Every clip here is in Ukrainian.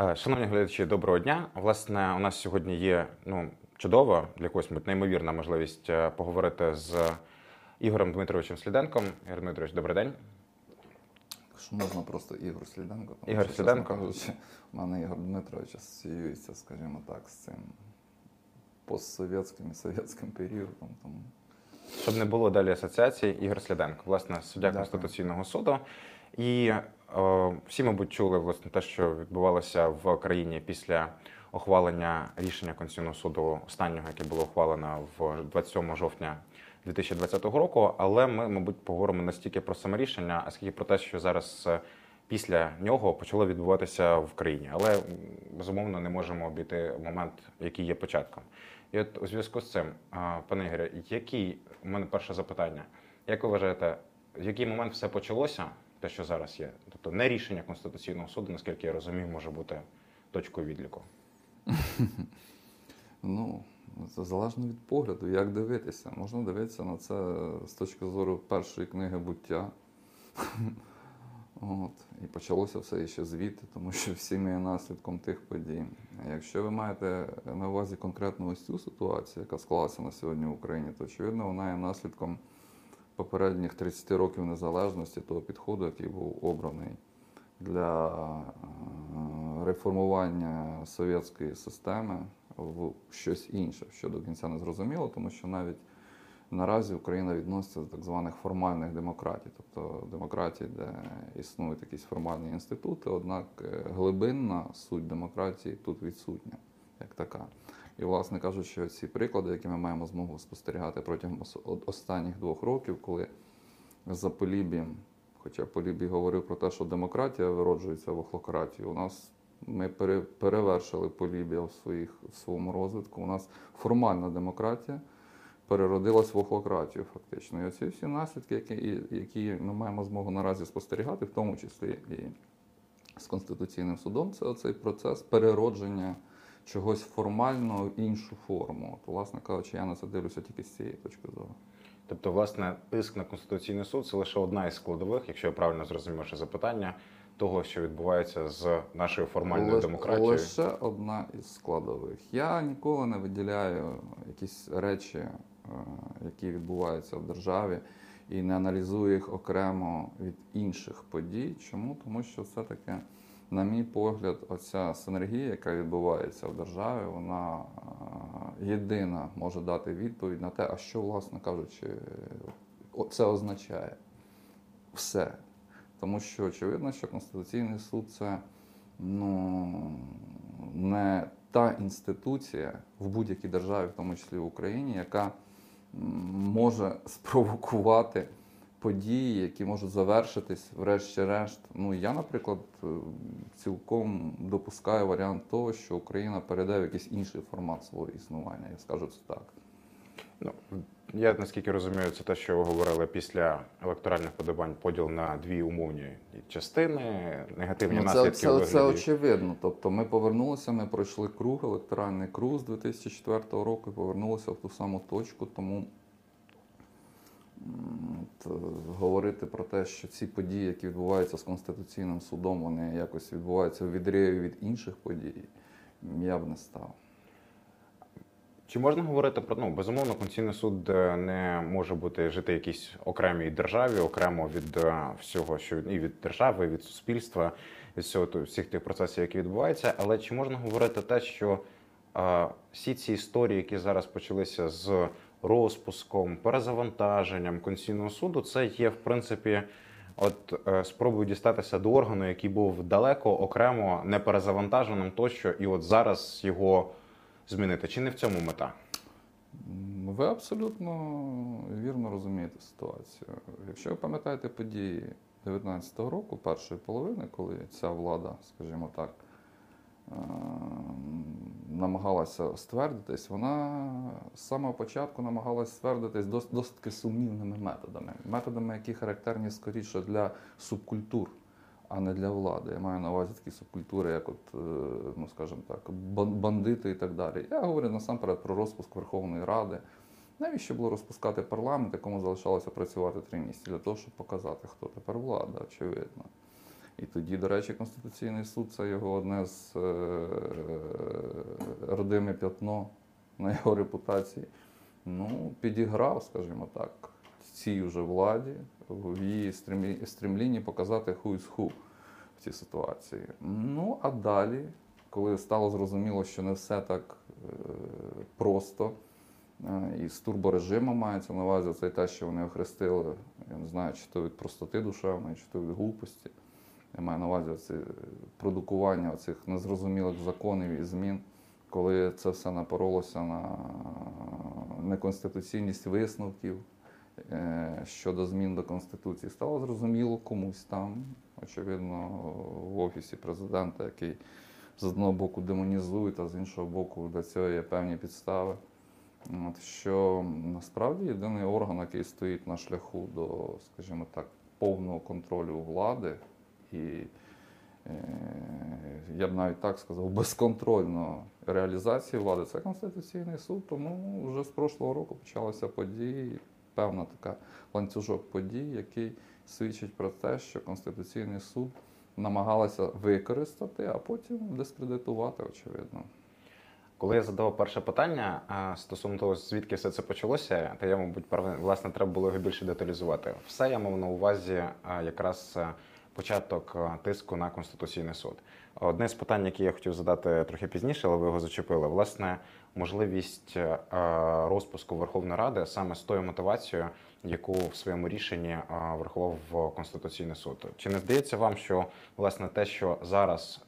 Е, Шановні глядачі, доброго дня. Власне, у нас сьогодні є ну, чудова для когось мабуть, неймовірна можливість е, поговорити з Ігорем Дмитровичем Сліденком. Ігор Дмитрович, добрий день. Якщо можна просто Ігор Сліденко. Тому Ігор що, Сліденко. кажучи, в мене Ігор Дмитрович асоціюється, скажімо так, з цим постсовєтським і совєтським періодом. Тому Щоб не було далі асоціації, Ігор Сліденко, власне, суддя Дякую. Конституційного суду. І всі, мабуть, чули власне те, що відбувалося в країні після ухвалення рішення Конституційного суду останнього, яке було ухвалено в 27 жовтня 2020 року. Але ми, мабуть, поговоримо не стільки про саме рішення, а скільки про те, що зараз е, після нього почало відбуватися в країні. Але безумовно не можемо обійти момент, який є початком. І от у зв'язку з цим, пане Ігоре, який у мене перше запитання? Як ви вважаєте, в який момент все почалося, те, що зараз є? Тобто не рішення Конституційного суду, наскільки я розумію, може бути точкою відліку. ну, це залежно від погляду, як дивитися. Можна дивитися на це з точки зору першої книги буття. От. І почалося все ще звідти, тому що всі ми є наслідком тих подій. Якщо ви маєте на увазі конкретно ось цю ситуацію, яка склалася на сьогодні в Україні, то очевидно вона є наслідком попередніх 30 років незалежності, того підходу, який був обраний для е, реформування совєтської системи в щось інше, що до кінця не зрозуміло, тому що навіть наразі Україна відноситься до так званих формальних демократій, тобто демократії, де існують якісь формальні інститути, однак е, глибинна суть демократії тут відсутня, як така. І, власне кажучи, ці приклади, які ми маємо змогу спостерігати протягом останніх двох років, коли за Полібієм, хоча Полібій говорив про те, що демократія вироджується в охлократії, у нас ми перевершили Полібія в, своїх, в своєму розвитку. У нас формальна демократія переродилась в охлократію, фактично. І оці всі наслідки, які, які ми маємо змогу наразі спостерігати, в тому числі і з Конституційним судом, це оцей процес переродження чогось формального в іншу форму. От, власне кажучи, я на це дивлюся тільки з цієї точки зору. Тобто, власне, тиск на Конституційний суд це лише одна із складових, якщо я правильно зрозумів ваше запитання, того, що відбувається з нашою формальною Лиш- демократією. Лише одна із складових. Я ніколи не виділяю якісь речі, е, які відбуваються в державі, і не аналізую їх окремо від інших подій. Чому? Тому що все-таки, на мій погляд, оця синергія, яка відбувається в державі, вона е, єдина може дати відповідь на те, а що, власне кажучи, це означає все. Тому що очевидно, що Конституційний суд це ну, не та інституція в будь-якій державі, в тому числі в Україні, яка може спровокувати події, які можуть завершитись, врешті-решт. Ну, я, наприклад, е, цілком допускаю варіант того, що Україна перейде в якийсь інший формат свого існування. Я скажу це так. Ну, я наскільки розумію, це те, що ви говорили після електоральних подобань, поділ на дві умовні частини, негативні Ну, це, наслідки це, у це очевидно. Тобто ми повернулися, ми пройшли круг, електоральний круг з 2004 року і повернулися в ту саму точку. Тому говорити про те, що ці події, які відбуваються з Конституційним судом, вони якось відбуваються в відриві від інших подій, я б не став. Чи можна говорити про ну безумовно, Конституційний суд е, не може бути жити в якійсь окремій державі, окремо від е, всього, що і від держави, і від суспільства, від всього всіх тих процесів, які відбуваються. Але чи можна говорити те, що е, всі ці історії, які зараз почалися з розпуском, перезавантаженням Конституційного суду, це є в принципі. От е, спробую дістатися до органу, який був далеко окремо не перезавантаженим тощо, і от зараз його змінити. Чи не в цьому мета? Ви абсолютно вірно розумієте ситуацію. Якщо ви пам'ятаєте події 2019 року, першої половини, коли ця влада, скажімо так, намагалася ствердитись, вона з самого початку намагалася ствердитись дос- досить сумнівними методами, методами, які характерні скоріше для субкультур. А не для влади. Я маю на увазі такі субкультури, як от, е, ну скажімо так, бандити і так далі. Я говорю насамперед про розпуск Верховної Ради. Навіщо було розпускати парламент, якому залишалося працювати три місяці, для того, щоб показати, хто тепер влада, очевидно. І тоді, до речі, Конституційний суд це його одне з е, родиме п'ятно на його репутації. Ну, підіграв, скажімо так, цій вже владі в її стремлі- стремлінні показати who is who в цій ситуації. Ну, а далі, коли стало зрозуміло, що не все так е, просто, е, і з турборежимом мається на увазі це те, що вони охрестили, я не знаю, чи то від простоти душевної, чи то від глупості. Я маю на увазі це продукування цих незрозумілих законів і змін, коли це все напоролося на неконституційність висновків е, щодо змін до Конституції, стало зрозуміло комусь там, очевидно, в офісі президента, який з одного боку демонізує, а з іншого боку для цього є певні підстави. От, що насправді єдиний орган, який стоїть на шляху до, скажімо так, повного контролю влади і, е, я б навіть так сказав, безконтрольно реалізації влади, це Конституційний суд. Тому вже з прошлого року почалися події, певна така ланцюжок подій, який свідчить про те, що Конституційний суд намагалися використати, а потім дискредитувати, очевидно. Коли я задавав перше питання стосовно того, звідки все це почалося, то я, мабуть, власне, треба було його більше деталізувати. Все я мав на увазі якраз початок тиску на Конституційний суд. Одне з питань, яке я хотів задати трохи пізніше, але ви його зачепили, власне, можливість розпуску Верховної Ради саме з тою мотивацією, яку в своєму рішенні а, врахував Конституційний суд. Чи не здається вам, що власне те, що зараз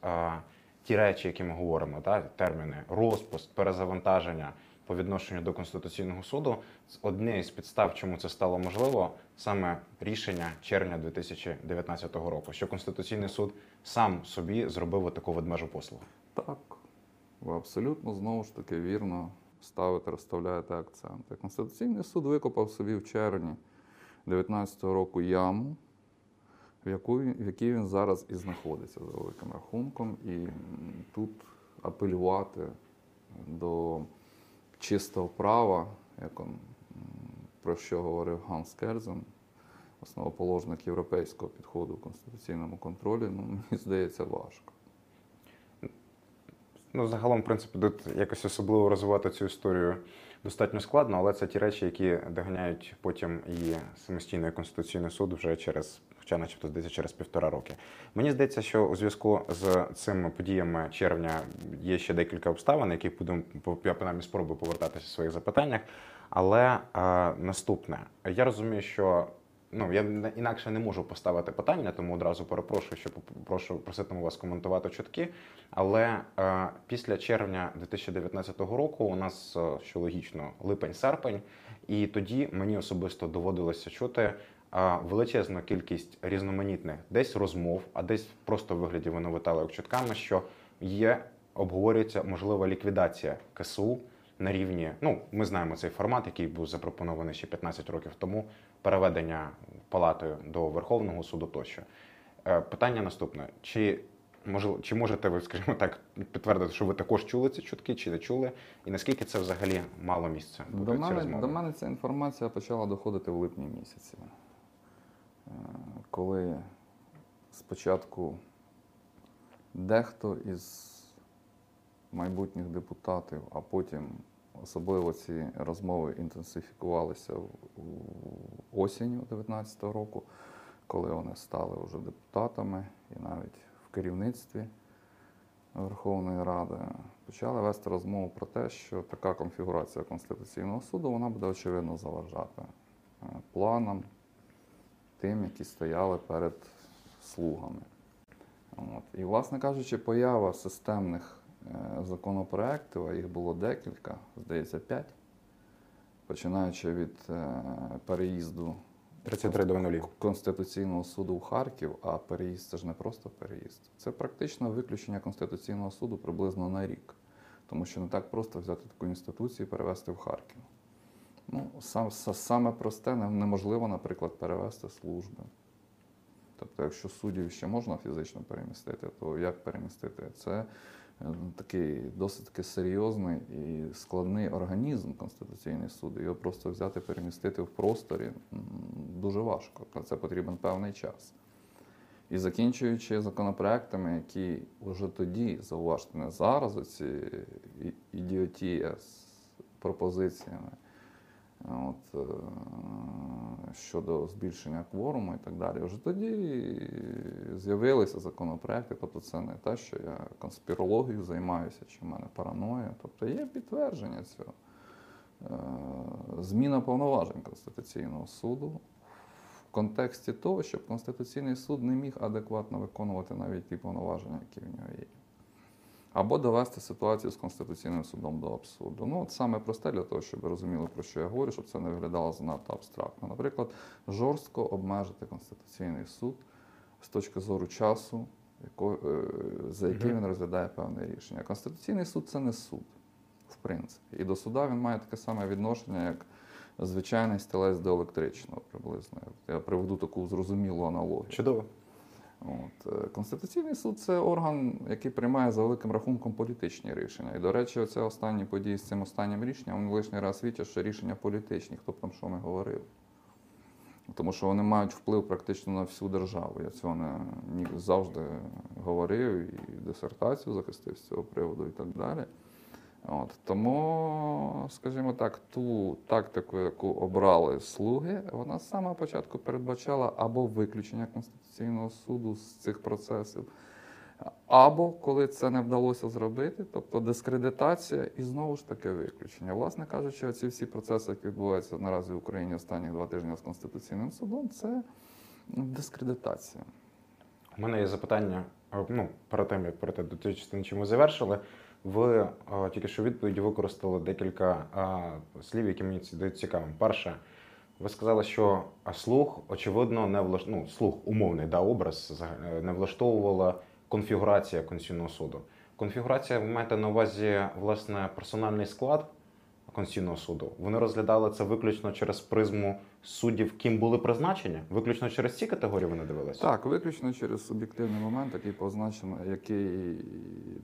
ті речі, які ми говоримо, та терміни розпуск, перезавантаження по відношенню до Конституційного суду, одне із підстав, чому це стало можливо, саме рішення червня 2019 року, що Конституційний суд сам собі зробив таку ведмежу послугу. Так, ви абсолютно знову ж таки вірно ставите, розставляєте акценти. Конституційний суд викопав собі в червні 2019 року яму, в, яку, в якій він зараз і знаходиться за великим рахунком. І тут апелювати до чистого права, як он, про що говорив Ганс Керзен, основоположник європейського підходу в конституційному контролі, ну, мені здається, важко. Ну, загалом, в принципі, тут якось особливо розвивати цю історію достатньо складно, але це ті речі, які доганяють потім і самостійний конституційний суд вже через, хоча, начебто, здається, через півтора роки. Мені здається, що у зв'язку з цими подіями червня є ще декілька обставин, яких будемо я принаймні спробую повертатися в своїх запитаннях. Але е, наступне, я розумію, що ну я інакше не можу поставити питання, тому одразу перепрошую, що поп- прошу проситиму вас коментувати чутки. Але е, після червня 2019 року у нас, е, що логічно, липень-серпень, і тоді мені особисто доводилося чути величезну кількість різноманітних десь розмов, а десь просто в вигляді вони витали чутками, що є, обговорюється можлива ліквідація КСУ на рівні. Ну, ми знаємо цей формат, який був запропонований ще 15 років тому, переведення палатою до Верховного суду тощо. Е, Питання наступне: чи можливо, чи можете ви, скажімо так, підтвердити, що ви також чули ці чутки, чи не чули, і наскільки це взагалі мало місця? До мене, до мене ця інформація почала доходити в липні місяці, коли спочатку дехто із майбутніх депутатів, а потім особливо ці розмови інтенсифікувалися осінню 2019 року, коли вони стали вже депутатами і навіть в керівництві Верховної Ради почали вести розмову про те, що така конфігурація Конституційного суду вона буде очевидно заважати е, планам тим, які стояли перед слугами. От. І, власне кажучи, поява системних е, законопроєктів, а їх було декілька, здається, п'ять, починаючи від е, переїзду 33 до 0. Конституційного суду в Харків, а переїзд це ж не просто переїзд. Це практично виключення Конституційного суду приблизно на рік. Тому що не так просто взяти таку інституцію і перевести в Харків. Ну, сам, саме просте неможливо, наприклад, перевести служби. Тобто, якщо суддів ще можна фізично перемістити, то як перемістити? Це е, такий досить таки серйозний і складний організм Конституційний суд. Його просто взяти, перемістити в просторі дуже важко. На це потрібен певний час. І закінчуючи законопроектами, які вже тоді, зауважте, не зараз, оці і- ідіотія з пропозиціями от, е, щодо збільшення кворуму і так далі. Вже тоді з'явилися законопроекти, тобто це не те, що я конспірологією займаюся, чи в мене параноя. Тобто є підтвердження цього. Е, Зміна повноважень Конституційного суду в контексті того, щоб Конституційний суд не міг адекватно виконувати навіть ті повноваження, які в нього є. Або довести ситуацію з Конституційним судом до абсурду. Ну, от саме просте для того, щоб ви розуміли, про що я говорю, щоб це не виглядало занадто абстрактно. Наприклад, жорстко обмежити Конституційний суд з точки зору часу, е, за який він розглядає певне рішення. Конституційний суд це не суд, в принципі. І до суда він має таке саме відношення, як звичайний стілець до електричного приблизно. Я приведу таку зрозумілу аналогію. Чудово. От. е, Конституційний суд це орган, який приймає за великим рахунком політичні рішення. І, до речі, оце останні події з цим останнім рішенням, вони лишній раз свідчать, що рішення політичні, хто б там що не говорив. Тому що вони мають вплив практично на всю державу. Я цього не завжди говорив і дисертацію захистив з цього приводу і так далі. От, тому, скажімо так, ту тактику, яку обрали слуги, вона з самого початку передбачала або виключення Конституційного суду з цих процесів, або коли це не вдалося зробити, тобто дискредитація і знову ж таки виключення. Власне кажучи, ці всі процеси, які відбуваються наразі в Україні останні два тижні з Конституційним судом, це дискредитація. У мене є запитання. е, Ну, перед тим, як перейти до тієї частини, чи ми завершили. Ви е, тільки що відповіді використали декілька е, слів, які мені дають цікавим. Перше, ви сказали, що е, слух, очевидно, не влаш... ну, слух, умовний да, образ, не влаштовувала конфігурація Конституційного суду. Конфігурація, ви маєте на увазі, власне, персональний склад Конституційного суду. Вони розглядали це виключно через призму суддів, ким були призначені? Виключно через ці категорії вони дивилися? Так, виключно через суб'єктивний момент, який позначено, який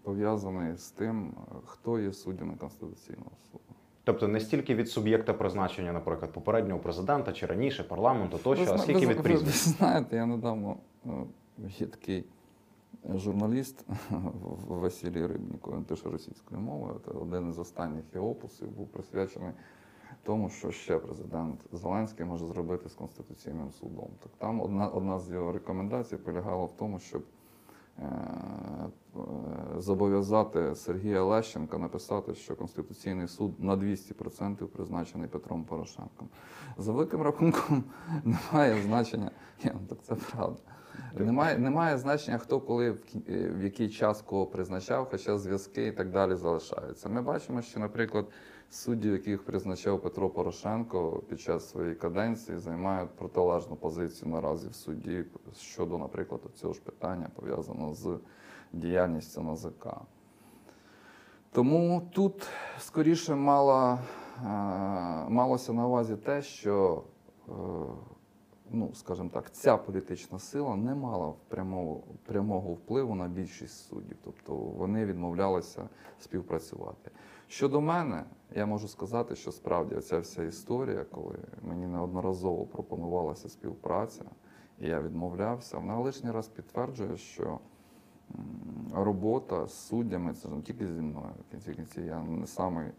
пов'язаний з тим, хто є суддями Конституційного суду. Тобто не стільки від суб'єкта призначення, наприклад, попереднього президента чи раніше парламенту, тощо, Ви а скільки ви, від ви, ви знаєте, я недавно е, є такий журналіст Василій Рибніков, він пише російською мовою. Це один із останніх його опусів був присвячений тому, що ще президент Зеленський може зробити з Конституційним судом. Так там одна, одна з його рекомендацій полягала в тому, щоб е, е, зобов'язати Сергія Лещенка написати, що Конституційний суд на 200% призначений Петром Порошенком. За великим рахунком немає значення, Ні, ну, так це правда. Немає, немає значення, хто коли в, е, в який час кого призначав, хоча зв'язки і так далі залишаються. Ми бачимо, що, наприклад, судді, яких призначав Петро Порошенко під час своєї каденції, займають протилежну позицію наразі в суді щодо, наприклад, цього ж питання пов'язаного з діяльністю НАЗК. Тому тут скоріше мала, е, малося на увазі те, що, е, ну, скажімо так, ця політична сила не мала прямого, прямого впливу на більшість суддів, тобто вони відмовлялися співпрацювати. Щодо мене, я можу сказати, що справді ця вся історія, коли мені неодноразово пропонувалася співпраця, і я відмовлявся, вона лишній раз підтверджує, що робота з суддями це ж не тільки зі мною. В кінці кінці я не самий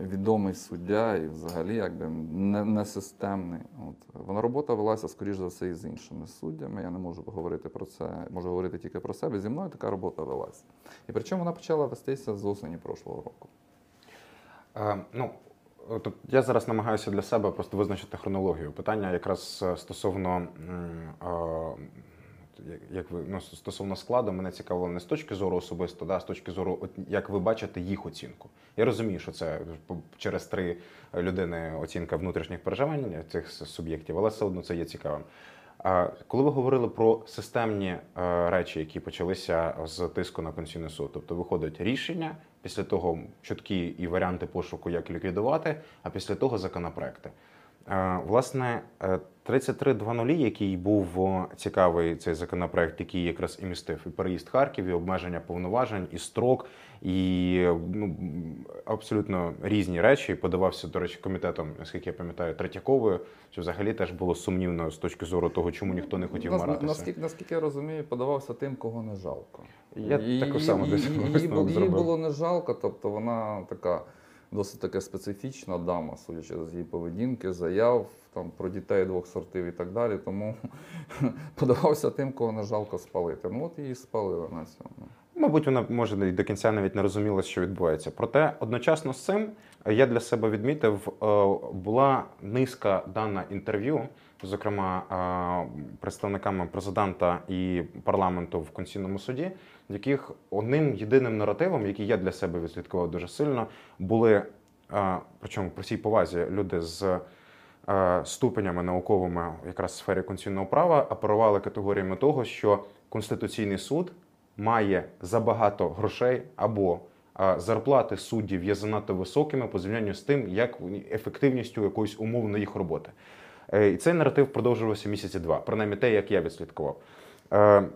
відомий суддя і взагалі якби не, не системний. От. Вона робота велася, скоріш за все, і з іншими суддями. Я не можу говорити про це, можу говорити тільки про себе. Зі мною така робота велася. І причому вона почала вестися з осені прошлого року. Е, ну, от я зараз намагаюся для себе просто визначити хронологію. Питання якраз е, стосовно е, як- ви ну, стосовно складу, мене цікавило не з точки зору особисто, да, а з точки зору, от, як ви бачите їх оцінку. Я розумію, що це через три людини оцінка внутрішніх переживань цих суб'єктів, але все одно це є цікавим. Коли ви говорили про системні е, речі, які почалися з тиску на Конституційний суд, тобто виходить рішення, після того чіткі і варіанти пошуку, як ліквідувати, а після того законопроекти. Е, Власне, е, 33.2.0, який був цікавий цей законопроект, який якраз і містив і переїзд Харків, і обмеження повноважень, і строк, і ну, абсолютно різні речі. Подавався, до речі, комітетом, наскільки я пам'ятаю, Третьяковою, що взагалі теж було сумнівно з точки зору того, чому ніхто не хотів маратися. Наскільки, наскільки я розумію, подавався тим, кого не жалко. Я таку саму її- десь зробив. було не жалко, тобто вона така досить така специфічна дама, судячи з її поведінки, заяв там про дітей двох сортів і так далі. Тому подавався тим, кого не жалко спалити. Ну от її спалили на цьому. Мабуть, вона може до кінця навіть не розуміла, що відбувається. Проте одночасно з цим е, я для себе відмітив, е, була низка дана інтерв'ю, зокрема представниками президента і парламенту в Конституційному суді, яких одним єдиним наративом, який я для себе відслідкував дуже сильно, були причому при всій повазі люди з. Ступенями науковими якраз в сфері конституційного права оперували категоріями того, що Конституційний суд має забагато грошей або зарплати суддів є занадто високими по зрівнянню з тим, як ефективністю якоїсь умовної їх роботи. Е, І цей наратив продовжувався місяці два, принаймні те, як я відслідкував. Е,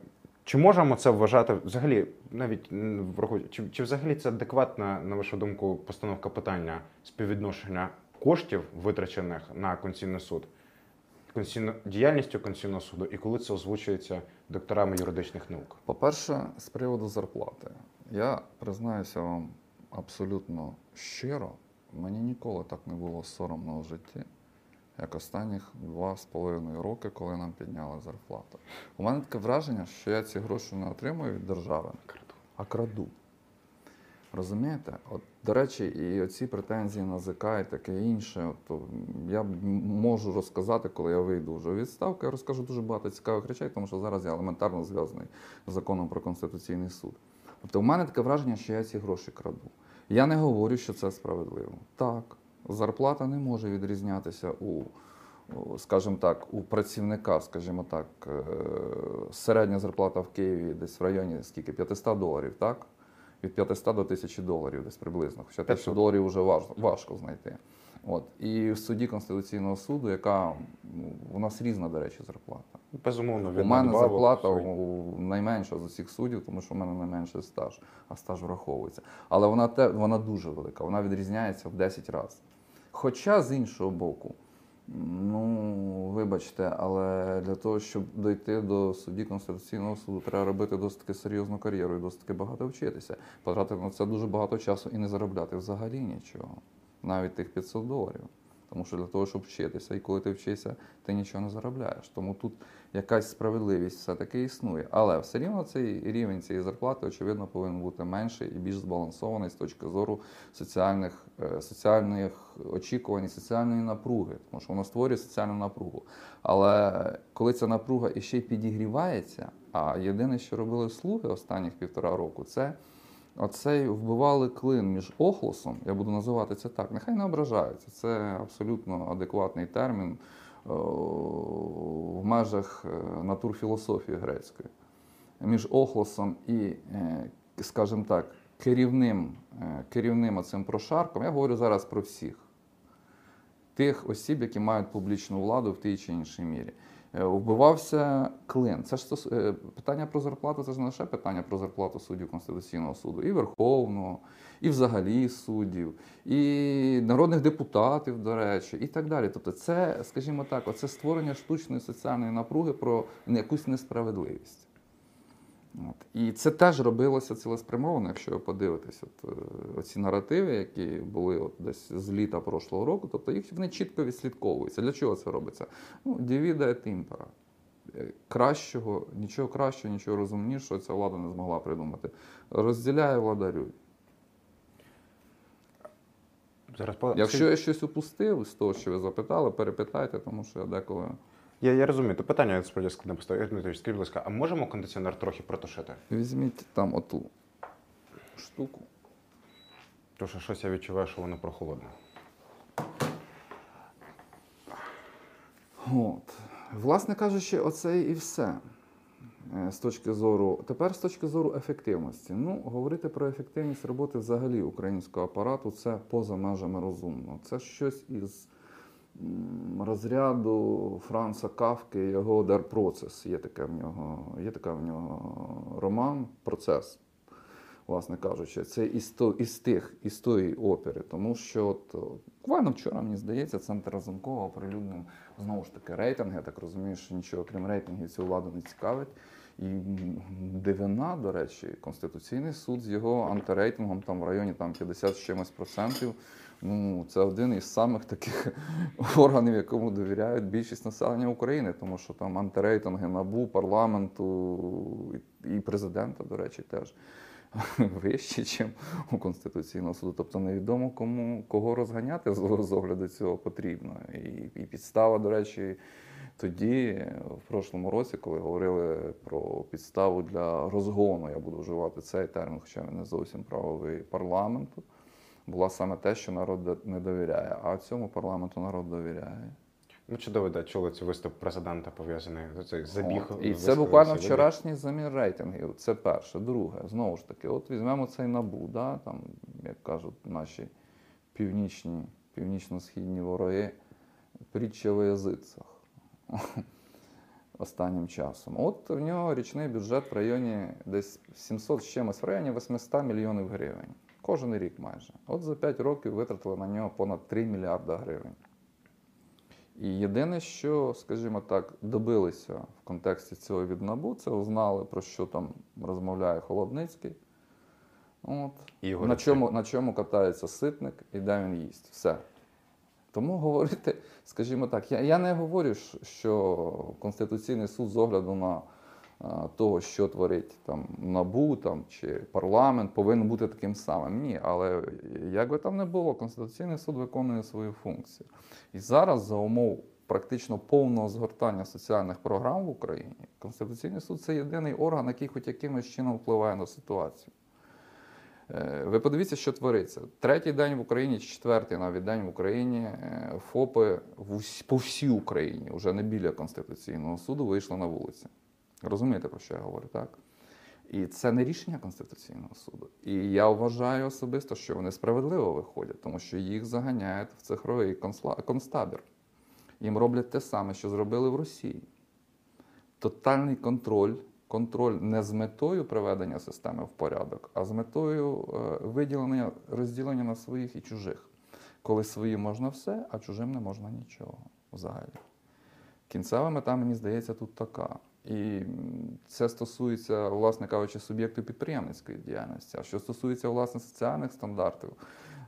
Чи можемо це вважати взагалі, навіть чи, чи взагалі це адекватна, на вашу думку, постановка питання співвідношення коштів, витрачених на Конституційний суд, конституційно- діяльністю Конституційного суду, і коли це озвучується докторами юридичних наук? По-перше, з приводу зарплати. Я признаюся вам абсолютно щиро, мені ніколи так не було соромно в житті, як останніх два з половиною роки, коли нам підняли зарплату. У мене таке враження, що я ці гроші не отримую від держави, а краду. Розумієте? От, до речі, і оці претензії на ЗК і таке інше, от, я можу розказати, коли я вийду вже у відставку, я розкажу дуже багато цікавих речей, тому що зараз я елементарно зв'язаний з законом про Конституційний суд. Тобто, у мене таке враження, що я ці гроші краду. Я не говорю, що це справедливо. Так, зарплата не може відрізнятися у, скажімо так, у працівника, скажімо так, е, середня зарплата в Києві десь в районі скільки? 500 доларів, так? Від 500 до 1000 доларів десь приблизно. Хоча 1000 доларів вже важко, важко знайти. От. І в суді Конституційного суду, яка ну, у нас різна, до речі, зарплата. Безумовно, У мене надбавок, зарплата у- найменша з усіх суддів, тому що в мене найменший стаж, а стаж враховується. Але вона те, вона дуже велика, вона відрізняється в 10 разів. Хоча з іншого боку, ну вибачте, але для того, щоб дойти до судді Конституційного суду, треба робити досить таки серйозну кар'єру і досить таки багато вчитися. Потратити на це дуже багато часу і не заробляти взагалі нічого, навіть тих 500 доларів. Тому що для того, щоб вчитися, і коли ти вчишся, ти нічого не заробляєш. Тому тут якась справедливість все-таки існує. Але все рівно цей рівень цієї зарплати, очевидно, повинен бути менший і більш збалансований з точки зору соціальних, е, соціальних очікувань, соціальної напруги, тому що воно створює соціальну напругу. Але коли ця напруга іще й підігрівається, а єдине, що робили слуги останніх півтора року, це Оцей вбивали клин між охлосом, я буду називати це так, нехай не ображаються. Це абсолютно адекватний термін е, в межах е, натурфілософії грецької. Між охлосом і, е, скажімо так, керівним, керівним оцим прошарком, я говорю зараз про всіх тих осіб, які мають публічну владу в тій чи іншій мірі. Е, Вбивався клин. Це ж е, питання про зарплату, це ж не лише питання про зарплату суддів Конституційного суду, і Верховного, і взагалі суддів, і народних депутатів, до речі, і так далі. Тобто, це, скажімо так, оце створення штучної соціальної напруги про якусь несправедливість. От. І це теж робилося цілеспрямовано, якщо ви подивитесь, от, е, оці наративи, які були от десь з літа прошлого року, тобто їх вони чітко відслідковуються. Для чого це робиться? Ну, дивіда et. Е, Кращого, нічого кращого, нічого розумнішого ця влада не змогла придумати. Розділяє владарюй. Зараз Якщо я щось упустив з того, що ви запитали, перепитайте, тому що я деколи. Я, я розумію, то питання справді складне поставив. Дмитрович, скажіть, будь ласка, а можемо кондиціонер трохи протушити? Візьміть там оту штуку. Тому що щось я відчуваю, що воно прохолодне. От. Власне кажучи, оце і все. Е, З точки зору, тепер з точки зору ефективності. Ну, говорити про ефективність роботи взагалі українського апарату це поза межами розумного. Це щось із розряду Франца Кавки, його Der Процес. Є таке в нього, є така в нього роман Процес. Власне кажучи, це із, із тих із тої опери, тому що от, буквально вчора, мені здається, центр Разумкова оприлюднив знову ж таки рейтинг. Я так розумію, що нічого крім рейтингів цю владу не цікавить. І дивина, до речі, Конституційний суд з його антирейтингом там в районі там 50 з чимось процентів. Ну, це один із самих таких органів, якому довіряють більшість населення України, тому що там антирейтинги НАБУ, парламенту і президента, до речі, теж вищі, ніж у Конституційного суду. Тобто невідомо кому кого розганяти з огляду цього потрібно. І, і підстава, до речі, тоді, в прошлому році, коли говорили про підставу для розгону, я буду вживати цей термін, хоча він не зовсім правовий парламенту, була саме те, що народ не довіряє. А цьому парламенту народ довіряє. Ну, чудово, да, чули цей виступ президента пов'язаний цей забіг. От. І це буквально вчорашній замір рейтингів. Це перше. Друге, знову ж таки, от візьмемо цей набу, да, там, як кажуть наші північні, північно-східні вороги, притча в язицях останнім часом. От в нього річний бюджет в районі десь 700 з чимось, в районі 800 мільйонів гривень. Кожен рік майже. От за 5 років витратили на нього понад 3 мільярда гривень. І єдине, що, скажімо так, добилися в контексті цього від НАБУ, це узнали, про що там розмовляє Холодницький. От. Ігор На чому, на чому катається ситник і де він їсть. Все. Тому говорити, скажімо так, я, я не говорю, що- Конституційний суд з огляду на того, що творить там НАБУ там, чи парламент, повинен бути таким самим. Ні, але як би там не було, Конституційний суд виконує свою функцію. І зараз за умов практично повного згортання соціальних програм в Україні, Конституційний суд це єдиний орган, який хоч якимось чином впливає на ситуацію. Е, Ви подивіться, що твориться. Третій день в Україні, четвертий навіть день в Україні е, ФОПи по всій Україні, вже не біля Конституційного суду, вийшли на вулиці. Розумієте, про що я говорю, так? І це не рішення Конституційного суду. І я вважаю особисто, що вони справедливо виходять, тому що їх заганяють в цифровий концтабір. Їм роблять те саме, що зробили в Росії. Тотальний контроль, контроль не з метою приведення системи в порядок, а з метою е, виділення, розділення на своїх і чужих. Коли свої можна все, а чужим не можна нічого взагалі. Кінцева мета, мені здається, тут така. І це стосується, власне кажучи, суб'єкту підприємницької діяльності. А що стосується власне соціальних стандартів,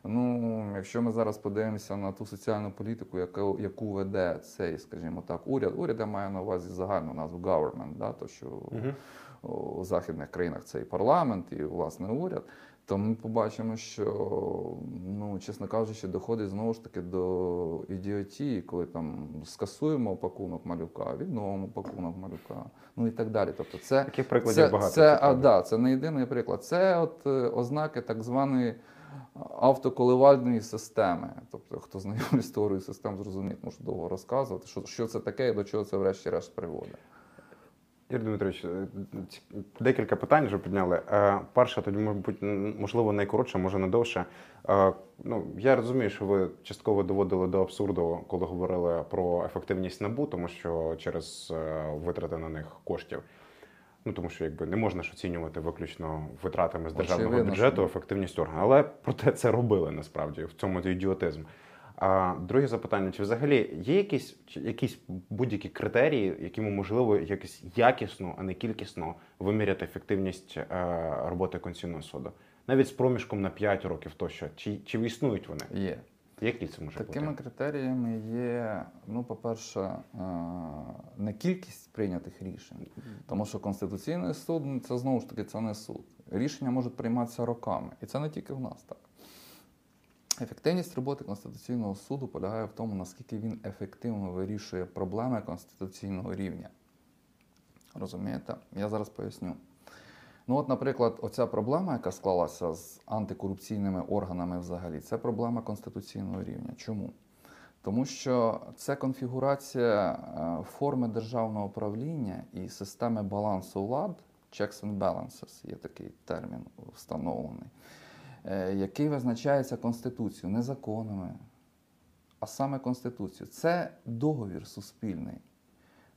ну якщо ми зараз подивимося на ту соціальну політику, яку, яку веде цей, скажімо так, уряд, уряд я маю на увазі загальну назву government, да, то що Мгм. у західних країнах це і парламент, і власне уряд, то ми побачимо, що, ну, чесно кажучи, доходить знову ж таки до ідіотії, коли там скасуємо пакунок малюка, відновимо пакунок малюка, ну і так далі. Тобто це, Таких прикладів це, багато. Це, а, да, це не єдиний приклад. Це от е, ознаки так званої автоколивальної системи. Тобто, хто знайомий з теорією систем, зрозуміє, можу довго розказувати, що, що це таке і до чого це врешті-решт приводить. Юрій Дмитрович, е, декілька питань вже підняли. Е, Перше, тоді, можливо, найкоротше, може не довше. Е, Ну, я розумію, що ви частково доводили до абсурду, коли говорили про ефективність НАБУ, тому що через витрати на них коштів. Ну тому що якби не можна ж оцінювати виключно витратами з державного Очевидно, бюджету ефективність органу. Але проте це робили насправді в цьому ідіотизм. А друге запитання: чи взагалі є якісь якісь будь-які критерії, якими можливо якось якісно, а не кількісно виміряти ефективність е, роботи Конституційного суду? Навіть з проміжком на 5 років тощо. Чи, чи існують вони? Є. Які це може Такими бути? критеріями є, ну, по-перше, е, не кількість прийнятих рішень, тому що Конституційний суд ну, це знову ж таки це не суд. Рішення можуть прийматися роками. І це не тільки в нас так. Ефективність роботи Конституційного суду полягає в тому, наскільки він ефективно вирішує проблеми конституційного рівня. Розумієте? Я зараз поясню. Ну, от, наприклад, оця проблема, яка склалася з антикорупційними органами взагалі, це проблема конституційного рівня. Чому? Тому що це конфігурація е, форми державного управління і системи балансу влад, checks and balances, є такий термін встановлений, який визначається Конституцією не законами, а саме Конституцію. Це договір суспільний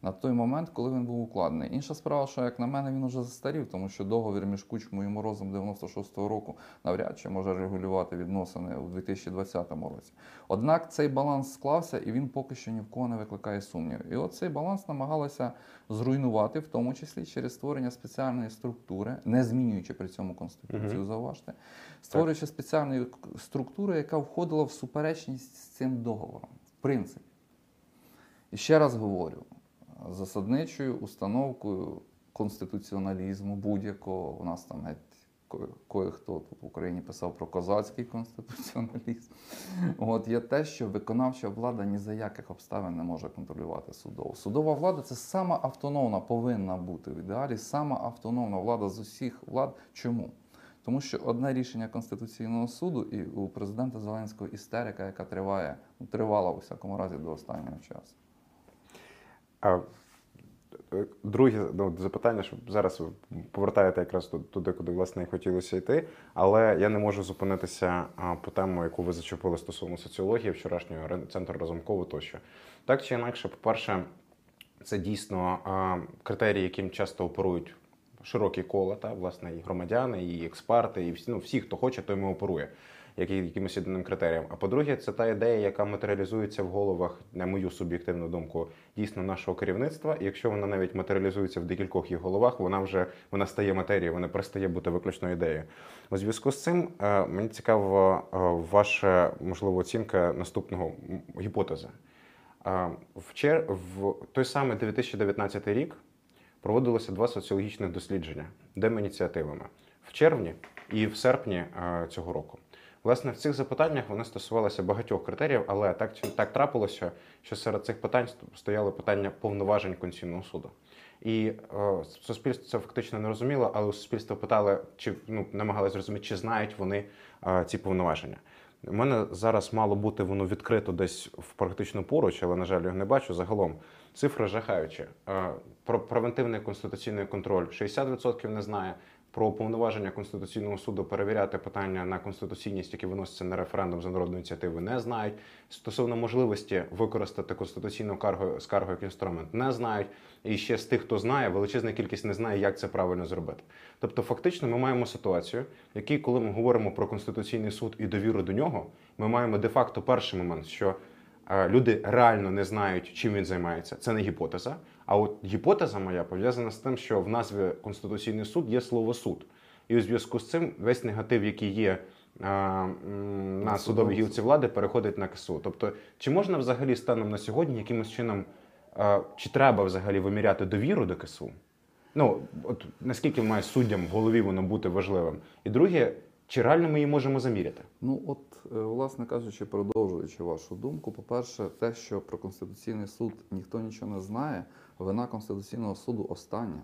на той момент, коли він був укладений. Інша справа, що як на мене, він уже застарів, тому що договір між Кучмою і Морозом 96-го року навряд чи може регулювати відносини у 2020 році. Однак цей баланс склався і він поки що ні в кого не викликає сумнівів. І от цей баланс намагалися зруйнувати, в тому числі через створення спеціальної структури, не змінюючи при цьому конституцію, Мгм. зауважте, створюючи спеціальну структуру, яка входила в суперечність з цим договором, в принципі. І ще раз говорю: засадничою установкою конституціоналізму будь-якого, у нас там геть ко- кое-хто тут в Україні писав про козацький конституціоналізм. От є те, що виконавча влада ні за яких обставин не може контролювати судову. Судова влада це сама автономна повинна бути в ідеалі, сама автономна влада з усіх влад. Чому? Тому що одне рішення Конституційного суду і у президента Зеленського істерика, яка триває, ну, тривала у всякому разі до останнього часу. А е, друге ну, запитання, що зараз ви повертаєте якраз ту- туди, куди власне хотілося йти. Але я не можу зупинитися по тему, яку ви зачепили стосовно соціології вчорашнього центру Разумкова тощо. Так чи інакше, по-перше, це дійсно критерії, яким часто оперують широкі кола, та власне і громадяни, і експерти, і всі, ну, всі, хто хоче, той ми оперує. Якимось єдиним критеріям. А по-друге, це та ідея, яка матеріалізується в головах, на мою суб'єктивну думку, дійсно нашого керівництва. І якщо вона навіть матеріалізується в декількох їх головах, вона вже вона стає матерією, вона перестає бути виключно ідеєю. У зв'язку з цим е, мені цікава е, ваша можливо оцінка наступного гіпотези. Е, В, чер... в той самий 2019 рік проводилося два соціологічних дослідження демініціативами в червні і в серпні цього року. Власне, в цих запитаннях вони стосувалися багатьох критеріїв, але так, так трапилося, що серед цих питань ст- стояло питання повноважень Конституційного суду. І е, суспільство це фактично не розуміло, але у суспільства питали, чи ну, намагалися зрозуміти, чи знають вони е, ці повноваження. У мене зараз мало бути воно відкрито десь в практично поруч, але, на жаль, його не бачу. Загалом цифри жахаючі. Е, Про превентивний конституційний контроль 60% не знає. Про повноваження Конституційного суду перевіряти питання на конституційність, які виносяться на референдум за народну ініціативу, не знають. Стосовно можливості використати конституційну каргу скаргу як інструмент, не знають. І ще з тих, хто знає, величезна кількість не знає, як це правильно зробити. Тобто, фактично, ми маємо ситуацію, в якій, коли ми говоримо про конституційний суд і довіру до нього, ми маємо де-факто перший момент, що е, люди реально не знають, чим він займається. Це не гіпотеза. А от гіпотеза моя пов'язана з тим, що в назві Конституційний суд є слово суд. І у зв'язку з цим весь негатив, який є е, на судовій гілці влади, переходить на КСУ. Тобто, чи можна взагалі станом на сьогодні якимось чином, е, чи треба взагалі виміряти довіру до КСУ? Ну, от наскільки має суддям в голові воно бути важливим? І друге, чи реально ми її можемо заміряти? Ну, от, е, власне кажучи, продовжуючи вашу думку, по-перше, те, що про Конституційний суд ніхто нічого не знає, вина Конституційного суду остання.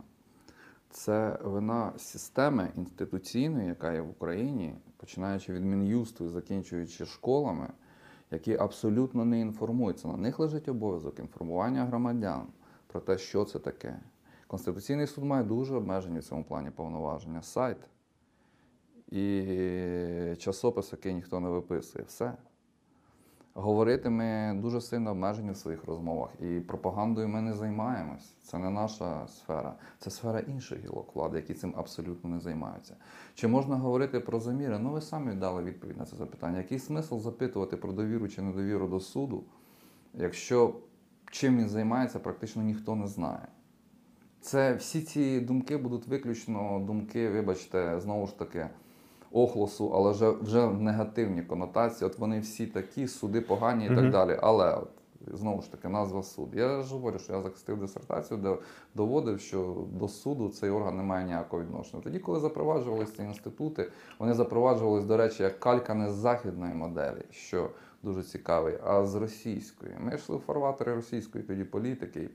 Це вина системи інституційної, яка є в Україні, починаючи від Мін'юсту і закінчуючи школами, які абсолютно не інформуються. На них лежить обов'язок інформування громадян про те, що це таке. Конституційний суд має дуже обмежені в цьому плані повноваження. Сайт і часопис, який ніхто не виписує. Все. Говорити ми дуже сильно обмежені в своїх розмовах, і пропагандою ми не займаємось. Це не наша сфера, це сфера інших гілок влади, які цим абсолютно не займаються. Чи можна говорити про заміри? Ну, ви самі дали відповідь на це запитання. Який смисл запитувати про довіру чи недовіру до суду, якщо чим він займається, практично ніхто не знає. Це всі ці думки будуть виключно думки, вибачте, знову ж таки, охлосу, але вже, вже в негативній конотації. От вони всі такі, суди погані і так далі. Але от, знову ж таки, назва суд. Я ж говорю, що я захистив дисертацію, де доводив, що до суду цей орган не має ніякого відношення. Тоді, коли запроваджувалися ці інститути, вони запроваджувалися, до речі, як калька не з західної моделі, що дуже цікавий, а з російської. Ми йшли в фарватери російської тоді політики.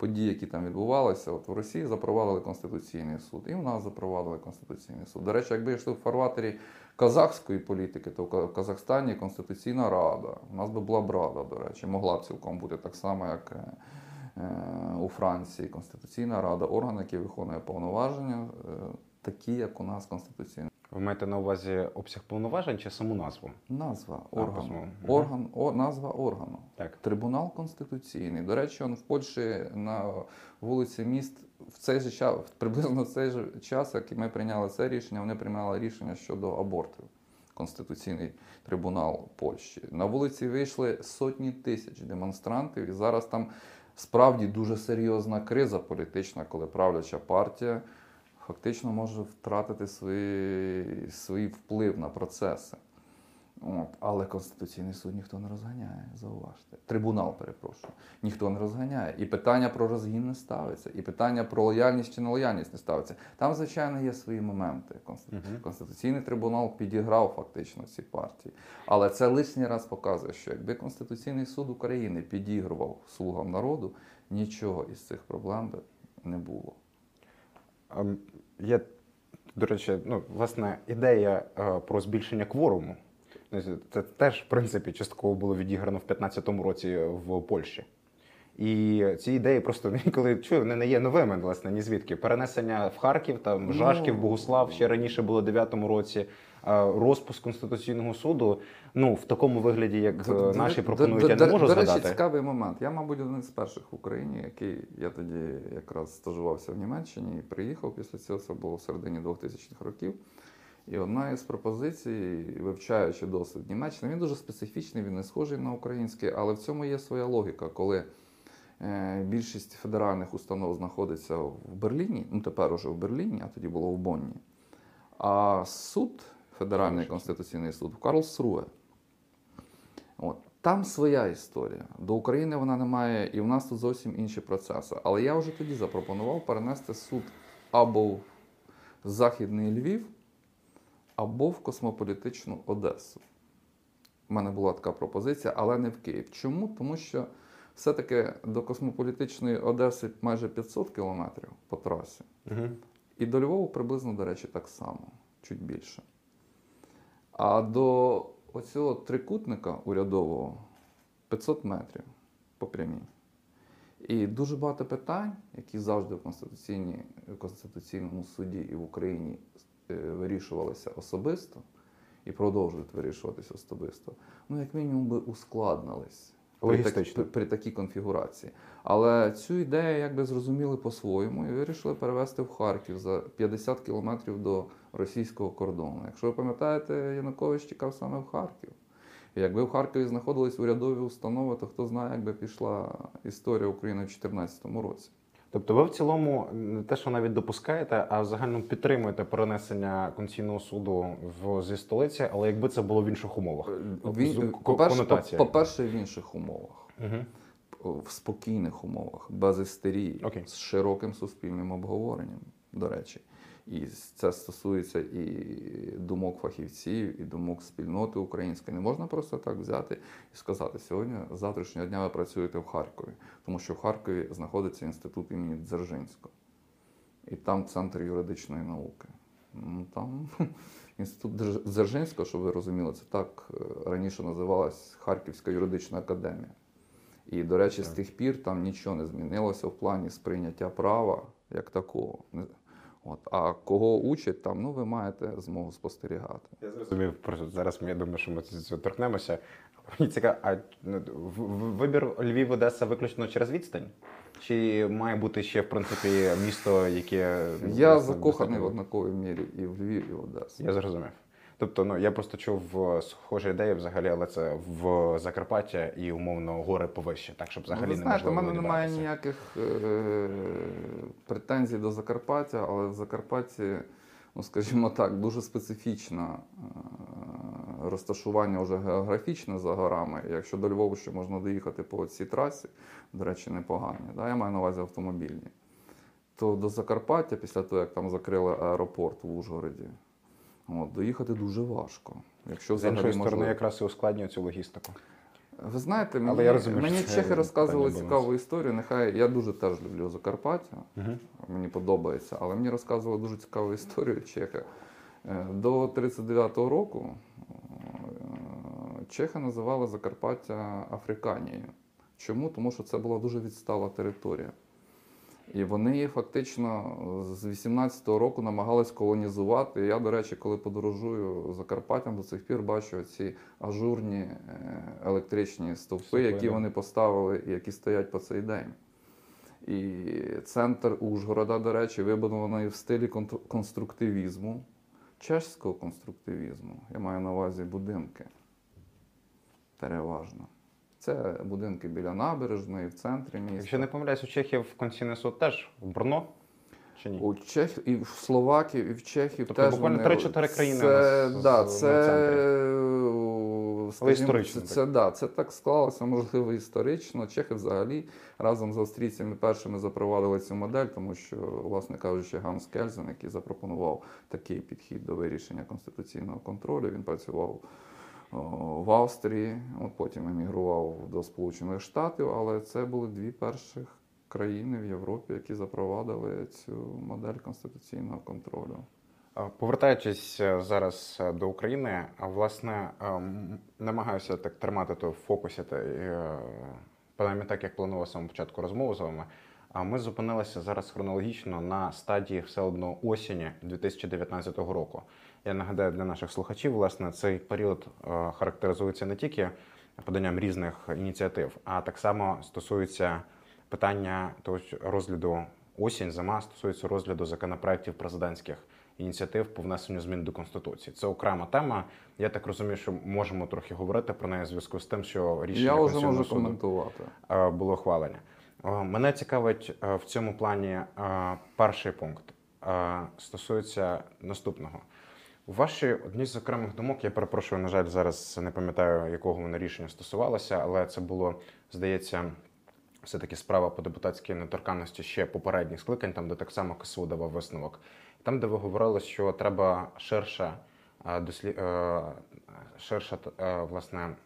І події, які там відбувалися. От в Росії запровадили Конституційний суд, і в нас запровадили Конституційний суд. До речі, якби йшли в фарватері казахської політики, то в Казахстані Конституційна Рада. У нас би була б рада, до речі, могла б цілком бути так само, як е, е, у Франції. Конституційна Рада, орган, який виконує повноваження, е, такі, як у нас Конституційний. Ви маєте на увазі обсяг повноважень чи саму назву? Назва органу. Орган, о, назва органу. Так. Трибунал конституційний. До речі, он в Польщі на вулиці міст в цей же час, приблизно в цей же час, як ми прийняли це рішення, вони приймали рішення щодо абортів. Конституційний трибунал Польщі. На вулиці вийшли сотні тисяч демонстрантів, і зараз там справді дуже серйозна криза політична, коли правляча партія фактично може втратити свої, свій вплив на процеси. От. Але Конституційний суд ніхто не розганяє, зауважте. Трибунал, перепрошую, ніхто не розганяє. І питання про розгін не ставиться, і питання про лояльність чи нелояльність не ставиться. Там, звичайно, є свої моменти. Конституційний трибунал підіграв фактично ці партії. Але це лишній раз показує, що якби Конституційний суд України підігрував слугам народу, нічого із цих проблем би не було. Ем, Є, до речі, ну, власне, ідея е, про збільшення кворуму. Ну, Це теж, в принципі, частково було відіграно в 2015 році в Польщі. І ці ідеї просто коли чую, вони не є новими, власне, ні звідки. Перенесення в Харків, там Ну, Жашків, Богуслав ще раніше було в 9-му році. Розпуск Конституційного суду, ну в такому вигляді, як е, До- наші пропонують, до- я не можу До згадати. речі, цікавий момент. Я, мабуть, один з перших в Україні, який я тоді якраз стажувався в Німеччині і приїхав після цього. Це було в середині 2000-х років. І одна із пропозицій, вивчаючи досвід Німеччини, він дуже специфічний, він не схожий на український, але в цьому є своя логіка, коли е, більшість федеральних установ знаходиться в Берліні, ну тепер уже в Берліні, а тоді було в Бонні. А суд, Федеральний конституційний суд в Карлсруе. От. Там своя історія. До України вона не має, і в нас тут зовсім інші процеси. Але я вже тоді запропонував перенести суд або в Західний Львів, або в космополітичну Одесу. У мене була така пропозиція, але не в Київ. Чому? Тому що все-таки до космополітичної Одеси майже 500 кілометрів по трасі. Угу. І до Львова приблизно, до речі, так само, чуть більше. А до оцього трикутника урядового 500 метрів по прямій. І дуже багато питань, які завжди в Конституційному суді і в Україні е, вирішувалися особисто і продовжують вирішуватися особисто, ну, як мінімум, би ускладнились Логістично. при, при такій конфігурації. Але цю ідею якби зрозуміли по-своєму і вирішили перевести в Харків за 50 кілометрів до російського кордону. Якщо ви пам'ятаєте, Янукович тікав саме в Харків. І якби в Харкові знаходились урядові установи, то хто знає, якби пішла історія України в 2014 році. Тобто ви в цілому не те, що навіть допускаєте, а загально підтримуєте перенесення Конституційного суду в зі столиці, але якби це було в інших умовах. Він, по-перше, конотація. по- по-перше, в інших умовах, Угу. в спокійних умовах, без істерії, okay. з широким суспільним обговоренням, до речі. І це стосується і думок фахівців, і думок спільноти української. Не можна просто так взяти і сказати, сьогодні, з завтрашнього дня ви працюєте в Харкові, тому що в Харкові знаходиться інститут імені Дзержинського. І там центр юридичної науки. Ну, Там інститут Дзержинського, щоб ви розуміли, це так е, раніше називалась Харківська юридична академія. І, до речі, з тих пір там нічого не змінилося в плані сприйняття права як такого. От. А кого учать там, ну ви маєте змогу спостерігати. Я зрозумів. Просто зараз я думаю, що ми цього торкнемося. Мені цікаво, а ну, вибір Львів Одеса виключно через відстань? Чи має бути ще, в принципі, місто, яке Я закоханий в однаковій мірі і в Львів, і в Одесу. Я зрозумів. Тобто, ну я просто чув е, схожі ідеї взагалі, але це в Закарпаття і умовно гори повище, так щоб взагалі ну, ви знаєте, неможливо мене немає ніяких е- претензій до Закарпаття, але в Закарпатті, ну скажімо так, дуже специфічне е- розташування вже географічне за горами. Якщо до Львова ще можна доїхати по цій трасі, до речі, непогані, да? я маю на увазі автомобільні, то до Закарпаття, після того, як там закрили аеропорт в Ужгороді, от, доїхати дуже важко. Якщо З іншої сторони, якраз і ускладнює цю логістику. Ви знаєте, Але мені, я розумію, мені що це чехи розказували питання цікаву історію. Нехай я дуже теж люблю Закарпаття, Угу. мені подобається, але мені розказували дуже цікаву історію чехи. Е, До 39-го року е, чехи називали Закарпаття Африканією. Чому? Тому що це була дуже відстала територія. І вони фактично з 18-го року намагались колонізувати. Я, до речі, коли подорожую Закарпаттям, до цих пір бачу ці ажурні е, електричні стовпи, Стовпи, які да. вони поставили і які стоять по цей день. І центр Ужгорода, до речі, вибудований в стилі конструктивізму, чеського конструктивізму. Я маю на увазі будинки. Переважно. Це будинки біля набережної, в центрі міста. Якщо не помиляюсь, у Чехів Конституційний суд теж в Брно чи ні? У Чех і в Словаків, і в Чехів Тобто теж буквально вони- 3-4 країни у Це, нас да, це, в історично це, так. да, це так склалося, можливо, історично. Чехи взагалі разом з австрійцями першими запровадили цю модель, тому що, власне кажучи, Ганс Кельзен, який запропонував такий підхід до вирішення конституційного контролю, він працював в Австрії, от потім емігрував до Сполучених Штатів, але це були дві перших країни в Європі, які запровадили цю модель конституційного контролю. Повертаючись е, зараз е, до України, власне е, намагаюся так тримати то в фокусі, та, е, принаймні так, як планував з самого початку розмови з вами. А ми зупинилися зараз хронологічно на стадії все одно осені 2019 року. Я нагадаю для наших слухачів, власне, цей період е, характеризується не тільки поданням різних ініціатив, а так само стосується питання того розгляду осінь, зима стосується розгляду законопроєктів президентських ініціатив по внесенню змін до конституції. Це окрема тема. Я так розумію, що можемо трохи говорити про неї в зв'язку з тим, що рішення Я вже можу суду коментувати. е, було ухвалення. Е, Мене цікавить е, в цьому плані перший пункт стосується наступного. У вашій одній з окремих думок, я перепрошую, на жаль, зараз не пам'ятаю, якого воно рішення стосувалося, але це було, здається, все-таки справа по депутатській недоторканності ще попередніх скликань, там де так само КСУ давав висновок. Там, де ви говорили, що треба ширше е, дослі... е, ширше, е, власне,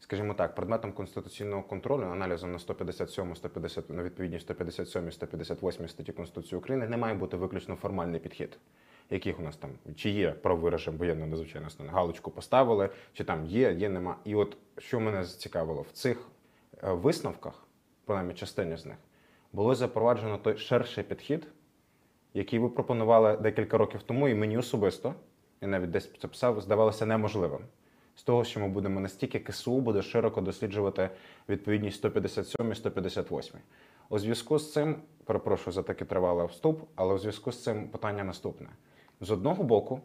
скажімо так, предметом конституційного контролю, аналізом на 157, 150, на відповідність 157, 158 статті Конституції України не має бути виключно формальний підхід. Яких у нас там чи є правовий режим воєнного надзвичайного стану? Галочку поставили, чи там є, є, нема. І от що мене зацікавило, в цих е, висновках, принаймні частині з них, було запроваджено той ширший підхід, який ви пропонували декілька років тому, і мені особисто, і навіть десь це писав, здавалося неможливим. З того, що ми будемо настільки КСУ буде широко досліджувати відповідність 157 158. У зв'язку з цим, перепрошую за такий тривалий вступ, але у зв'язку з цим питання наступне: з одного боку,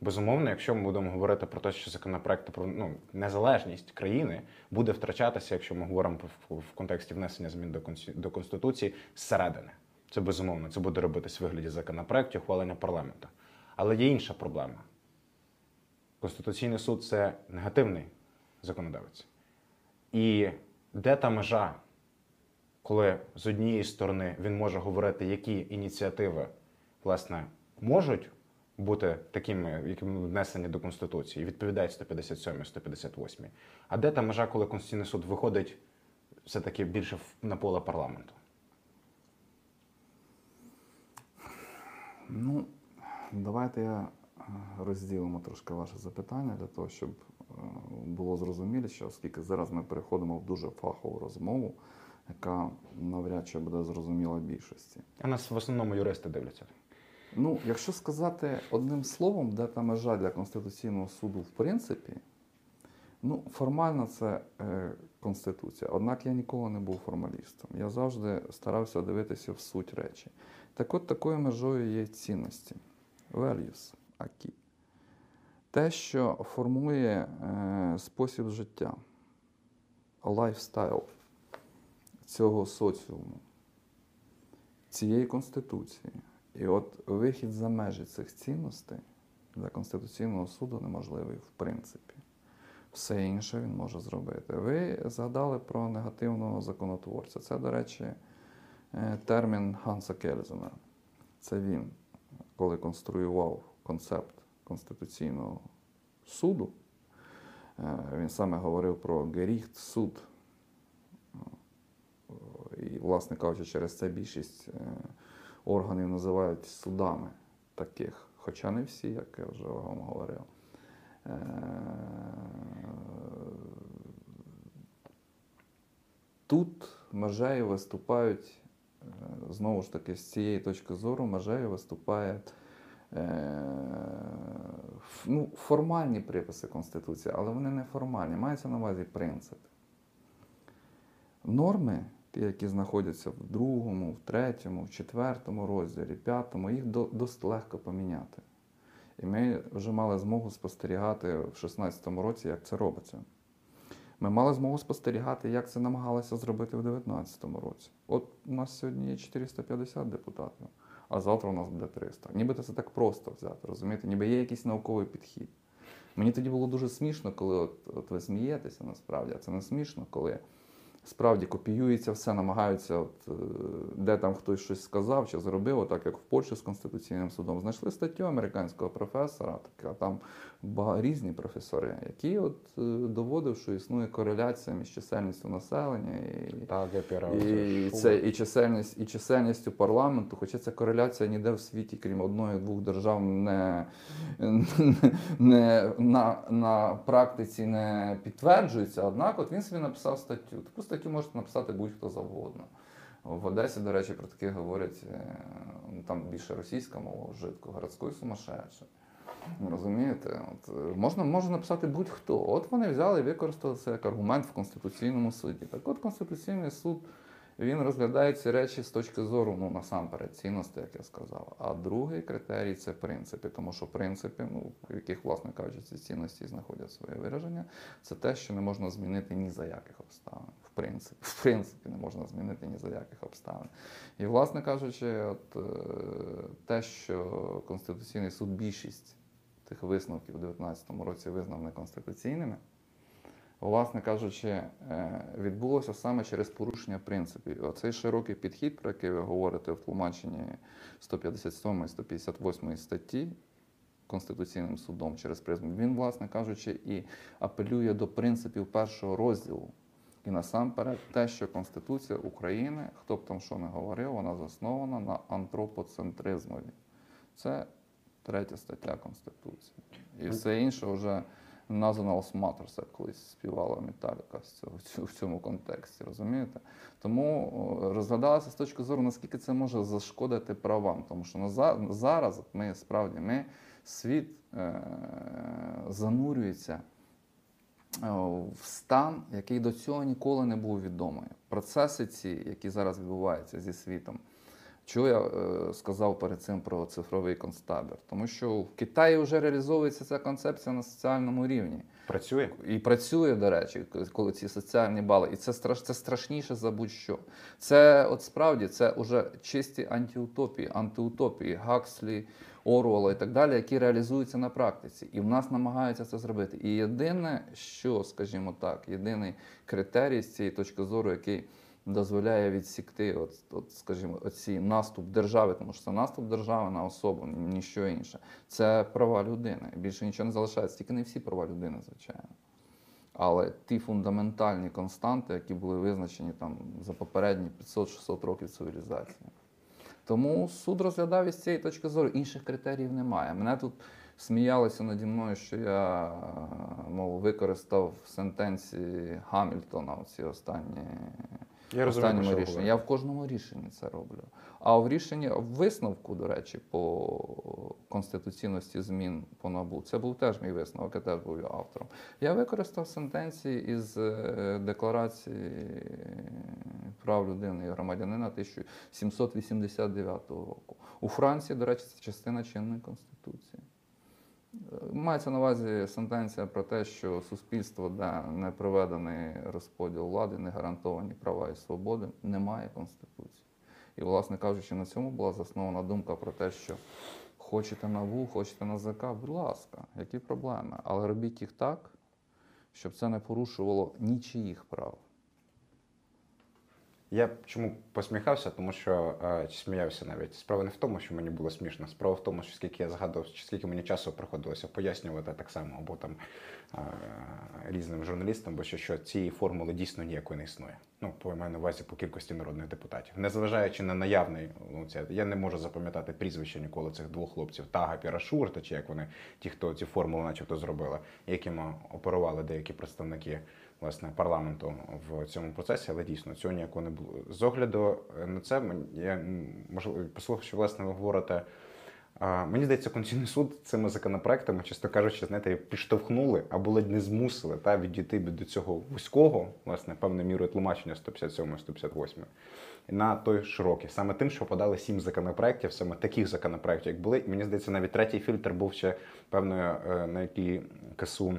безумовно, якщо ми будемо говорити про те, що законопроект про ну, незалежність країни буде втрачатися, якщо ми говоримо в, контексті внесення змін до Конституції зсередини. Це безумовно, це буде робитись в вигляді законопроектів, ухвалення парламенту. Але є інша проблема. Конституційний суд це негативний законодавець. І де та межа, коли з однієї сторони він може говорити, які ініціативи власне можуть бути такими, якими внесені до Конституції, і відповідають 157 158 А де та межа, коли Конституційний суд виходить все-таки більше на поле парламенту? Ну, давайте я е, розділимо трошки ваше запитання для того, щоб е, було зрозуміліше, оскільки зараз ми переходимо в дуже фахову розмову, яка навряд чи буде зрозуміла більшості. А нас в основному юристи дивляться. Ну, якщо сказати одним словом, де та межа для Конституційного суду в принципі, ну, формально це е, Конституція. Однак я ніколи не був формалістом. Я завжди старався дивитися в суть речі. Так от такою межою є цінності, values, такі. Те, що формує е, спосіб життя, lifestyle цього соціуму, цієї конституції. І от вихід за межі цих цінностей для Конституційного суду неможливий в принципі. Все інше він може зробити. Ви згадали про негативного законотворця. Це, до речі, е, термін Ганса Кельзена. Це він, коли конструював концепт Конституційного суду, е, він саме говорив про Геріхт суд. І, власне кажучи, через це більшість е, органів називають судами таких, хоча не всі, як я вже вам говорив. Е, Тут межею виступають е, знову ж таки, з цієї точки зору Межею виступає е, ну, формальні приписи Конституції, але вони не формальні, мається на увазі принципи. Норми, ті, які знаходяться в другому, в третьому, в четвертому розділі, п'ятому, їх до- досить легко поміняти. І ми вже мали змогу спостерігати в 2016 році, як це робиться. Ми мали змогу спостерігати, як це намагалися зробити в 2019 році. От у нас сьогодні є 450 депутатів, а завтра у нас буде 300. Нібито це так просто взяти, розумієте? Ніби є якийсь науковий підхід. Мені тоді було дуже смішно, коли от, от ви смієтеся насправді, а це не смішно, коли справді копіюється все, намагаються, от, е, де там хтось щось сказав чи зробив, так як в Польщі з Конституційним судом. Знайшли статтю американського професора, така там різні професори, який от е, доводив, що існує кореляція між чисельністю населення і, Та Гепера. і, це, і, чисельність, і чисельністю парламенту, хоча ця кореляція ніде в світі, крім одної-двох держав, не, не на, на практиці не підтверджується. Однак, от він собі написав статтю. Таку статтю може написати будь-хто завгодно. В Одесі, до речі, про таке говорять е, там більше російська мова вжитку, городською сумасшедший. Розумієте? От, е, можна, написати будь-хто. От вони взяли і використали це як аргумент в Конституційному суді. Так от Конституційний суд він розглядає ці речі з точки зору, ну насамперед, цінності, як я сказав. А другий критерій це принципи, тому що принципи, ну, в яких, власне кажучи, ці цінності знаходять своє вираження, це те, що не можна змінити ні за яких обставин. В принципі, в принципі, не можна змінити ні за яких обставин. І, власне кажучи, от, е, те, що Конституційний суд більшість тих висновків у 2019 році визнав неконституційними, власне кажучи, е, відбулося саме через порушення принципів. Оцей широкий підхід, про який ви говорите в тлумаченні 157 і 158 статті Конституційним судом через призму, він, власне кажучи, і апелює до принципів першого розділу. І насамперед те, що Конституція України, хто б там що не говорив, вона заснована на антропоцентризмові. Це третя стаття Конституції. І все інше вже National Matters, як колись співала Металіка в цьому контексті, розумієте? Тому о, розглядалося з точки зору, наскільки це може зашкодити правам. Тому що на зараз ми справді ми світ е- занурюється е, в стан, який до цього ніколи не був відомий. Процеси ці, які зараз відбуваються зі світом. Чого я е, сказав перед цим про цифровий концтабір? Тому що в Китаї вже реалізовується ця концепція на соціальному рівні. Працює? І працює, до речі, коли ці соціальні бали. І це страш, це страшніше за будь-що. Це от справді це вже чисті антиутопії, антиутопії, Гакслі, Оруелла і так далі, які реалізуються на практиці. І в нас намагаються це зробити. І єдине, що, скажімо так, єдиний критерій з цієї точки зору, який дозволяє відсікти, от, от, скажімо, оці наступ держави, тому що це наступ держави на особу, ніщо інше. Це права людини. Більше нічого не залишається, тільки не всі права людини, звичайно. Але ті фундаментальні константи, які були визначені там за попередні 500-600 років цивілізації. Тому суд розглядав із цієї точки зору, інших критеріїв немає. Мене тут сміялися наді мною, що я мов, використав в сентенції Гамільтона оці останні Я розумію, останньому що рішенні. Я в кожному рішенні це роблю. А в рішенні в висновку, до речі, по конституційності змін по набу, це був теж мій висновок, я теж був автором. Я використав сентенції із е, декларації прав людини і громадянина 1789 року. У Франції, до речі, це частина чинної конституції. Мається на увазі сентенція про те, що суспільство, де не проведений розподіл влади, не гарантовані права і свободи, немає конституції. І, власне кажучи, на цьому була заснована думка про те, що хочете НАБУ, хочете НАЗК, будь ласка, які проблеми. Але робіть їх так, щоб це не порушувало нічиїх прав. Я чому посміхався, тому що е, чи сміявся навіть. Справа не в тому, що мені було смішно. Справа в тому, що скільки я згадував, чи скільки мені часу приходилося пояснювати так само, або там е, різним журналістам, бо що, що цієї формули дійсно ніякої не існує. Ну, по маю на увазі по кількості народних депутатів. Незважаючи на наявний, ну це я не можу запам'ятати прізвища ніколи цих двох хлопців, Тага Пірашур, та чи як вони, ті, хто ці формули начебто зробили, якими оперували деякі представники власне парламенту в цьому процесі, але дійсно цього ніякого не було. З огляду на це я можливо послухавши, власне, ви говорите. Мені здається, Конституційний суд цими законопроектами, чесно кажучи, знаєте, підштовхнули або ледь не змусили та, відійти до цього вузького, власне, певною мірою тлумачення 157 158 на той широкий. Саме тим, що подали сім законопроєктів, саме таких законопроєктів, як були. І мені здається, навіть третій фільтр був ще певною, е, на який КСУ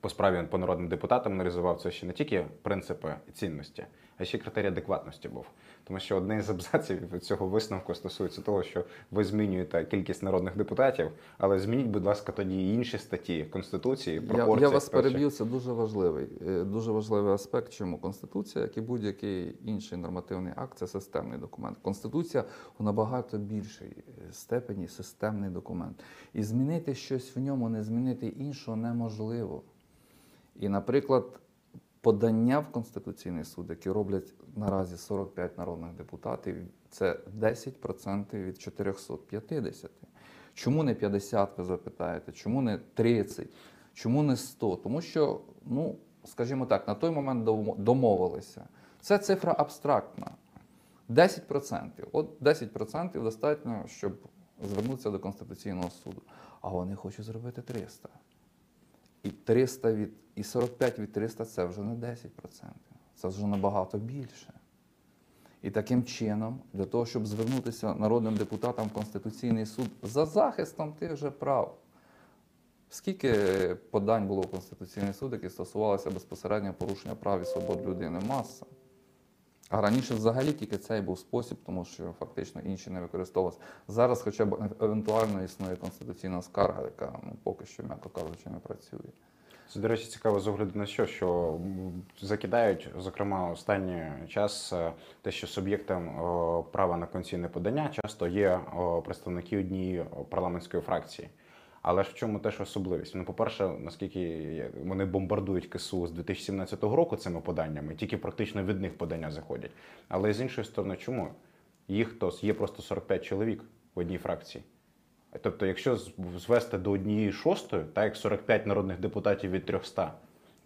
по справі по народним депутатам аналізував це ще не тільки принципи і цінності, а ще критерій адекватності був. Тому що одне з абзаців цього висновку стосується того, що ви змінюєте кількість народних депутатів, але змініть, будь ласка, тоді інші статті Конституції. Я, пропорції, я вас проче. переб'ю, це дуже важливий, е, дуже важливий аспект. Чому Конституція, як і будь-який інший нормативний акт, це системний документ. Конституція у набагато більшій е, степені системний документ. І змінити щось в ньому, не змінити іншого неможливо. І, наприклад, подання в Конституційний суд, які роблять наразі 45 народних депутатів, це 10% від 450. Чому не 50, ви запитаєте? Чому не 30? Чому не 100? Тому що, ну, скажімо так, на той момент домовилися. Це цифра абстрактна. 10%. От 10% достатньо, щоб звернутися до Конституційного суду. А вони хочуть зробити 300. І 300 від, і 45 від 300 це вже не 10%. Це вже набагато більше. І таким чином, для того, щоб звернутися народним депутатам в Конституційний суд за захистом тих же прав. Скільки подань було в Конституційний суд, які стосувалися безпосередньо порушення прав і свобод людини? Маса. А раніше взагалі тільки цей був спосіб, тому що фактично інші не використовувалися. Зараз хоча б евентуально існує конституційна скарга, яка ну, поки що, м'яко кажучи, не працює. Це, до речі, цікаво з огляду на що, що закидають, зокрема, останній час е, те, що суб'єктом права на конституційне подання часто є представники однієї парламентської фракції. Але ж в чому теж особливість? Ну, по-перше, наскільки вони бомбардують КСУ з 2017 року цими поданнями, тільки практично від них подання заходять. Але з іншої сторони, чому? Їх то є просто 45 чоловік в одній фракції. Тобто, якщо звести до однієї шостої, так як 45 народних депутатів від 300,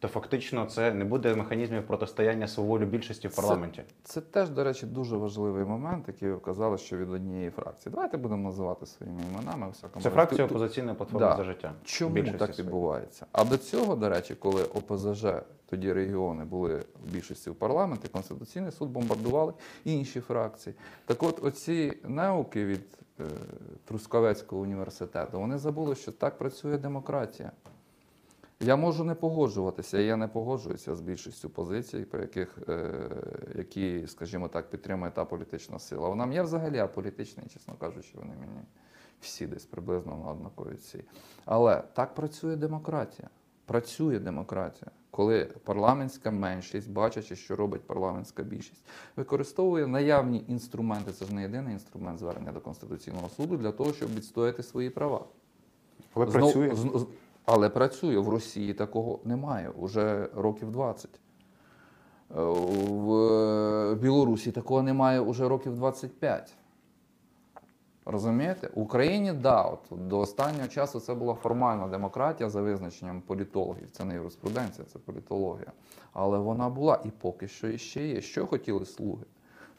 то фактично це не буде механізмів протистояння сваволі більшості в парламенті. Це теж, до речі, дуже важливий момент, який ви вказали, що від однієї фракції. Давайте будемо називати своїми іменами. всякому Це фракція опозиційна платформа Да. за життя. Чому Більшості так відбувається? А до цього, до речі, коли ОПЗЖ, тоді регіони були в більшості в парламенті, Конституційний суд бомбардували інші фракції. Так от, оці науки від е, Трускавецького університету, вони забули, що так працює демократія. Я можу не погоджуватися, я не погоджуюся з більшістю позицій, по яких, е, які, скажімо так, підтримує та політична сила. Вона є взагалі аполітична, і, чесно кажучи, вони мені всі десь приблизно на однакові ці. Але так працює демократія. Працює демократія, коли парламентська меншість, бачачи, що робить парламентська більшість, використовує наявні інструменти. Це ж не єдиний інструмент звернення до Конституційного суду для того, щоб відстояти свої права. Але Знов- працює. з- але працює. В Росії такого немає уже років 20. Е, В Білорусі такого немає уже років 25. Розумієте? В Україні, да, от до останнього часу це була формальна демократія за визначенням політологів. Це не юриспруденція, це політологія. Але вона була і поки що іще є. Що хотіли слуги?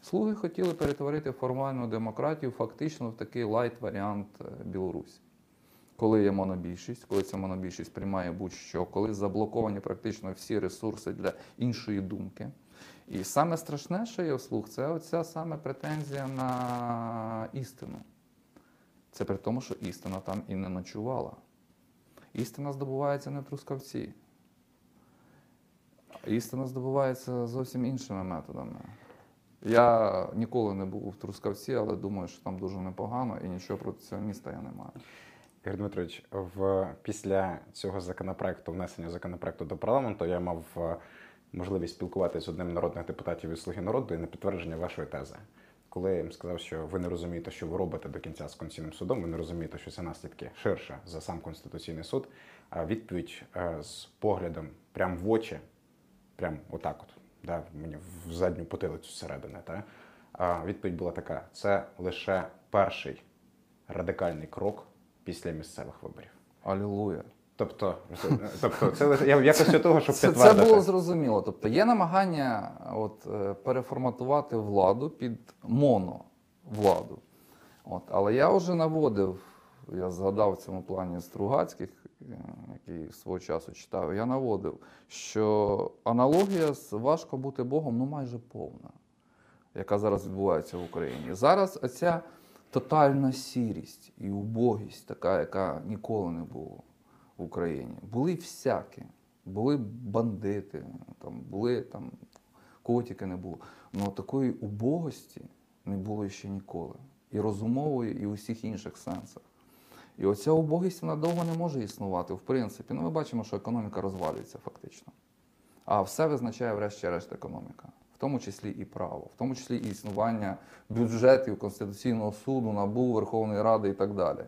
Слуги хотіли перетворити формальну демократію фактично в такий лайт-варіант е, Білорусі. Коли є монобільшість, коли ця монобільшість приймає будь-що, коли заблоковані практично всі ресурси для іншої думки. І саме страшне, що є у слуг, це оця саме претензія на істину. Це при тому, що істина там і не ночувала. Істина здобувається не в трускавці. Істина здобувається зовсім іншими методами. Я ніколи не був в Трускавці, але думаю, що там дуже непогано і нічого проти цього міста я не маю. Ігор Дмитрович, в, після цього законопроекту, внесення законопроекту до парламенту, я мав е, можливість спілкуватися з одним народних депутатів від Слуги народу і на підтвердження вашої тези. Коли я їм сказав, що ви не розумієте, що ви робите до кінця з Конституційним судом, ви не розумієте, що це наслідки ширше за сам Конституційний суд. А відповідь е, з поглядом прямо в очі, прям отак, от, да, мені в задню потилицю зсередини. Та? Відповідь була така: це лише перший радикальний крок після місцевих виборів. Алілуя. Тобто, тобто це я в якості того, щоб Це, це було зрозуміло. Тобто є намагання от, е, переформатувати владу під моновладу. От, але я вже наводив, я згадав в цьому плані Стругацьких, е, який свого часу читав, я наводив, що аналогія з важко бути Богом ну майже повна, яка зараз відбувається в Україні. Зараз оця тотальна сірість і убогість, така, яка ніколи не було в Україні. Були всякі. Були бандити, там, були там, котики не було. Але такої убогості не було ще ніколи. І розумової, і у всіх інших сенсах. І оця убогість вона довго не може існувати, в принципі. Ну, ми бачимо, що економіка розвалюється фактично. А все визначає, врешті-решт, економіка, в тому числі і право, в тому числі і існування бюджетів Конституційного суду, НАБУ, Верховної Ради і так далі.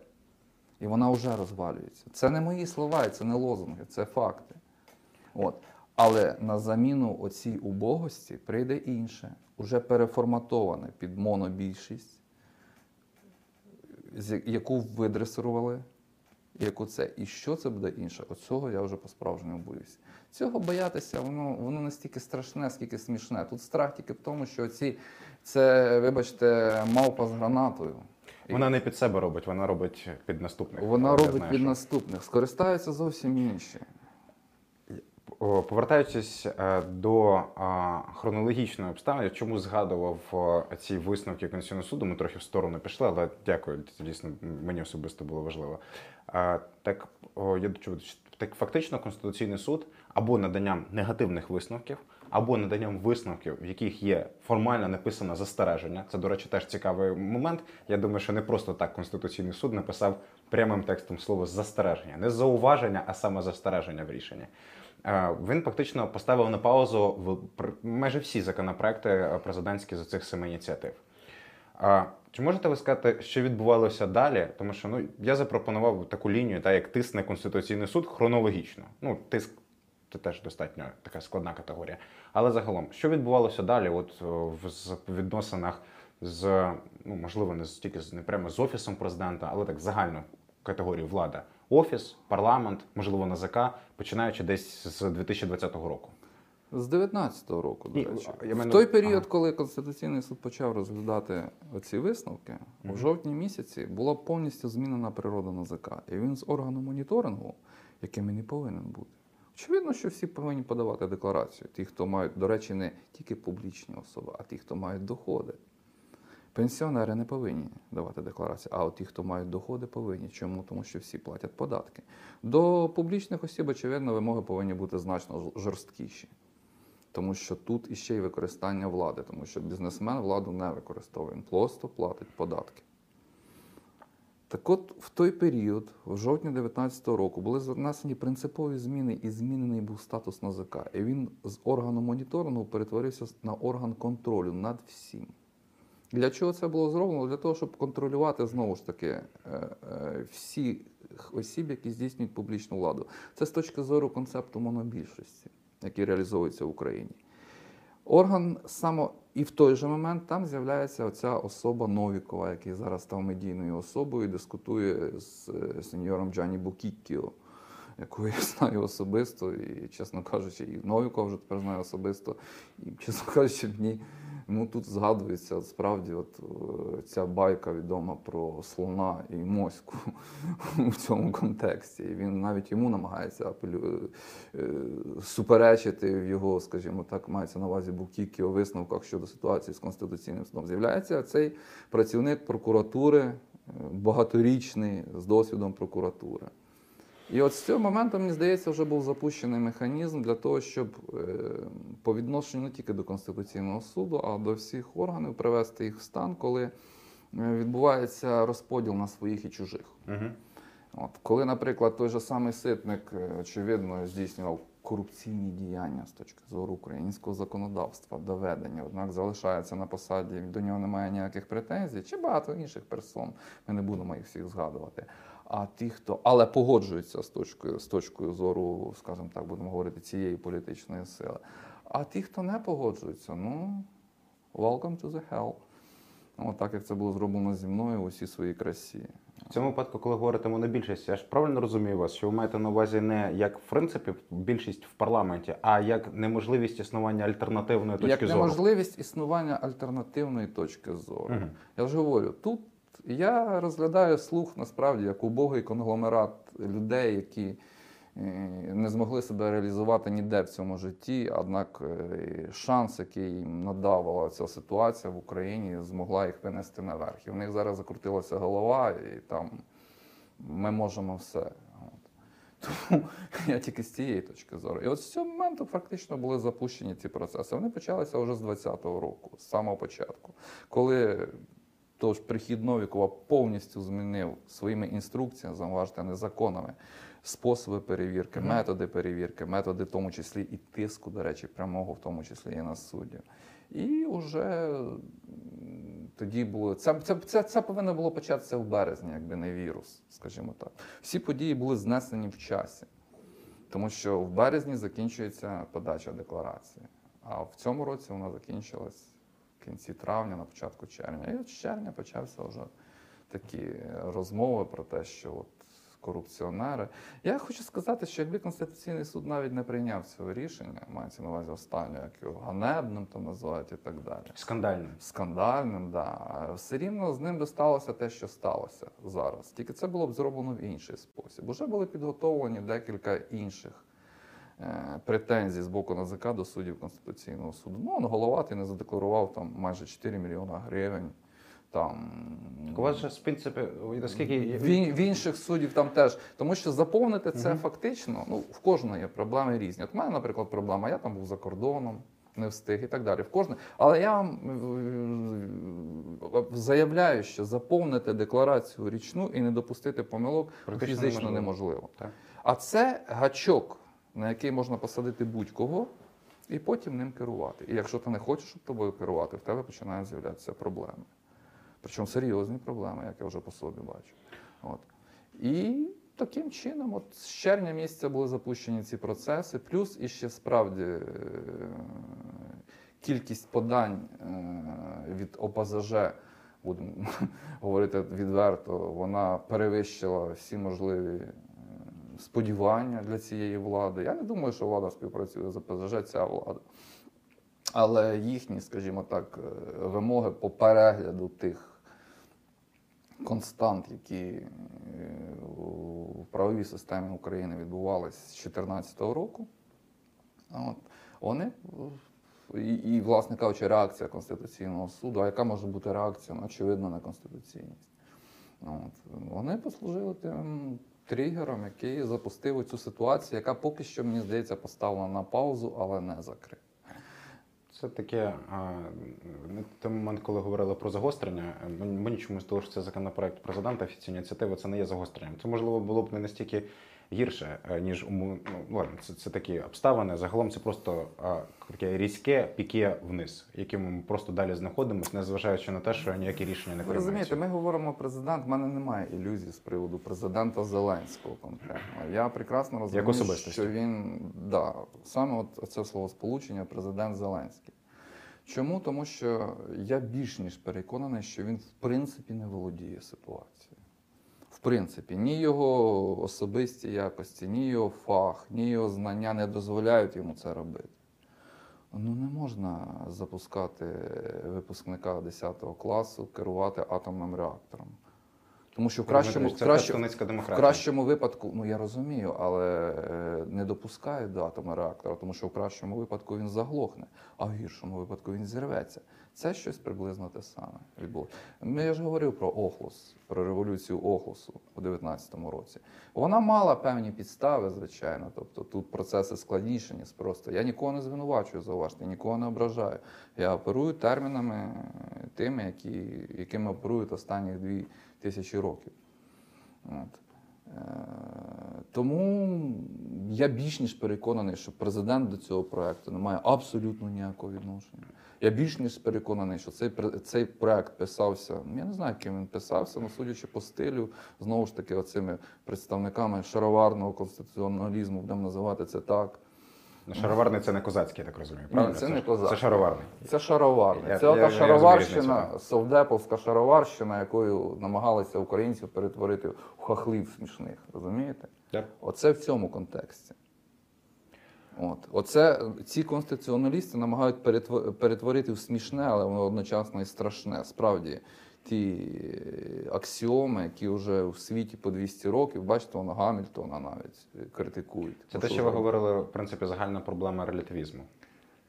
І вона вже розвалюється. Це не мої слова, це не лозунги, це факти. От. Але на заміну оцій убогості прийде інше, уже переформатоване під монобільшість, яку видресирували, яку оце. І що це буде інше? Оцього я вже по-справжньому боюся. Цього боятися, воно, воно настільки страшне, скільки смішне. Тут страх тільки в тому, що ці, це, вибачте, мавпа з гранатою. Вона не під себе робить, вона робить під наступних. Вона робить знаю, під що. наступних. Скористаються зовсім інші. Повертаючись е, до хронологічної обставини, чому згадував ці висновки Конституційного суду, ми трохи в сторону пішли, але дякую, дійсно мені особисто було важливо. Е, Так, я чого? Так фактично Конституційний суд або наданням негативних висновків, або наданням висновків, в яких є формально написане застереження. Це, до речі, теж цікавий момент. Я думаю, що не просто так Конституційний суд написав прямим текстом слово застереження, не зауваження, а саме застереження в рішенні. Е, Він фактично поставив на паузу в- майже всі законопроекти е, президентські за цих семи ініціатив. Чи можете ви сказати, що відбувалося далі? Тому що ну я запропонував таку лінію, та як тисне Конституційний суд хронологічно. Ну, тиск це теж достатньо така складна категорія. Але загалом, що відбувалося далі? От е, в відносинах з ну можливо, не стільки з не прямо з офісом президента, але так загальну категорію влада. Офіс, парламент, можливо, НАЗК, починаючи десь з 2020 року. З 19-го року, до речі. я В мене- той період, ага. коли Конституційний суд почав розглядати оці висновки, у Мгм. жовтні місяці була повністю змінена природа НАЗК. І він з органу моніторингу, яким і не повинен бути. Очевидно, що всі повинні подавати декларацію. Ті, хто мають, до речі, не тільки публічні особи, а ті, хто мають доходи. Пенсіонери не повинні давати декларацію, а от ті, хто мають доходи, повинні. Чому? Тому що всі платять податки. До публічних осіб, очевидно, вимоги повинні бути значно жорсткіші. Тому що тут іще й використання влади, тому що бізнесмен владу не використовує, він просто платить податки. Так от, в той період, в жовтні 2019 року, були занесені принципові зміни, і змінений був статус НАЗК. І він з органу моніторингу перетворився на орган контролю над всім. Для чого це було зроблено? Для того, щоб контролювати знову ж таки е, е, всі осіб, які здійснюють публічну владу. Це з точки зору концепту монобільшості, який реалізовується в Україні. Орган само і в той же момент там з'являється оця особа Новікова, який зараз став медійною особою, дискутує з е, сеньором Джані Букіккіо, якого я знаю особисто, і, чесно кажучи, і Новікова вже тепер знаю особисто. І, чесно кажучи, мені ну, тут згадується справді от, е, ця байка відома про слона і моську у цьому контексті. І він навіть йому намагається апелю... е, суперечити в його, скажімо так, мається на увазі Букікі у висновках щодо ситуації з Конституційним судом. З'являється цей працівник прокуратури, е, багаторічний, з досвідом прокуратури. І от з цього моменту, мені здається, вже був запущений механізм для того, щоб е, по відношенню не тільки до Конституційного суду, а до всіх органів привести їх в стан, коли е, відбувається розподіл на своїх і чужих. Угу. От, коли, наприклад, той же самий ситник, е, очевидно, здійснював корупційні діяння з точки зору українського законодавства, доведення, однак залишається на посаді, до нього немає ніяких претензій, чи багато інших персон. Ми не будемо їх всіх згадувати. А ті, хто але погоджуються з точкою, з точкою зору, скажімо так, будемо говорити, цієї політичної сили. А ті, хто не погоджуються, ну welcome to the hell. Ну, так як це було зроблено зі мною у усій своїй красі. В цьому випадку, коли говорите монобільшість, я ж правильно розумію вас, що ви маєте на увазі не як в принципі більшість в парламенті, а як неможливість існування альтернативної точки Як зору. неможливість існування альтернативної точки зору. Мгм. Я ж говорю, тут я розглядаю слух насправді як убогий конгломерат людей, які е, не змогли себе реалізувати ніде в цьому житті. Однак е, шанс, який їм надавала ця ситуація в Україні, змогла їх винести наверх. І в них зараз закрутилася голова, і там ми можемо все. Тому я тільки з цієї точки зору. І от з цього моменту фактично були запущені ці процеси. Вони почалися вже з 20-го року, з самого початку, коли тож прихід Новікова повністю змінив своїми інструкціями, зауважте, не законами, способи перевірки, методи перевірки, методи, в тому числі і тиску, до речі, прямого, в тому числі і на суддів. І вже тоді було це, це, це, це повинно було початися в березні, якби не вірус, скажімо так. Всі події були знесені в часі, тому що в березні закінчується подача декларації, а в цьому році вона закінчилась кінці травня, на початку червня. І от з червня почався вже такі розмови про те, що от корупціонери. Я хочу сказати, що якби Конституційний суд навіть не прийняв цього рішення, мається на увазі останнього, як його ганебним там називають і так далі. Скандально. Скандальним, да. Все рівно з ним би сталося те, що сталося зараз. Тільки це було б зроблено в інший спосіб. Уже були підготовлені декілька інших претензій з боку НАЗК до суддів Конституційного суду. Ну, он головатий не задекларував там майже 4 мільйона гривень. Там у вас же, в принципі, наскільки в, в інших суддів там теж. Тому що заповнити це Мгм. фактично, ну, в кожного є проблеми різні. От в мене, наприклад, проблема, я там був за кордоном, не встиг і так далі. В кожне. Але я вам е, заявляю, що заповнити декларацію річну і не допустити помилок Практично фізично неможливо. неможливо. Так. А це гачок, на який можна посадити будь-кого. І потім ним керувати. І якщо ти не хочеш, щоб тобою керувати, в тебе починають з'являтися проблеми. Причому серйозні проблеми, як я вже по собі бачу. От. І таким чином, от з червня місяця були запущені ці процеси, плюс іще справді е, кількість подань е, від ОПЗЖ, будемо говорити відверто, вона перевищила всі можливі сподівання для цієї влади. Я не думаю, що влада співпрацює з ОПЗЖ, ця влада. Але їхні, скажімо так, е, вимоги по перегляду тих констант, які е, у правовій системі України відбувалися з 2014 року, от, вони е, і, і, власне кажучи, реакція Конституційного суду, а яка може бути реакція, ну, очевидно, на конституційність. От, вони послужили тим тригером, який запустив цю ситуацію, яка поки що, мені здається, поставлена на паузу, але не закрита. Це таке на той момент, коли говорили про загострення, мені мені чомусь того, що це законопроект президента, офіційна ініціатива, це не є загостренням. Це можливо було б не настільки гірше, е, ніж умов... ну, ладно, це, це такі обставини. Загалом це просто а, таке різке піке вниз, яким ми просто далі знаходимося, незважаючи на те, що ніякі рішення не Ви розумієте, ми говоримо президент. в мене немає ілюзій з приводу президента Зеленського конкретно. Я прекрасно розумію, особистості. що він да, саме от це словосполучення президент Зеленський. Чому? Тому що я більш ніж переконаний, що він в принципі не володіє ситуацією. Принципі, ні його особисті якості, ні його фах, ні його знання не дозволяють йому це робити. Ну не можна запускати випускника 10 класу, керувати атомним реактором. Тому що в кращому, в кращому, в кращому випадку, ну я розумію, але е, не допускають до атомного реактора, тому що в кращому випадку він заглохне, а в гіршому випадку він зірветься. Це щось приблизно те саме відбулося. Ну, Я ж говорив про Охлус, про революцію Охлусу у 19-му році. Вона мала певні підстави, звичайно. Тобто тут процеси складніші, ніж просто. Я нікого не звинувачую, зауважте, нікого не ображаю. Я оперую термінами тими, які, якими оперують останні дві тисячі років. От. Е, Тому я більш ніж переконаний, що президент до цього проекту не має абсолютно ніякого відношення. Я більш ніж переконаний, що цей, цей проект писався. Я не знаю, ким він писався, але судячи по стилю, знову ж таки, оцими представниками шароварного конституціоналізму, будемо називати це так. Ну, Шароварний це не козацький, я так розумію. Правильно? це не козацький. Це шароварний. Це шароварне. Я- Це я- ота я розумію шароварщина, різницю, совдеповська шароварщина, якою намагалися українців перетворити в хахлів смішних. Розумієте? Так. Оце в цьому контексті. От. Оце ці конституціоналісти намагають перетво- перетворити в смішне, але воно одночасно і страшне. Справді, ті е, аксіоми, які вже в світі по 200 років, бачите, воно Гамільтона навіть е, критикують. Це те, що що ви говорили, в принципі, загальна проблема релятивізму.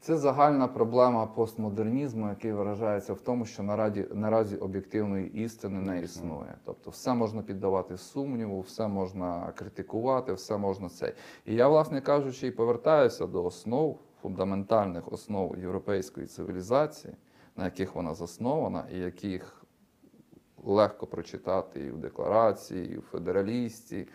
Це загальна проблема постмодернізму, який виражається в тому, що наразі, наразі об'єктивної істини не існує. Тобто все можна піддавати сумніву, все можна критикувати, все можна це. І я, власне кажучи, і повертаюся до основ, фундаментальних основ європейської цивілізації, на яких вона заснована, і яких легко прочитати і в декларації, і в федералісті,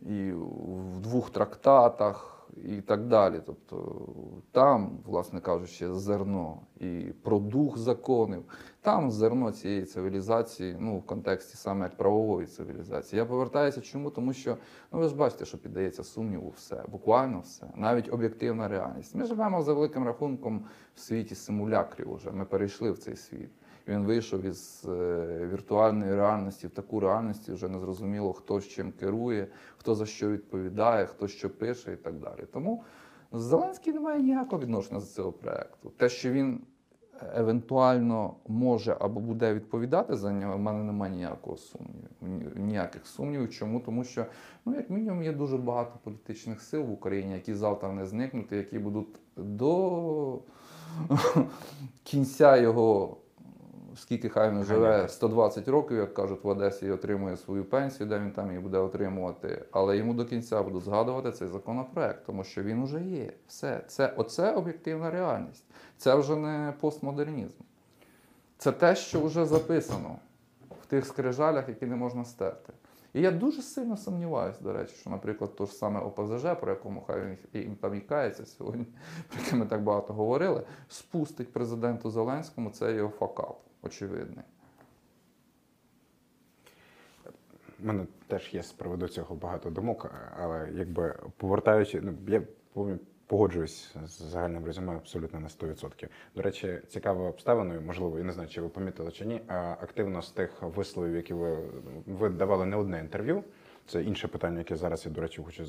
і в двох трактатах, і так далі. Тобто там, власне кажучи, зерно і про дух законів, там зерно цієї цивілізації, ну в контексті саме як правової цивілізації. Я повертаюся чому? Тому що ну ви ж бачите, що піддається сумніву все, буквально все, навіть об'єктивна реальність. Ми живемо за великим рахунком в світі симулякрів. Уже ми перейшли в цей світ. Він вийшов із е, віртуальної реальності в таку реальність, вже не зрозуміло, хто з чим керує, хто за що відповідає, хто що пише і так далі. Тому Зеленський не має ніякого відношення до цього проекту. Те, що він евентуально може або буде відповідати за нього, в мене немає ніякого сумніву. Ніяких сумнівів. Чому? Тому що, ну, як мінімум, є дуже багато політичних сил в Україні, які завтра не зникнуть, які будуть до кінця його скільки хай він живе, 120 років, як кажуть, в Одесі і отримує свою пенсію, де він там її буде отримувати. Але йому до кінця будуть згадувати цей законопроект, тому що він уже є. Все. Це, оце об'єктивна реальність. Це вже не постмодернізм. Це те, що вже записано в тих скрижалях, які не можна стерти. І я дуже сильно сумніваюся, до речі, що, наприклад, то ж саме ОПЗЖ, про якому хай він там і кається сьогодні, про яке ми так багато говорили, спустить президенту Зеленському це його факап, очевидний. У мене теж є з приводу цього багато думок, але якби повертаючи, ну я погоджуюсь з загальним резюме абсолютно на 100%. До речі, цікавою обставиною, можливо, я не знаю, чи ви помітили чи ні. Активно з тих висловів, які ви, ви давали не одне інтерв'ю. Це інше питання, яке зараз я, до речі, хочу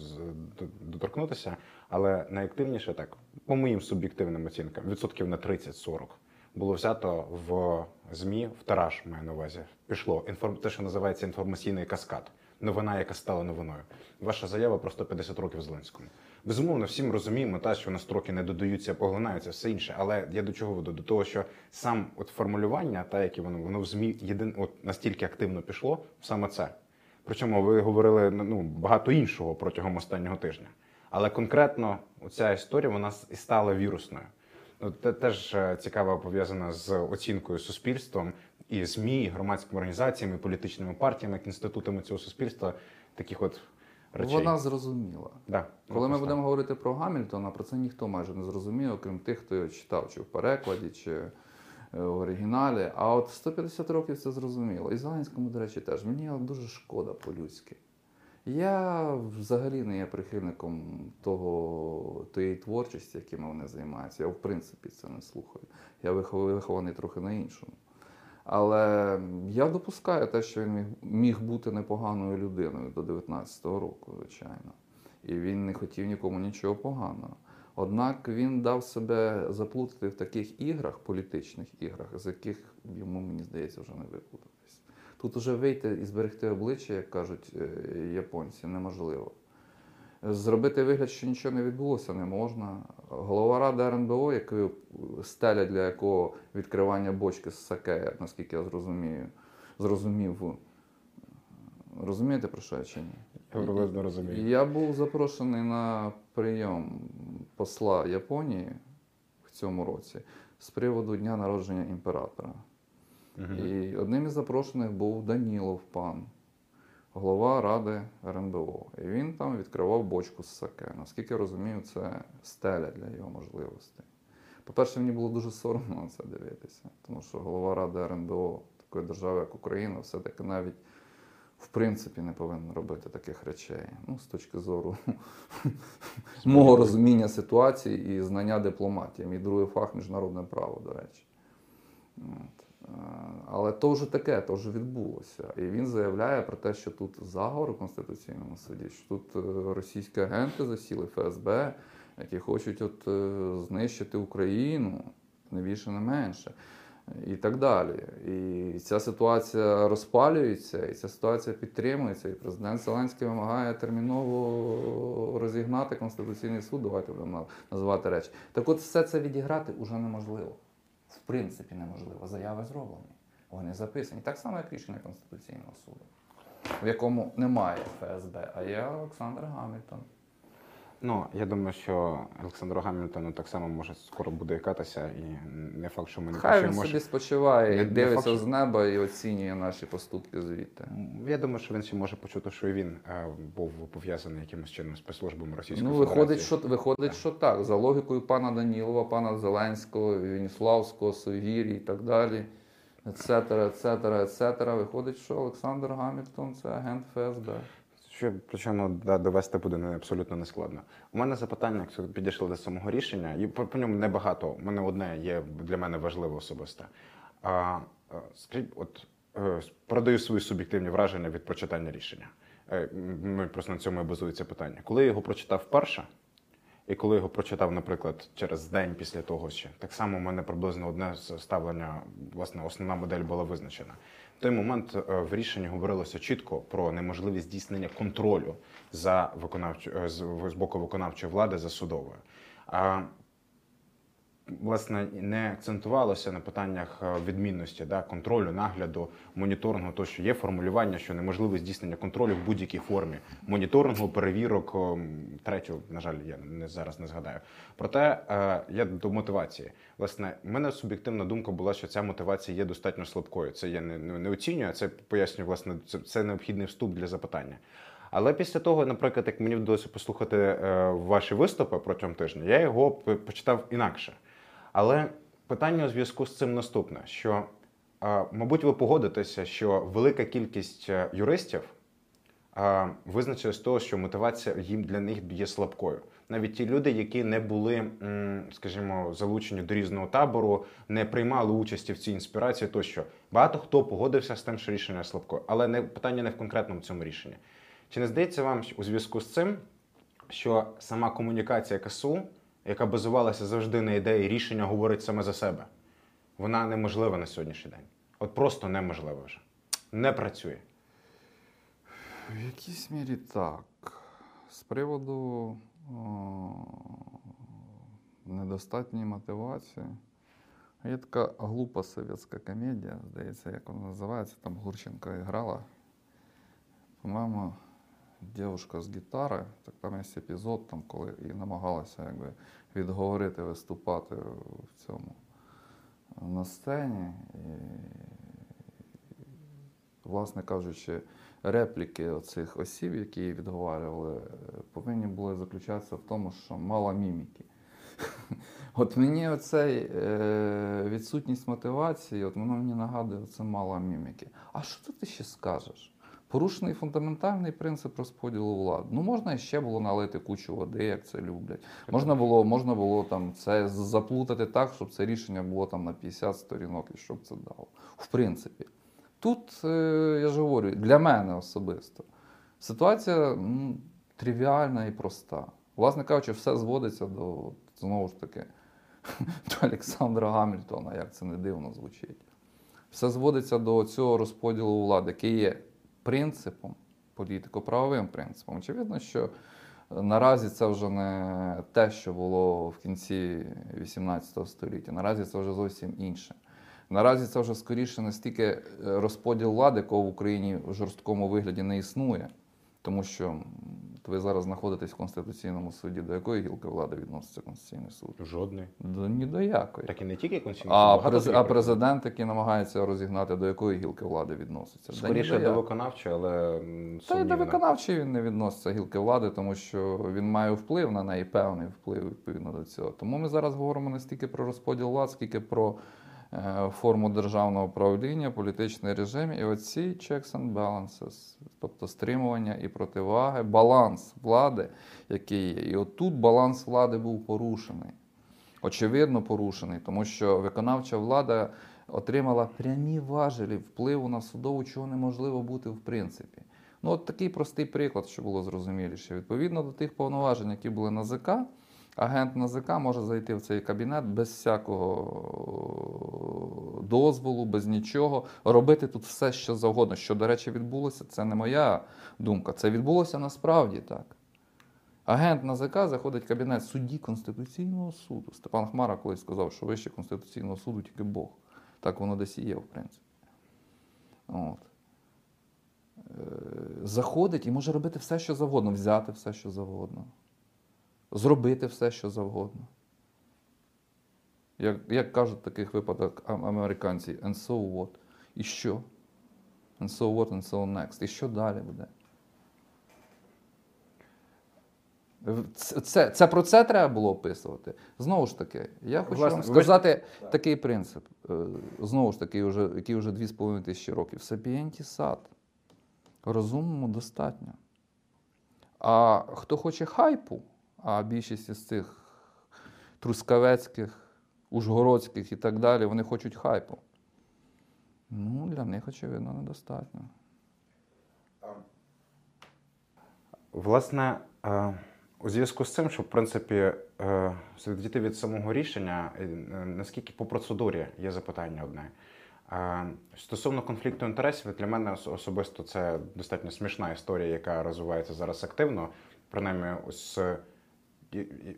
доторкнутися. Але найактивніше так, по моїм суб'єктивним оцінкам, відсотків на 30-40 було взято в ЗМІ, в тираж маю на увазі. Пішло те, що називається інформаційний каскад. Новина, яка стала новиною. Ваша заява про 150 років Зеленському. Безумовно, всім розуміємо, та що на строки не додаються, поглинаються, все інше. Але я до чого веду? До того, що сам от формулювання, та яке воно воно в ЗМІ єдин, от настільки активно пішло, саме це. Причому ви говорили ну, багато іншого протягом останнього тижня. Але конкретно ця історія вона і стала вірусною. Ну, Це теж е, цікаво пов'язано з оцінкою суспільством і ЗМІ, і громадськими організаціями, і політичними партіями, як інститутами цього суспільства, таких от речей. Вона зрозуміла. Да, Коли ми будемо говорити про Гамільтона, про це ніхто майже не зрозуміє, окрім тих, хто його читав, чи в перекладі, чи е, в оригіналі. А от 150 років це зрозуміло. І Зеленському, до речі, теж. Мені дуже шкода по-людськи. Я взагалі не є прихильником того, тієї творчості, якими вони займаються. Я в принципі це не слухаю. Я вихов- вихований трохи на іншому. Але я допускаю те, що він міг, бути непоганою людиною до 19-го року, звичайно. І він не хотів нікому нічого поганого. Однак він дав себе заплутати в таких іграх, політичних іграх, з яких йому, мені здається, вже не виплутатись. Тут уже вийти і зберегти обличчя, як кажуть е, японці, неможливо. Зробити вигляд, що нічого не відбулося, не можна. Голова ради РНБО, якою стеля для якого відкривання бочки з саке, наскільки я зрозумію, зрозумів. Розумієте, про що я чи ні? Я приблизно розумію. Я був запрошений на прийом посла Японії в цьому році з приводу дня народження імператора. Мгм. І одним із запрошених був Данілов пан, голова ради РНБО. І він там відкривав бочку з саке. Наскільки я розумію, це стеля для його можливостей. По-перше, мені було дуже соромно на це дивитися, тому що голова ради РНБО такої держави, як Україна, все-таки навіть в принципі не повинен робити таких речей. Ну, з точки зору мого розуміння ситуації і знання дипломатії. Мій другий фах міжнародне право, до речі. От. Е, Але то вже таке, то вже відбулося. І він заявляє про те, що тут заговор у Конституційному суді, що тут е, російські агенти засіли ФСБ, які хочуть от, е, знищити Україну, не більше, не менше. І так далі. І ця ситуація розпалюється, і ця ситуація підтримується. І президент Зеленський вимагає терміново розігнати Конституційний суд. Давайте будемо називати речі. Так от все це відіграти вже неможливо. Принципі, неможливо. Заяви зроблені. Вони записані. Так само, як рішення Конституційного суду, в якому немає ФСБ, а є Олександр Гамільтон. Ну, я думаю, що Олександру Гамільтону так само може скоро буде ікатися, і не факт, що ми не Хай він почуємо. собі спочиває, Не- і не дивиться факт, що- з неба і оцінює наші поступки звідти. Я думаю, що він ще може почути, що і він е, був пов'язаний якимось чином з спецслужбами Російської Ну, виходить, що виходить, що так. За логікою пана Данілова, пана Зеленського, Веніславського, Совгірі і так далі, ецетера, ецетера, ецетера. Виходить, що Олександр Гамільтон це агент ФСБ. Що причому довести буде не абсолютно нескладно. У мене запитання, якщо підійшли до самого рішення, і по, по ньому небагато. У мене одне є для мене важливе особисте. А, а, скажіть, от е, передаю свої суб'єктивні враження від прочитання рішення. Е, Ми просто на цьому і базується питання. Коли я його прочитав вперше, і коли його прочитав, наприклад, через день після того ще, так само у мене приблизно одне ставлення, власне, основна модель була визначена. Той момент е, в рішенні говорилося чітко про неможливість здійснення контролю за виконавчо е, з боку виконавчої влади за судовою. Власне не акцентувалося на питаннях е, відмінності да, контролю, нагляду, моніторингу, то що є формулювання, що неможливе здійснення контролю в будь-якій формі моніторингу, перевірок. ем, Третю, на жаль, я не зараз не згадаю. Проте е, я до мотивації. Власне, в мене суб'єктивна думка була, що ця мотивація є достатньо слабкою. Це я не, не, оцінюю, а це пояснюю, власне, це, це необхідний вступ для запитання. Але після того, наприклад, як мені вдалося послухати е, ваші виступи протягом тижня, я його почитав інакше. Але питання у зв'язку з цим наступне: що, мабуть, ви погодитеся, що велика кількість е, юристів визначили з того, що мотивація їм для них є слабкою. Навіть ті люди, які не були, скажімо, залучені до різного табору, не приймали участі в цій інспірації, тощо багато хто погодився з тим, що рішення слабкое. Але не питання не в конкретному цьому рішенні. Чи не здається вам у зв'язку з цим, що сама комунікація КСУ, яка базувалася завжди на ідеї рішення говорить саме за себе, вона неможлива на сьогоднішній день? От просто неможлива вже. Не працює. В якійсь мірі так. З приводу о, недостатньої мотивації. Є така глупа совєтська комедія, здається, як вона називається, там Гурченко грала. По-моєму, дівчинка з гітари, так там є епізод, там, коли і намагалася якби, відговорити виступати в цьому на сцені. І, власне кажучи, репліки оцих осіб, які її відговарювали, повинні були заключатися в тому, що мало міміки. От мені оцей е, відсутність мотивації, от воно мені нагадує, це мало міміки. А що ти ще скажеш? Порушений фундаментальний принцип розподілу влади. Ну можна ще було налити кучу води, як це люблять. Можна було, можна було там це заплутати так, щоб це рішення було там на 50 сторінок і щоб це дало. В принципі. Тут, е, я ж говорю, для мене особисто ситуація м, тривіальна і проста. Власне кажучи, все зводиться до знову ж таки до Олександра Гамільтона, як це не дивно звучить. Все зводиться до цього розподілу влади, який є принципом, політико-правовим принципом. Очевидно, що наразі це вже не те, що було в кінці 18 століття. Наразі це вже зовсім інше. Наразі це вже скоріше настільки е, розподіл влади, якого в Україні в жорсткому вигляді не існує, тому що м, ви зараз знаходитесь в Конституційному суді. До якої гілки влади відноситься Конституційний суд? Жодний. До ні до якої. Так і не тільки Конституційний А, Суд, багато през, а президент, який намагається розігнати, до якої гілки влади відноситься? Скоріше до до виконавчої, але м, Та й до виконавчої він не відноситься гілки влади, тому що він має вплив на неї, певний вплив відповідно до цього. Тому ми зараз говоримо не стільки про розподіл влад, скільки про форму державного управління, політичний режим і оці checks and balances, тобто стримування і противаги, баланс влади, який є. І отут баланс влади був порушений. Очевидно, порушений, тому що виконавча влада отримала прямі важелі впливу на судову, чого неможливо бути в принципі. Ну, от такий простий приклад, що було зрозуміліше. Відповідно до тих повноважень, які були на ЗК, агент НАЗК може зайти в цей кабінет без всякого дозволу, без нічого, робити тут все, що завгодно. Що, до речі, відбулося, це не моя думка. Це відбулося насправді так. Агент НАЗК заходить в кабінет судді Конституційного суду. Степан Хмара колись сказав, що вище Конституційного суду тільки Бог. Так воно десь і є, в принципі. От. Е, Заходить і може робити все, що завгодно, взяти все, що завгодно, зробити все, що завгодно. Як, як кажуть в таких випадках американці, and so what? І що? And so what, and so next. І що далі буде? Це, це, про це треба було описувати. Знову ж таки, я хочу Власне, вам ви сказати такий принцип. е, Знову ж таки, вже, який вже 2,5 тисячі років. Сапієнті сад. Розумному достатньо. А хто хоче хайпу, а більшість із цих трускавецьких, ужгородських і так далі, вони хочуть хайпу. Ну, для них, очевидно, недостатньо. Власне, у зв'язку з цим, що в принципі е, відійти від самого рішення, е, наскільки по процедурі є запитання одне. Стосовно конфлікту інтересів, для мене особисто це достатньо смішна історія, яка розвивається зараз активно. Принаймні, ось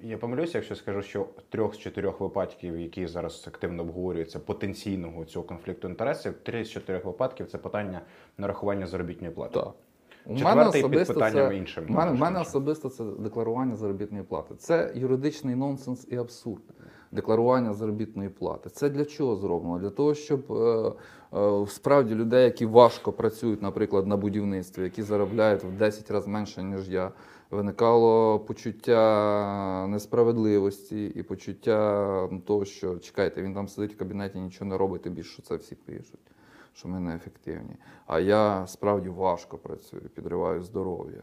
я- помилюся, якщо скажу, що трьох з чотирьох випадків, які зараз активно обговорюються потенційного цього конфлікту інтересів, три з чотирьох випадків це питання нарахування заробітної плати. Так. У під особисто питанням це, іншим, У мене, мене особисто це декларування заробітної плати. Це юридичний нонсенс і абсурд. Декларування заробітної плати. Це для чого зроблено? Для того, щоб е, е, справді людей, які важко працюють, наприклад, на будівництві, які заробляють в 10 разів менше, ніж я, виникало почуття несправедливості і почуття того, що чекайте, він там сидить в кабінеті, нічого не робить, тобі що це всі пишуть що ми неефективні. А я справді важко працюю, підриваю здоров'я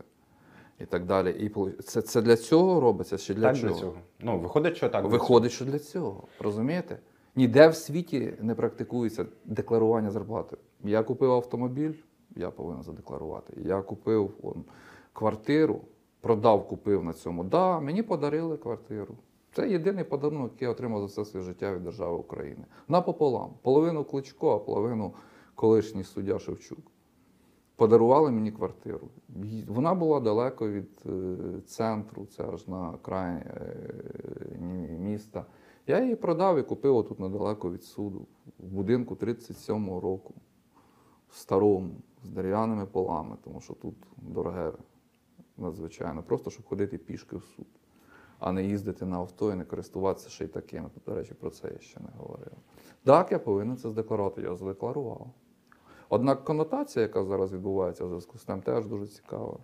і так далі. І це, це для цього робиться чи для так чого? для цього. Ну, виходить, що так. Виходить, що для цього. Розумієте? Ніде в світі не практикується декларування зарплати. Я купив автомобіль, я повинен задекларувати. Я купив он, квартиру, продав, купив на цьому. Да, мені подарили квартиру. Це єдиний подарунок, який я отримав за все своє життя від держави України. Напополам. Половину Кличко, а половину колишній суддя Шевчук. Подарували мені квартиру. Вона була далеко від е, центру, це аж на край е, міста. Я її продав і купив отут недалеко від суду, в будинку 37-го року, в старому, з дерев'яними полами, тому що тут дороге надзвичайно. Просто щоб ходити пішки в суд, а не їздити на авто і не користуватися ще й такими. До речі, про це я ще не говорив. Так, я повинен це здекларувати, я задекларував. Однак конотація, яка зараз відбувається в зв'язку з тим, теж дуже цікава.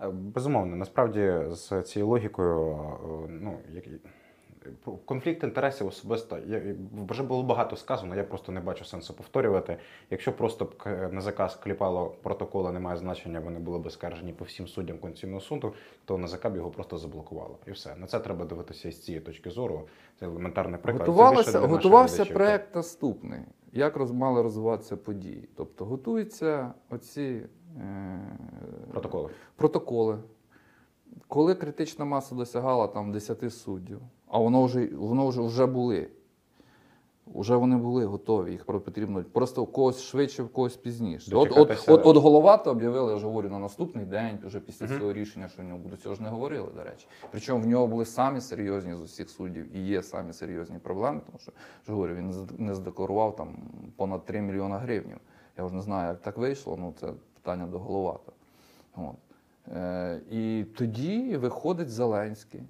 Е, Безумовно, насправді з цією логікою, е, ну як конфлікт інтересів особисто я вже було багато сказано. Я просто не бачу сенсу повторювати. Якщо просто на заказ кліпало протоколи, немає значення, вони були б скаржені по всім суддям Конституційного суду, то НАЗК б його просто заблокувало. І все. На це треба дивитися з цієї точки зору. Це елементарний приклад. Готувалося, готувався глядачів. проект наступний. Як роз, мали розвиватися події? Тобто готуються оці е, Протоколи. протоколи. Коли критична маса досягала там 10 суддів, а воно вже, воно вже, вже були. Вже вони були готові, їх потрібно просто в когось швидше, в когось пізніше. От, от, от, от голова то об'явили, я ж говорю, на наступний день, вже після Мгм. цього рішення, що в нього буде. Цього ж не говорили, до речі. Причому в нього були самі серйозні з усіх суддів і є самі серйозні проблеми, тому що ж говорю, він не не здекларував там понад 3 мільйона гривень. Я вже не знаю, як так вийшло, ну це питання до головата. От. Е, і тоді виходить Зеленський,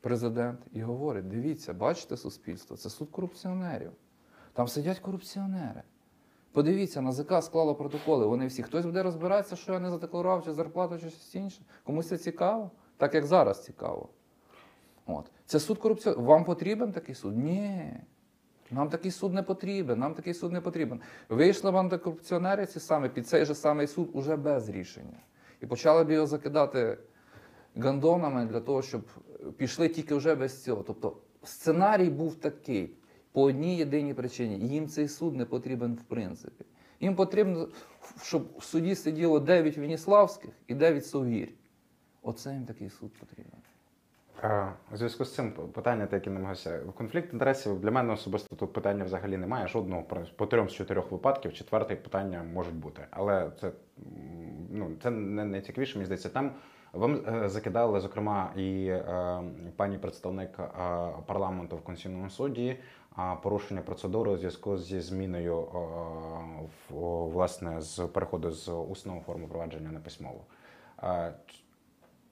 президент, і говорить: дивіться, бачите суспільство, це суд корупціонерів. Там сидять корупціонери. Подивіться, НАЗК склало протоколи. Вони всі. Хтось буде розбиратися, що я не задекларував, чи зарплату, чи щось інше. Комусь це цікаво, так як зараз цікаво. От. Це суд корупціонерів. Вам потрібен такий суд? Ні. Нам такий суд не потрібен, нам такий суд не потрібен. Вийшли б антикорупціонери ці саме під цей же самий суд уже без рішення. І почали б його закидати гандонами для того, щоб пішли тільки вже без цього. Тобто сценарій був такий по одній єдиній причині. Їм цей суд не потрібен в принципі. Їм потрібно, щоб в суді сиділо 9 Веніславських і 9 Совгірь. Оце їм такий суд потрібен. У зв'язку з цим питання, те, яке намагався. Конфлікт інтересів для мене особисто тут питання взагалі немає. Жодного по трьом з чотирьох випадків. Четвертий питання можуть бути. Але це, ну, це не найцікавіше, мені здається. Там вам е, закидали, зокрема, і е, пані представник е, парламенту в Конституційному суді порушення процедури у зв'язку зі зміною власне з переходу з усного форму провадження на письмову.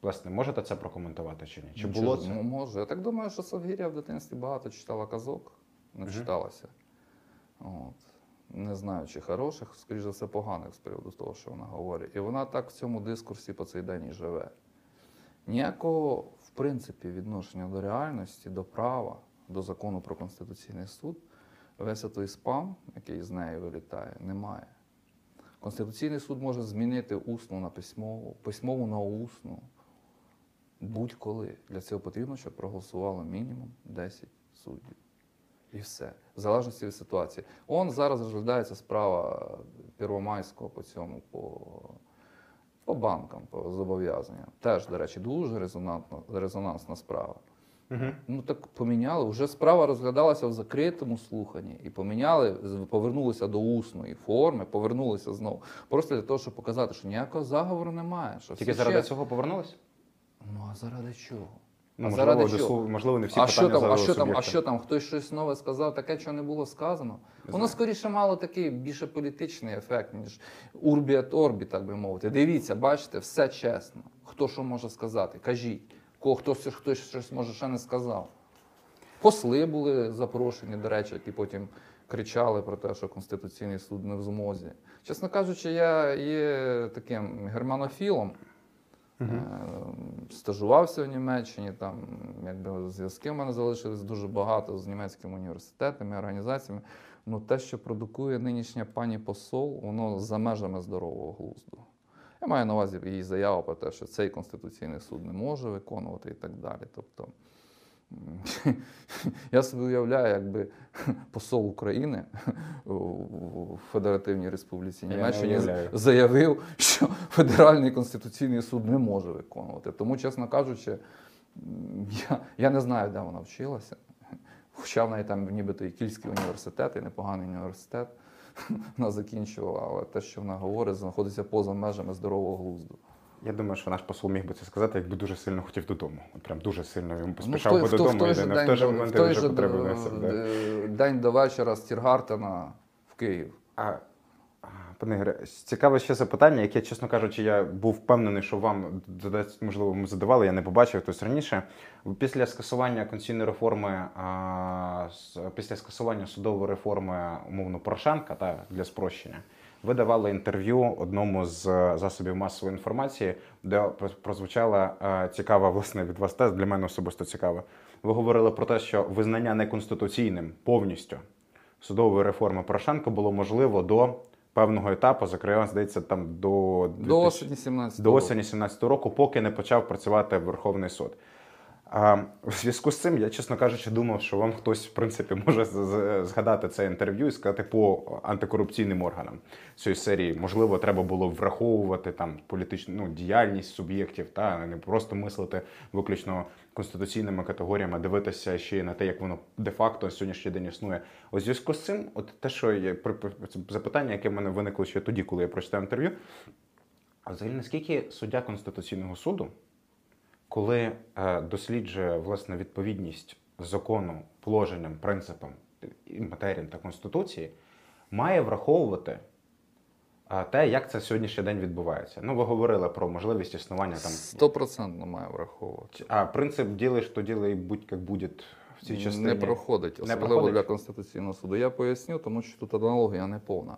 Власне, можете це прокоментувати чи ні? Чи було це? Ну, може. Я так думаю, що Совгір'я в дитинстві багато читала казок, не читалася. От. Не знаю, чи хороших, скоріш за все, поганих з приводу того, що вона говорить. І вона так в цьому дискурсі по цей день і живе. Ніякого, в принципі, відношення до реальності, до права, до закону про Конституційний суд, весь той спам, який з неї вилітає, немає. Конституційний суд може змінити усну на письмову, письмову на усну. Будь-коли. Для цього потрібно, щоб проголосувало мінімум 10 суддів. І все. В залежності від ситуації. Он зараз розглядається справа Первомайського по цьому, по, по банкам, по зобов'язанням. Теж, до речі, дуже резонантна, резонансна справа. Угу. Ну так поміняли. Вже справа розглядалася в закритому слуханні і поміняли, повернулися до усної форми, повернулися знову. Просто для того, щоб показати, що ніякого заговору немає. Що Тільки заради чесно. цього повернулись? Ну а заради чого? Ну, А можливо, заради чого? можливо, не всі а питання що там, а що там, а що там? Хтось щось нове сказав, таке, що не було сказано. Воно скоріше мало такий більше політичний ефект, ніж урбі et орбі, так би мовити. Дивіться, бачите, все чесно. Хто що може сказати? Кажіть. Кого хтось, хтось щось може ще не сказав. Посли були запрошені, до речі, які потім кричали про те, що Конституційний суд не в змозі. Чесно кажучи, я є таким германофілом. Е, Стажувався в Німеччині, там якби зв'язки в мене залишились дуже багато з німецькими університетами, організаціями. Ну те, що продукує нинішня пані посол, воно за межами здорового глузду. Я маю на увазі її заяву про те, що цей конституційний суд не може виконувати і так далі. Тобто я собі уявляю, якби посол України у Федеративній Республіці Німеччині заявив, що Федеральний конституційний суд не може виконувати. Тому, чесно кажучи, я, я не знаю, де вона вчилася. Хоча в неї там нібито і Кільський університет, і непоганий університет вона закінчувала, але те, що вона говорить, знаходиться поза межами здорового глузду. Я думаю, що наш посол міг би це сказати, якби дуже сильно хотів додому. От прям дуже сильно він Ну, поспішав в той- би в додому, і в той же момент він вже д- день до вечора з Тіргартена в Київ. А, а, пане Ігоре, цікаве ще запитання, яке, чесно кажучи, я був впевнений, що вам можливо, ми задавали, я не побачив хтось раніше. Після скасування конституційної реформи, а, після скасування судової реформи, умовно, Порошенка та для спрощення, ви давали інтерв'ю одному з засобів масової інформації, де прозвучала е, цікава власне від вас теза, для мене особисто цікава. Ви говорили про те, що визнання неконституційним повністю судової реформи Порошенка було можливо до певного етапу, зокрема, здається, там до, До 2000 осені 17 до осені 17 року, поки не почав працювати Верховний суд. А, в зв'язку з цим, я, чесно кажучи, думав, що вам хтось, в принципі, може згадати це інтерв'ю і сказати по антикорупційним органам цієї серії. Можливо, треба було враховувати там політичну ну, діяльність суб'єктів, та не просто мислити виключно конституційними категоріями, дивитися ще й на те, як воно де-факто сьогоднішній день існує. У зв'язку з цим, от те, що є запитання, яке в мене виникло ще тоді, коли я прочитав інтерв'ю. А взагалі, наскільки суддя Конституційного суду, коли е, досліджує власне відповідність закону, положенням, принципам і матеріям та конституції, має враховувати е, те, як це сьогоднішній день відбувається. Ну, ви говорили про можливість існування там. Стопроцентно має враховувати. А принцип ділиш, то ділай будь як буде в цій частині. Не проходить, Не проходить? для Конституційного суду. Я поясню, тому що тут аналогія не повна.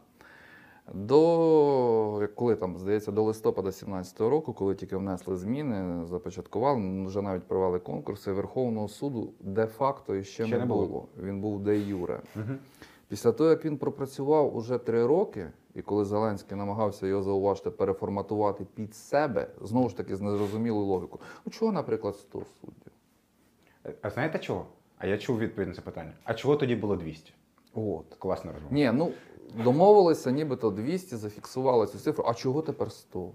До коли там, здається, до листопада 17-го року, коли тільки внесли зміни, започаткували, ну, вже навіть провели конкурси Верховного суду де-факто іще Ще не не було. було. Він був де юре. Угу. Після того, як він пропрацював уже три роки, і коли Зеленський намагався його зауважити, переформатувати під себе, знову ж таки з незрозумілою логікою. Ну чого, наприклад, 100 суддів? А знаєте чого? А я чув відповідь на це питання. А чого тоді було 200? От. Класна розмова. Ні, ну домовилися, нібито 200, зафіксували цю цифру. А чого тепер 100?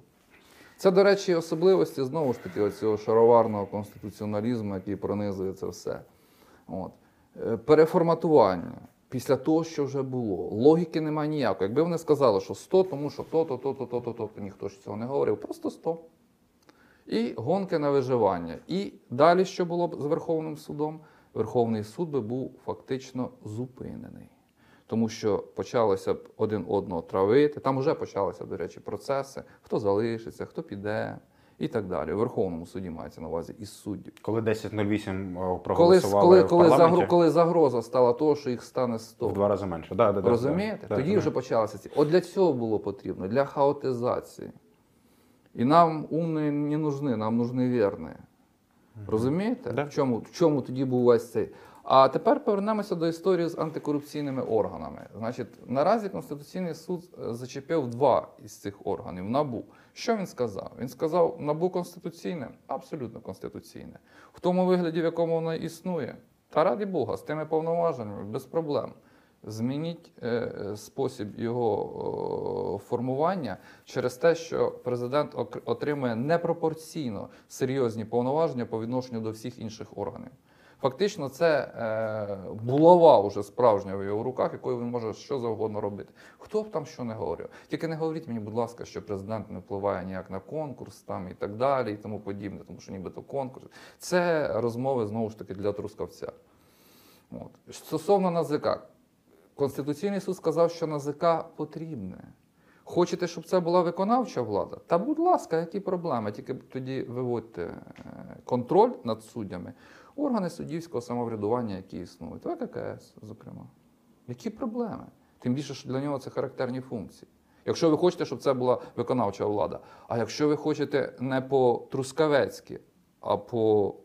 Це, до речі, особливості знову ж таки оцього шароварного конституціоналізму, який пронизує це все. От. Е, Переформатування після того, що вже було. Логіки немає ніякої. Якби вони сказали, що 100, тому що то, то, то, то, то, то, то, то ніхто ж цього не говорив, просто 100. І гонки на виживання. І далі, що було б з Верховним судом? Верховний суд би був фактично зупинений. Тому що почалося б один одного травити. Там вже почалися, до речі, процеси, хто залишиться, хто піде і так далі. У Верховному суді мається на увазі із суддів. Коли 10.08 о, Коли, коли, в коли, парламенті, коли загроза стала того, що їх стане 100. в два рази менше. Да, да, да, Розумієте? да, Тоді да. вже почалися ці. От для цього було потрібно, для хаотизації. І нам умні не нужны, нам нужны вірні. Розумієте? Да. В, чому, в чому тоді був весь цей? А тепер повернемося до історії з антикорупційними органами. Значить, наразі Конституційний суд е, зачепив два із цих органів НАБУ. Що він сказав? Він сказав, НАБУ конституційне, абсолютно конституційне. В тому вигляді, в якому воно існує, та раді Бога, з тими повноваженнями, без проблем. Змініть е, е, спосіб його о, формування через те, що президент отримує непропорційно серйозні повноваження по відношенню до всіх інших органів. Фактично, це е, булава вже справжня в його руках, якою він може що завгодно робити. Хто б там що не говорив. Тільки не говоріть мені, будь ласка, що президент не впливає ніяк на конкурс там і так далі, і тому подібне, тому що нібито конкурс. Це розмови знову ж таки для трускавця. От. Стосовно НАЗК, Конституційний суд сказав, що НАЗК потрібне. Хочете, щоб це була виконавча влада? Та будь ласка, які проблеми? Тільки тоді виводьте е, контроль над суддями, органи суддівського самоврядування, які існують, ВККС, зокрема. Які проблеми? Тим більше, що для нього це характерні функції. Якщо ви хочете, щоб це була виконавча влада, а якщо ви хочете не по Трускавецьки, а по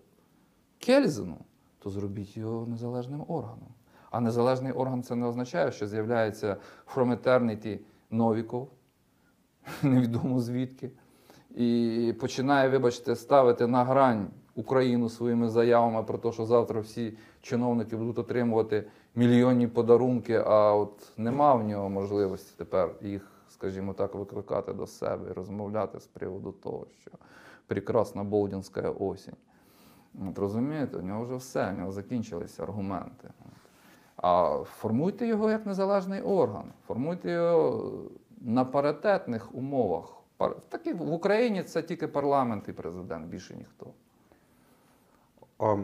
Кельзину, то зробіть його незалежним органом. А незалежний орган це не означає, що з'являється from eternity Новіков, невідомо звідки, і починає, вибачте, ставити на грань Україну своїми заявами про те, що завтра всі чиновники будуть отримувати мільйонні подарунки, а от нема в нього можливості тепер їх, скажімо так, викликати до себе і розмовляти з приводу того, що прекрасна Болдінська осінь. От розумієте, у нього вже все, у нього закінчилися аргументи. А формуйте його як незалежний орган, формуйте його на паритетних умовах. В Україні це тільки парламент і президент, більше ніхто. О,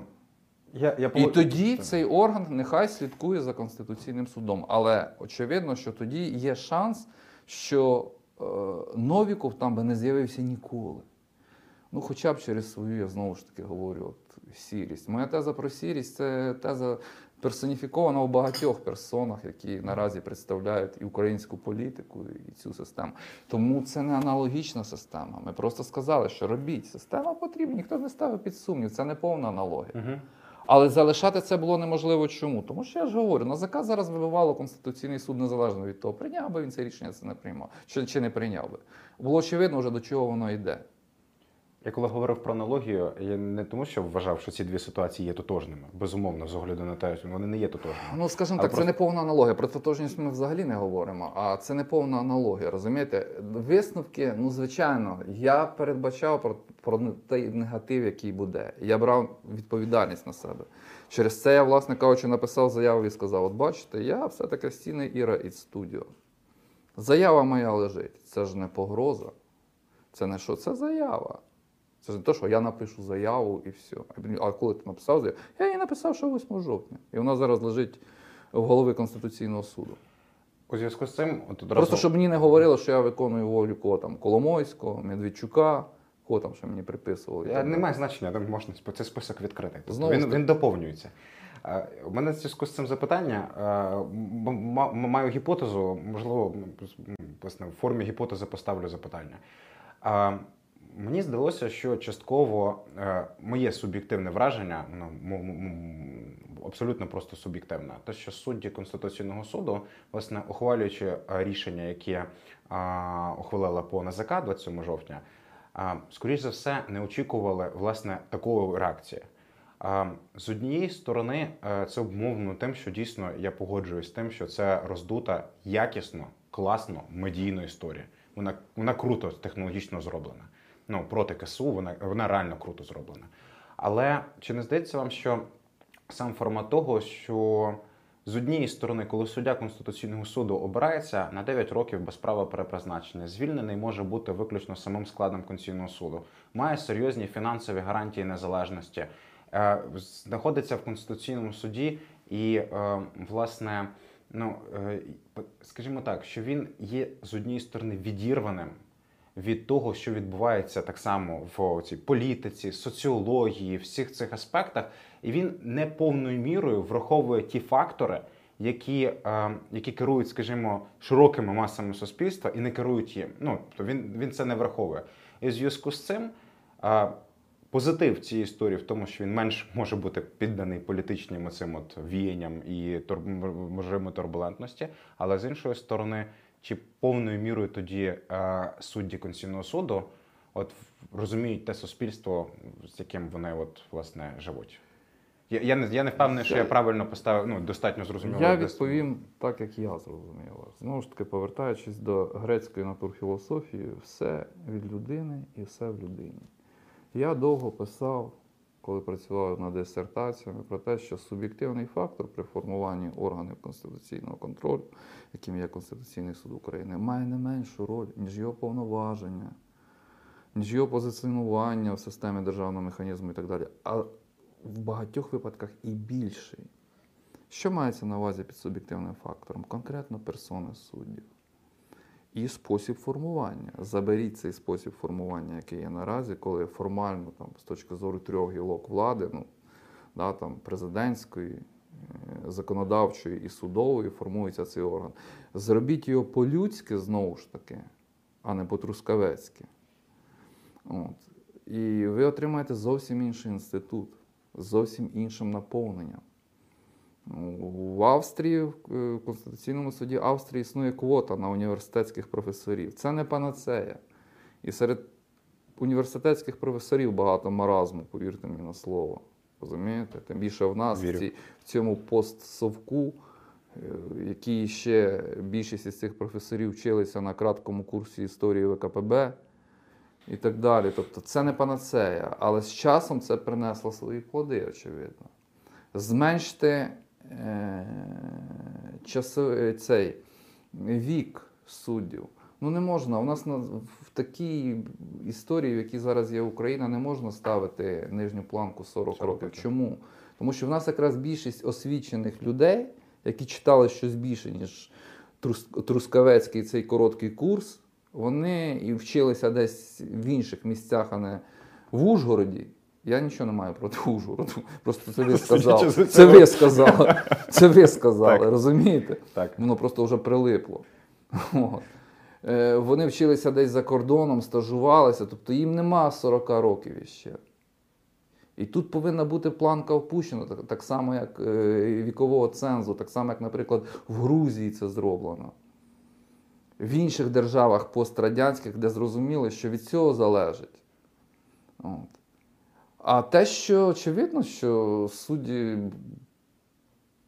я, я І тоді цей орган нехай слідкує за Конституційним судом. Але очевидно, що тоді є шанс, що е, Новіков там би не з'явився ніколи. Ну, хоча б через свою, я знову ж таки говорю, от, сірість. Моя теза про сірість це теза персоніфікована у багатьох персонах, які наразі представляють і українську політику, і цю систему. Тому це не аналогічна система. Ми просто сказали, що робіть. Система потрібна, ніхто не ставив під сумнів, це не повна аналогія. Мгм. Але залишати це було неможливо. Чому? Тому що я ж говорю, НАЗК зараз вибивало Конституційний суд незалежно від того, прийняв би він це рішення, це не приймав, чи, чи не прийняв би. Було очевидно вже до чого воно йде. Я коли говорив про аналогію, я не тому, що вважав, що ці дві ситуації є тотожними. Безумовно, з огляду на те, що вони не є тотожними. Ну, скажімо так, це не повна аналогія. Про тотожність ми взагалі не говоримо, а це не повна аналогія. Розумієте? Висновки, ну звичайно, я передбачав про, про той негатив, який буде. Я брав відповідальність на себе. Через це я, власне кажучи, написав заяву і сказав: от бачите, я все-таки стіни Іра із студіо. Заява моя лежить. Це ж не погроза. Це не що, це заява. Це ж не те, що я напишу заяву і все. А коли ти написав заяву? Я її написав, що 8 жовтня. І вона зараз лежить в голови Конституційного суду. У зв'язку з цим, от одразу Просто щоб мені не говорили, що я виконую волю кого там Коломойського, Медведчука, кого там ще мені приписували. Я- далі. немає значення, там можна це список відкритий. Тобто Знову він, він доповнюється. Е, У мене в зв'язку з цим запитання. Е, Маю гіпотезу, можливо, в формі гіпотези поставлю запитання. Е, Мені здалося, що частково е, моє суб'єктивне враження, ну, абсолютно просто суб'єктивне, те, що судді Конституційного суду, власне, ухвалюючи е, рішення, яке а, ухвалила по НАЗК 27 жовтня, а, скоріш за все, не очікували власне такої реакції. З однієї сторони, е, це обумовлено тим, що дійсно я погоджуюсь з тим, що це роздута якісно, класно, медійна історія. Вона, вона круто технологічно зроблена. Ну, проти КСУ вона, вона реально круто зроблена. Але чи не здається вам, що сам формат того, що з однієї сторони, коли суддя Конституційного суду обирається на 9 років без права перепризначення, звільнений може бути виключно самим складом Конституційного суду, має серйозні фінансові гарантії незалежності, е, знаходиться в Конституційному суді і, е, власне, ну, е, скажімо так, що він є з однієї сторони відірваним від того, що відбувається так само в цій політиці, соціології, всіх цих аспектах, і він не повною мірою враховує ті фактори, які, е, які керують, скажімо, широкими масами суспільства і не керують їм. Ну тобто він, він це не враховує. І в зв'язку з цим. е, Позитив цієї історії в тому, що він менш може бути підданий політичним оцим от віянням і тур... можливо турбулентності, але з іншої сторони, чи повною мірою тоді е, судді Конституційного суду от розуміють те суспільство, з яким вони от власне живуть? Я, я, не, я не впевнений, що я правильно поставив, ну достатньо зрозуміло. Я відповім так, як я зрозумів вас. Знову ж таки, повертаючись до грецької натурфілософії, все від людини і все в людині. Я довго писав, коли працював над дисертаціями, про те, що суб'єктивний фактор при формуванні органів конституційного контролю, яким є Конституційний суд України, має не меншу роль, ніж його повноваження, ніж його позиціонування в системі державного механізму і так далі. А в багатьох випадках і більший. Що мається на увазі під суб'єктивним фактором? Конкретно персони суддів. І спосіб формування. Заберіть цей спосіб формування, який є наразі, коли формально, там, з точки зору трьох гілок влади, ну, да, там, президентської, е, законодавчої і судової формується цей орган. Зробіть його по-людськи знову ж таки, а не по-трускавецьки. От. І ви отримаєте зовсім інший інститут, зовсім іншим наповненням. В Австрії, в е, Конституційному суді Австрії існує квота на університетських професорів. Це не панацея. І серед університетських професорів багато маразму, повірте мені на слово. Розумієте? Тим більше в нас в, цій- в цьому постсовку, е, який ще більшість із цих професорів вчилися на краткому курсі історії ВКПБ і так далі. Тобто це не панацея, але з часом це принесло свої плоди, очевидно. Зменшити е, часовий цей вік суддів. Ну не можна. У нас на, в такій історії, в якій зараз є Україна, не можна ставити нижню планку 40 40 років. років. Чому? Тому що в нас якраз більшість освічених людей, які читали щось більше, ніж Трускавецький цей короткий курс, вони і вчилися десь в інших місцях, а не в Ужгороді. Я нічого не маю проти Ужгороду. Просто це ви сказали. Це ви сказали. Це ви сказали, розумієте? Так. Воно просто вже прилипло. От. Е, Вони вчилися десь за кордоном, стажувалися, тобто їм нема 40 років іще. І тут повинна бути планка опущена, так, так само, як е, вікового цензу, так само, як, наприклад, в Грузії це зроблено. В інших державах пострадянських, де зрозуміли, що від цього залежить. От. А те, що очевидно, що судді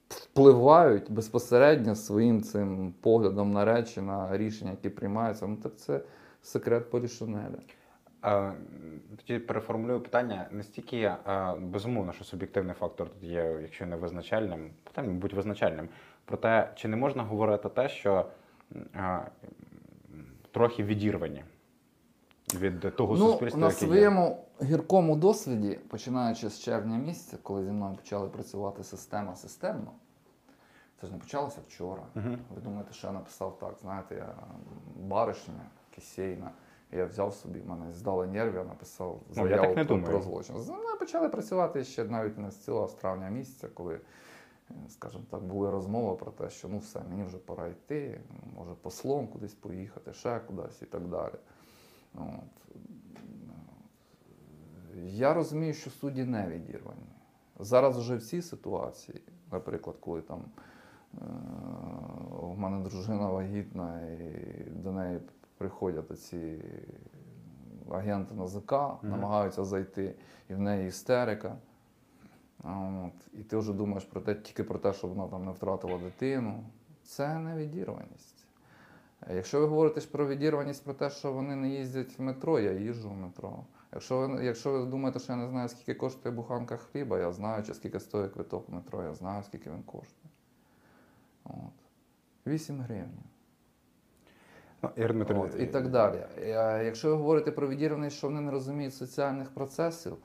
впливають безпосередньо своїм цим поглядом на речі, на рішення, які приймаються, ну так це секрет Полішинеля. Тоді переформулюю питання не стільки е, безумовно, що суб'єктивний фактор тут є, якщо не визначальним, та мабуть визначальним. Проте, чи не можна говорити те, що трохи відірвані від того Ну, суспільства, на яке є? своєму гіркому досвіді, починаючи з червня місяця, коли зі мною почали працювати система системно, це ж не почалося вчора. Мгм. Ви думаєте, що я написав так, знаєте, я баришня, кисейна, Я взяв собі, мене здали нерви, я написав Ну, я заяву так не про, злочин. З- Ми почали працювати ще навіть не з цього, а з травня місяця, коли, е, скажімо так, були розмови про те, що ну все, мені вже пора йти, може послом кудись поїхати, ще кудись і так далі. От. Я розумію, що судді не відірвані. Зараз вже в цій ситуації, наприклад, коли там е, у мене дружина вагітна, і до неї приходять ці агенти НАЗК, намагаються зайти, і в неї істерика. От, і ти вже думаєш про те, тільки про те, щоб вона там не втратила дитину. Це не відірваність. Якщо ви говорите ж про відірваність, про те, що вони не їздять в метро, я їжджу в метро. Якщо ви, якщо ви думаєте, що я не знаю, скільки коштує буханка хліба, я знаю, чи скільки стоїть квиток в метро, я знаю, скільки він коштує. От. 8 гривень. Ну, От, і так далі. Якщо ви говорите про відірваність, що вони не розуміють соціальних процесів,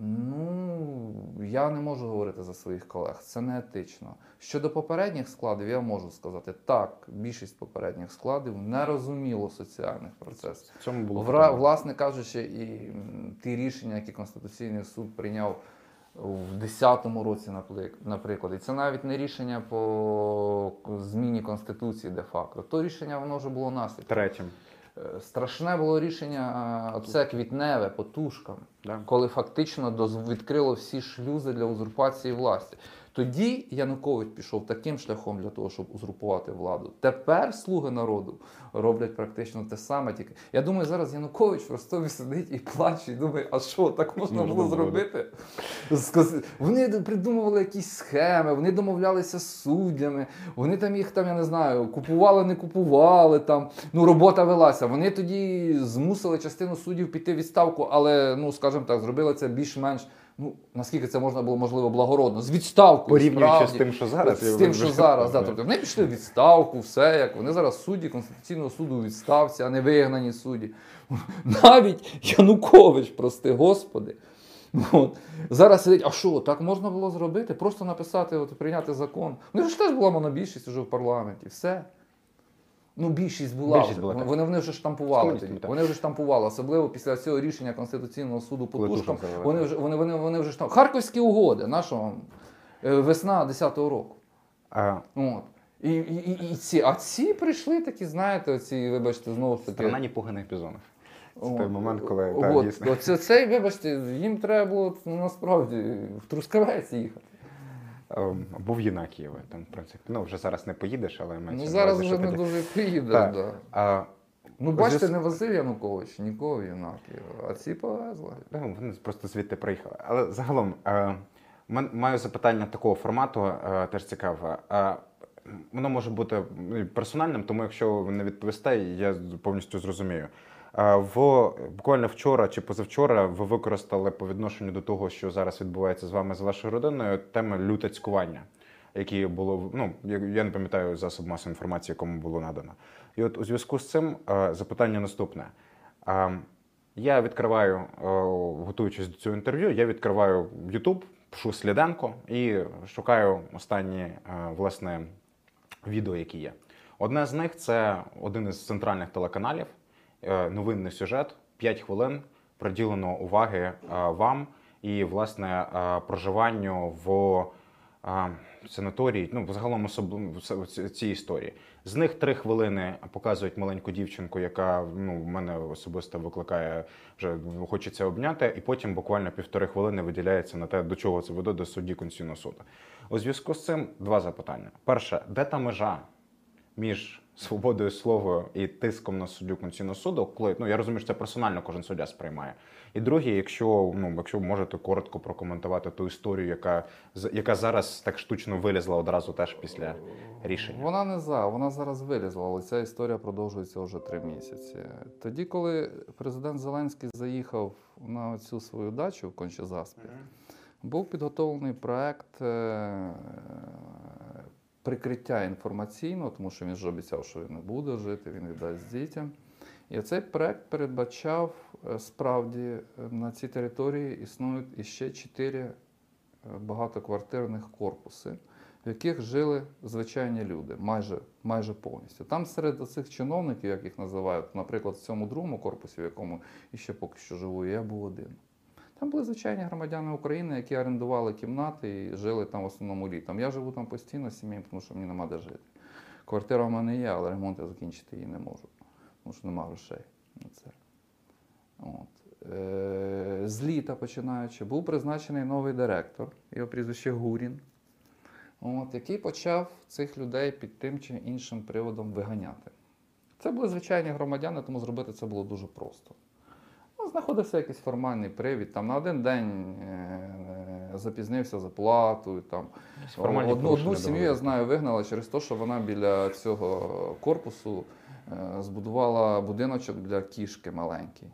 ну я не можу говорити за своїх колег. Це не етично. Щодо попередніх складів, я можу сказати, так, більшість попередніх складів не розуміло соціальних процесів. в цьому було Вра, власне кажучи, і ті рішення, які Конституційний суд прийняв в 10-му році, наприклад, і це навіть не рішення по зміні Конституції де-факто. То рішення воно вже було наслідком. третім. Е, Страшне було рішення це квітневе по тушкам, Да. коли фактично відкрило всі шлюзи для узурпації власті. Тоді Янукович пішов таким шляхом для того, щоб узурпувати владу. Тепер слуги народу роблять практично те саме. Тільки я думаю, зараз Янукович в Ростові сидить і плаче, і думає, а що так можна було, зробити? Вони придумували якісь схеми, вони домовлялися з суддями, вони там їх там, я не знаю, купували, не купували там. Ну, робота велася. Вони тоді змусили частину суддів піти в відставку, але, ну, скажімо так, зробили це більш-менш. Ну, наскільки це можна було можливо благородно, з відставкою. Порівнюючи справді. з тим, що зараз, З тим, що зараз, да. Да. Тобто вони пішли в відставку, все як. Вони зараз судді Конституційного суду відставці, а не вигнані судді. Навіть Янукович, прости господи. От. Зараз сидить, а що, так можна було зробити? Просто написати, от, прийняти закон. Ну, ж теж була монобільшість вже в парламенті. Все. Ну, більшість була. Більшість була, так. вони, вони вже штампували тоді. Вони вже штампували, особливо після цього рішення Конституційного суду по тушкам. Вони вже, вони, вони, вони вже штам... Харківські угоди, нашого весна 10-го року. А, От. І, і, і, і ці, а ці прийшли такі, знаєте, оці, вибачте, знову ж таки. Страна непуганих бізонів. Це той момент, коли от, дійсно. оце, цей, вибачте, їм треба було ну, насправді в Трускавець їхати. Ем, Був Єнакієве, там, в принципі. Ну, вже зараз не поїдеш, але Ну зараз вже не дуже поїде. Так. Да. А, Ну, бачите, не возив Янукович, нікого в Єнаків, а ці повезли. Вони просто звідти приїхали. Але загалом е, маю запитання такого формату, е, теж цікаве. Е, воно може бути ну, персональним, тому якщо ви не відповісте, я повністю зрозумію. В буквально вчора чи позавчора ви використали по відношенню до того, що зараз відбувається з вами з вашою родиною, теми люте цькування, які було ну я не пам'ятаю засоб масової інформації, якому було надано. І от у зв'язку з цим запитання наступне. Я відкриваю, готуючись до цього інтерв'ю, я відкриваю YouTube, пишу Сліденко і шукаю останні власне відео, які є. Одне з них це один із центральних телеканалів, новинний сюжет, 5 хвилин приділено уваги е, вам і власне е, проживанню в е, санаторії, ну загалом особливо в цій історії. З них три хвилини показують маленьку дівчинку, яка ну мене особисто викликає вже хочеться обняти, і потім буквально півтори хвилини виділяється на те, до чого це веде до судді Конституційного суду. У зв'язку з цим два запитання: перше, де та межа між свободою слова і тиском на суддю Конституційного суду, коли ну я розумію, що це персонально кожен суддя сприймає. І друге, якщо ну якщо можете коротко прокоментувати ту історію, яка яка зараз так штучно вилізла одразу теж після рішення. Вона не за, вона зараз вилізла, але ця історія продовжується вже три місяці. Тоді, коли президент Зеленський заїхав на цю свою дачу в Кончезаспі, був підготовлений проект е, прикриття інформаційного, тому що він ж обіцяв, що він не буде жити, він віддасть дітям. І цей проект передбачав е, справді е, на цій території існують іще чотири е, багатоквартирних корпуси, в яких жили звичайні люди, майже, майже повністю. Там серед цих чиновників, як їх називають, наприклад, в цьому другому корпусі, в якому іще поки що живу, я був один. Там були звичайні громадяни України, які орендували кімнати і жили там в основному літом. Я живу там постійно з сім'єю, тому що мені нема де жити. Квартира в мене є, але ремонт я закінчити її не можу, тому що нема грошей на це. От. Е, з літа починаючи, був призначений новий директор, його прізвище Гурін, от, який почав цих людей під тим чи іншим приводом виганяти. Це були звичайні громадяни, тому зробити це було дуже просто. Ну, знаходився якийсь формальний привід. Там на один день е, запізнився з оплатою. Там. Формальні одну, одну сім'ю, я знаю, вигнала через те, що вона біля цього корпусу е, збудувала будиночок для кішки маленький.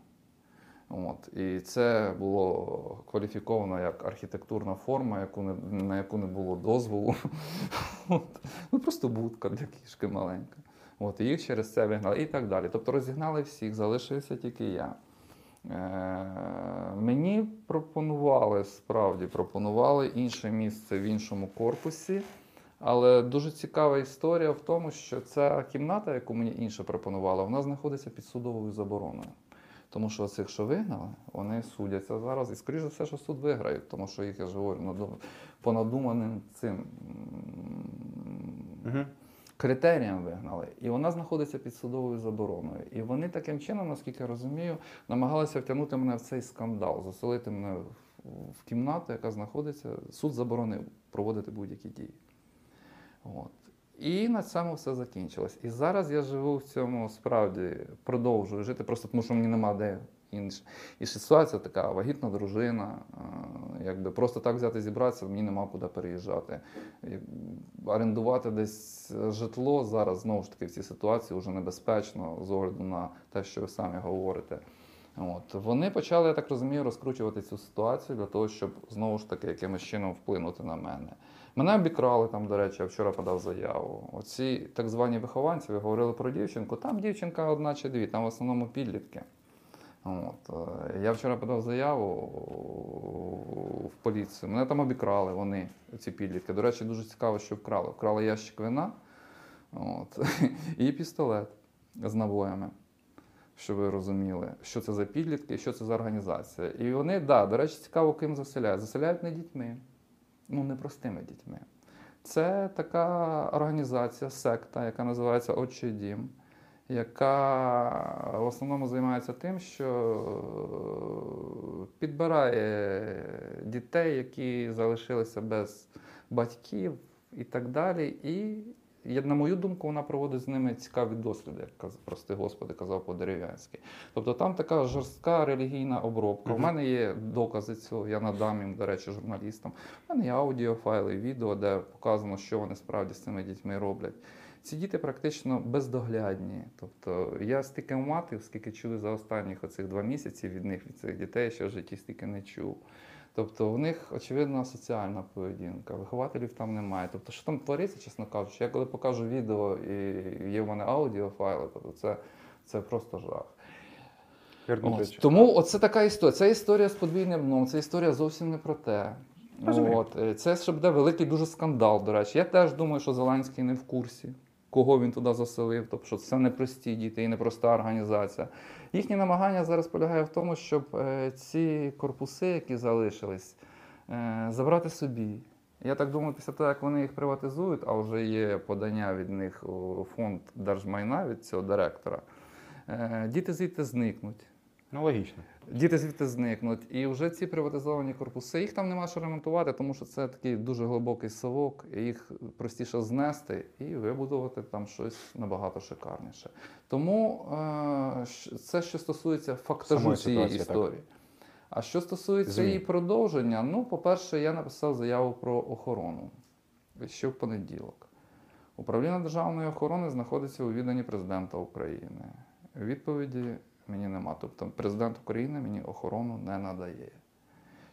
От. І це було кваліфіковано як архітектурна форма, яку не, на яку не було дозволу. От. Ну, просто будка для кішки маленька. От. І їх через це вигнали і так далі. Тобто розігнали всіх, залишився тільки я. Е, мені пропонували, справді пропонували інше місце в іншому корпусі. Але дуже цікава історія в тому, що ця кімната, яку мені інше пропонувала, вона знаходиться під судовою забороною. Тому що цих, що вигнали, вони судяться зараз. І, скоріш за все, що суд виграють, тому що їх, я ж говорю, наду- по надуманим цим Угу. Критеріям вигнали. І вона знаходиться під судовою забороною. І вони таким чином, наскільки я розумію, намагалися втягнути мене в цей скандал, заселити мене в, кімнату, яка знаходиться. Суд заборонив проводити будь-які дії. От. І на цьому все закінчилось. І зараз я живу в цьому справді, продовжую жити, просто тому що мені нема де інше. І ситуація така: вагітна дружина, е, якби просто так взяти зібратися, мені нема куди переїжджати. Орендувати десь житло зараз знову ж таки в цій ситуації вже небезпечно з огляду на те, що ви самі говорите. От. Вони почали, я так розумію, розкручувати цю ситуацію для того, щоб знову ж таки якимось чином вплинути на мене. Мене обікрали там, до речі, я вчора подав заяву. Оці так звані вихованці, ви говорили про дівчинку. Там дівчинка одна чи дві, там в основному підлітки. От. е, Я вчора подав заяву в поліцію. Мене там обікрали вони, ці підлітки. До речі, дуже цікаво, що вкрали. Вкрали ящик вина от, і пістолет з набоями. Щоб ви розуміли, що це за підлітки і що це за організація. І вони, да, до речі, цікаво, ким заселяють. Заселяють не дітьми, ну не простими дітьми. Це така організація, секта, яка називається Отчий дім, яка в основному займається тим, що підбирає дітей, які залишилися без батьків і так далі. І, я- на мою думку, вона проводить з ними цікаві досліди, як прости Господи, казав по-дерев'янськи. Тобто там така жорстка релігійна обробка. У мене є докази цього, я надам їм, до речі, журналістам. У мене є аудіофайли, відео, де показано, що вони справді з цими дітьми роблять. Ці діти практично бездоглядні. Тобто я стільки мати, скільки чули за останніх оцих два місяці від них, від цих дітей, ще в житті стільки не чув. Тобто в них очевидно соціальна поведінка, вихователів там немає. Тобто, що там твориться, чесно кажучи, я коли покажу відео і є в мене аудіофайли, тобто це, це просто жах. От. Тому оце така історія. Це історія з подвійним дном, це історія зовсім не про те. От. е, Це ще буде великий дуже скандал, до речі. Я теж думаю, що Зеленський не в курсі, кого він туди заселив, тобто що це не прості діти і не проста організація. Їхнє намагання зараз полягає в тому, щоб е, ці корпуси, які залишились, е, забрати собі. Я так думаю, після того, як вони їх приватизують, а вже є подання від них у фонд держмайна від цього директора, е, діти звідти зникнуть. Ну, логічно. Діти звідти зникнуть. І вже ці приватизовані корпуси, їх там нема що ремонтувати, тому що це такий дуже глибокий совок, і їх простіше знести і вибудувати там щось набагато шикарніше. Тому е, це що стосується фактажу цієї ситуації, так. історії. А що стосується Змін. її продовження, ну, по-перше, я написав заяву про охорону ще в понеділок. Управління державної охорони знаходиться у відданні президента України. Відповіді мені нема. Тобто президент України мені охорону не надає.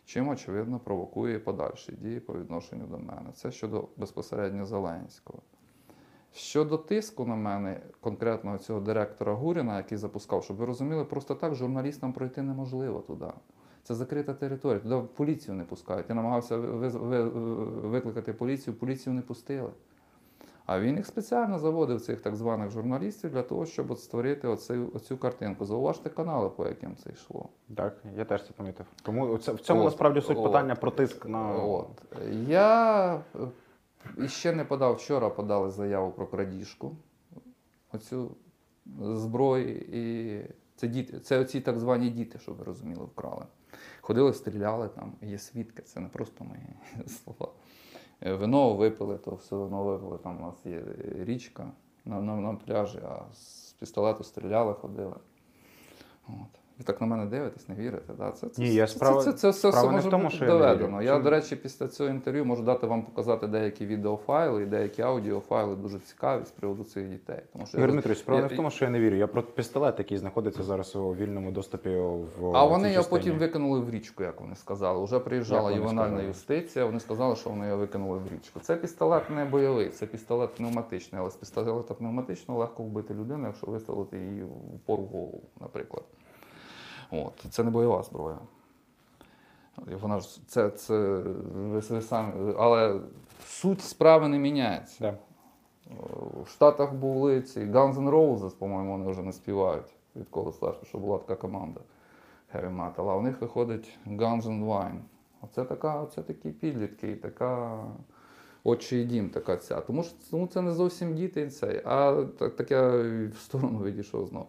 Чим, очевидно, провокує подальші дії по відношенню до мене. Це щодо безпосередньо Зеленського. Щодо тиску на мене, конкретного цього директора Гуріна, який запускав, щоб ви розуміли, просто так журналістам пройти неможливо туди. Це закрита територія. Туди поліцію не пускають. Я намагався ви- ви- ви- викликати поліцію, поліцію не пустили. А він їх спеціально заводив цих так званих журналістів для того, щоб от створити оцю, оцю картинку. Зауважте канали, по яким це йшло. Так, я теж це помітив. Тому це в цьому От, насправді суть от. питання про тиск на От. Я е, ще не подав вчора, подали заяву про крадіжку. Оцю зброї. І це діти, це оці так звані діти, щоб ви розуміли, вкрали. Ходили, стріляли там, є свідки, це не просто мої слова. Е, Вино випили, то все одно випили. Там у нас є річка на, на, на пляжі, а з пістолету стріляли, ходили. От. Ви так на мене дивитесь, не вірите? Да? Це, це, Ні, я справа- це, це, це, все справа не може в тому, бути що я не доведено. вірю. Я, до речі, після цього інтерв'ю можу дати вам показати деякі відеофайли і деякі аудіофайли дуже цікаві з приводу цих дітей. Тому що Ігор я- Дмитрович, справа не я- в тому, що я не вірю. Я про пістолет, який знаходиться зараз у вільному доступі в А цій вони його частині. потім викинули в річку, як вони сказали. Уже приїжджала Як вони ювенальна сказали? юстиція. Вони сказали, що вони його викинули в річку. Це пістолет не бойовий, це пістолет пневматичний, але з пістолета пневматичного легко вбити людину, якщо вистрелити її в пору в голову, наприклад. От. Це не бойова зброя. Вона ж це, це ви, ви самі. Але суть справи не міняється. Да. В Штатах були ці Guns N' Roses, по-моєму, вони вже не співають. Відколи старше, що була така команда Heavy Metal. А в них виходить Guns N' Wine. Оце така, оце такі підлітки, і така отчий дім, така ця. Тому що тому це не зовсім діти і цей. А так, так я в сторону відійшов знову.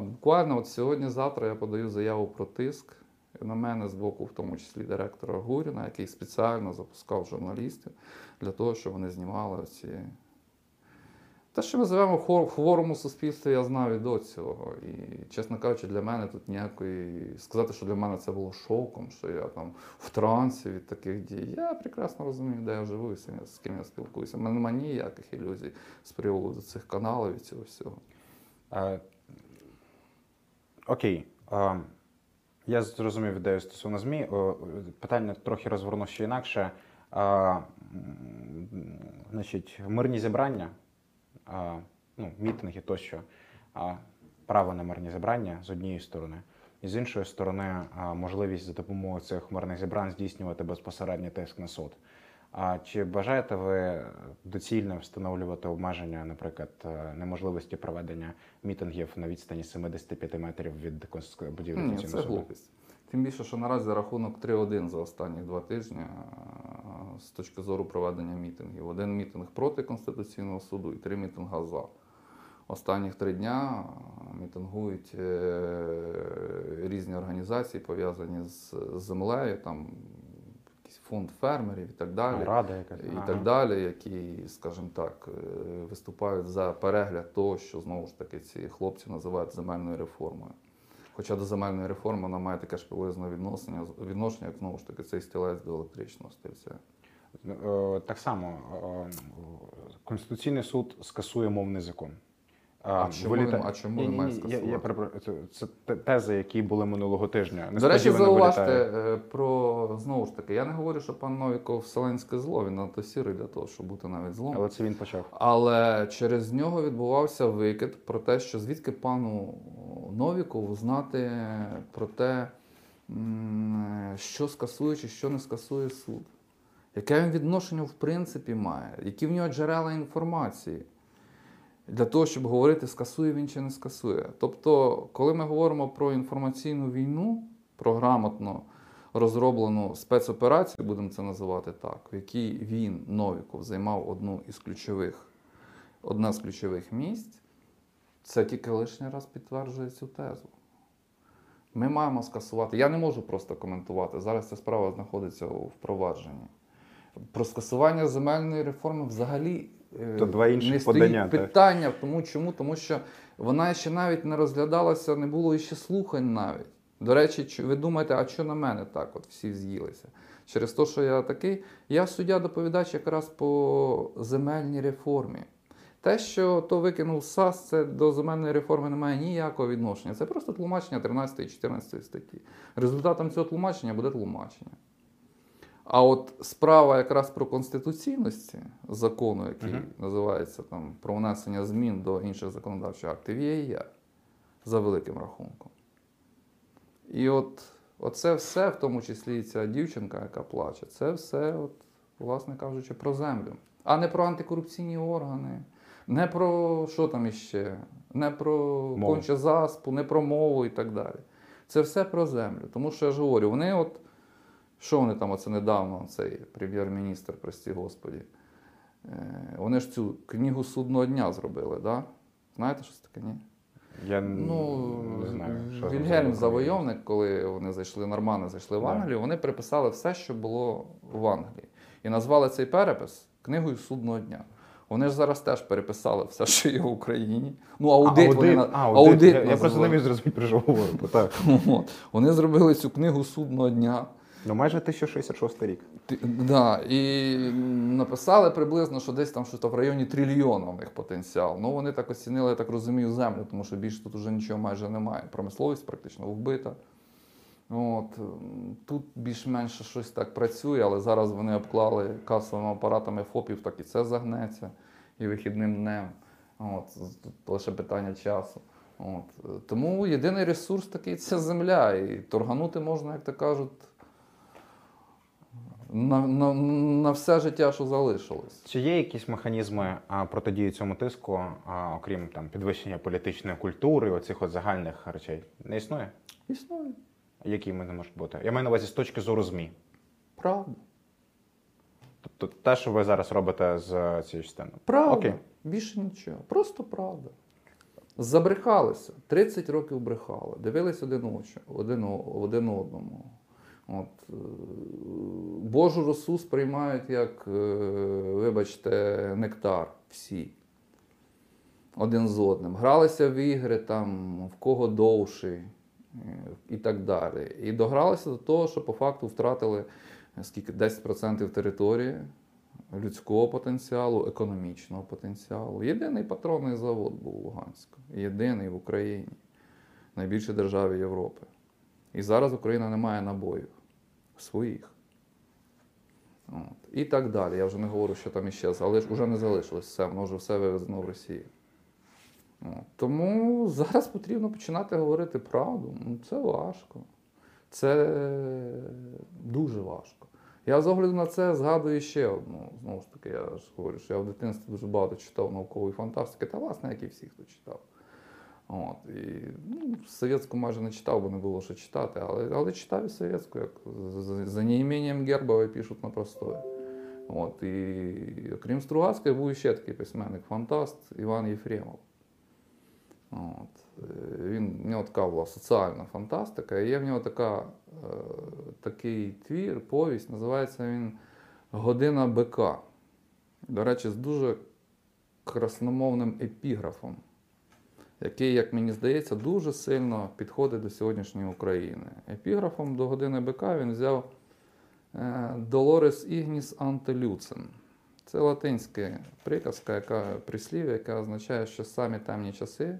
Буквально от сьогодні-завтра я подаю заяву про тиск на мене з боку, в тому числі директора Гуріна, який спеціально запускав журналістів для того, щоб вони знімали ці те, що ми живемо в хворому суспільстві, я знав і до цього. І, чесно кажучи, для мене тут ніякої. Сказати, що для мене це було шоком, що я там в трансі від таких дій. Я прекрасно розумію, де я живу і з ким я- спілкуюся. У мене немає ніяких ілюзій з приводу цих каналів і цього всього. Окей. А, я зрозумів ідею стосовно ЗМІ. Питання трохи розверну ще інакше. А, значить, мирні зібрання, а, ну, мітинги тощо, а, право на мирні зібрання з однієї сторони, і з іншої сторони, можливість за допомогою цих мирних зібрань здійснювати безпосередній тиск на суд. А чи бажаєте ви доцільно встановлювати обмеження, наприклад, е, неможливості проведення мітингів на відстані 75 метрів від будівлі Ні, це глупість. Тим більше, що наразі рахунок 3-1 за останні два тижні з точки зору проведення мітингів. Один мітинг проти Конституційного суду і три мітинга за. Останніх три дня мітингують е, різні організації, пов'язані з землею, там фонд фермерів і так далі. Рада якась. І Ага. так далі, які, скажімо так, е, виступають за перегляд того, що знову ж таки ці хлопці називають земельною реформою. Хоча до земельної реформи вона має таке ж приблизно відношення, відношення, як знову ж таки цей стілець до електричного стільця. Е, Так само е, Конституційний суд скасує мовний закон. А чому виліта- а чому Ні, він ні, я- Я, перепрошую, це, це те- тези, які були минулого тижня. До речі, зауважте е, про знову ж таки, я не говорю, що пан Новіков вселенське зло, він надто сірий для того, щоб бути навіть злом. Але це він почав. Але через нього відбувався викид про те, що звідки пану Новікову знати про те, що скасує чи що не скасує суд. Яке він відношення в принципі має, які в нього джерела інформації для того, щоб говорити, скасує він чи не скасує. Тобто, коли ми говоримо про інформаційну війну, про грамотно розроблену спецоперацію, будемо це називати так, в якій він, Новіков, займав одну із ключових, одна з ключових місць, це тільки лишній раз підтверджує цю тезу. Ми маємо скасувати. Я не можу просто коментувати. Зараз ця справа знаходиться у впровадженні. Про скасування земельної реформи взагалі То два інших не стоїть подання, питання. Тому чому? Тому що вона ще навіть не розглядалася, не було ще слухань навіть. До речі, ви думаєте, а що на мене так? От всі з'їлися. Через те, що я такий, я суддя-доповідач якраз по земельній реформі. Те, що то викинув САС, це до земельної реформи не має ніякого відношення. Це просто тлумачення 13 і 14 статті. Результатом цього тлумачення буде тлумачення. А от справа якраз про конституційності закону, який Мгм. називається там про внесення змін до інших законодавчих актів, є і є за великим рахунком. І от Оце все, в тому числі і ця дівчинка, яка плаче, це все, от, власне кажучи, про землю. А не про антикорупційні органи, не про що там іще, не про конче заспу, не про мову і так далі. Це все про землю. Тому що я ж говорю, вони от, що вони там оце недавно, цей прем'єр-міністр, прості Господі, е, вони ж цю книгу судного дня зробили, да? Знаєте, що це таке, ні? Я Ну, не знаю, що Вільгельм Завойовник, коли вони зайшли, нормани зайшли в. Англію, вони переписали все, що було в Англії. І назвали цей перепис книгою судного дня. Вони ж зараз теж переписали все, що є в Україні. Ну, аудит, вони на- а, аудит. я, я просто не міг зрозуміти, про що говорю. Вони зробили цю книгу судного дня. Ну, майже 1066 рік. Ти- Да, і написали приблизно, що десь там щось в районі трильйона в них потенціал. Ну вони так оцінили, я так розумію, землю, тому що більше тут вже нічого майже немає. Промисловість практично вбита. От, тут більш-менш щось так працює, але зараз вони обклали касовими апаратами ФОПів, так і це загнеться і вихідним днем. От, тут лише питання часу. От. е, Тому єдиний ресурс такий це земля. І торганути можна, як то кажуть, на, на, на все життя, що залишилось. Чи є якісь механізми а, протидії цьому тиску, а, окрім там підвищення політичної культури, оцих от загальних речей? Не існує? Існує. Які вони можуть бути? Я маю на увазі з точки зору ЗМІ. Правда. Тобто те, що ви зараз робите з цією частиною. Правда. Окей. Більше нічого. Просто правда. Забрехалися. 30 років брехали. Дивились один, очі, один, один одному. От, е, Божу росу сприймають як, е, вибачте, нектар всі. Один з одним. Гралися в ігри, там, в кого довший е, і так далі. І догралися до того, що по факту втратили скільки 10% території людського потенціалу, економічного потенціалу. Єдиний патронний завод був у Луганську. Єдиний в Україні, найбільшій державі Європи. І зараз Україна не має набоїв своїх. От. І так далі. Я вже не говорю, що там іще, але ж вже не залишилось все, воно вже все вивезено в Росію. От. Тому зараз потрібно починати говорити правду. Ну, це важко. Це дуже важко. Я з огляду на це згадую ще одну. Знову ж таки, я ж говорю, що я в дитинстві дуже багато читав наукової фантастики, та власне, як і всі, хто читав. От, і, ну, совєтську майже не читав, бо не було що читати, але, але читав і совєтську, як з- з- за неимением гербовой пишут на простой. От, і окрім Стругацьких, був ще такий письменник, фантаст Іван Єфремов. От. е, Він, в нього така була соціальна фантастика, і є в нього така, е, такий твір, повість, називається він Година бика. До речі, з дуже красномовним епіграфом, який, як мені здається, дуже сильно підходить до сьогоднішньої України. Епіграфом до години бика він взяв е, Долорес Ігніс Антелюцен. Це латинська приказка, яка прислів'я, яка означає, що самі темні часи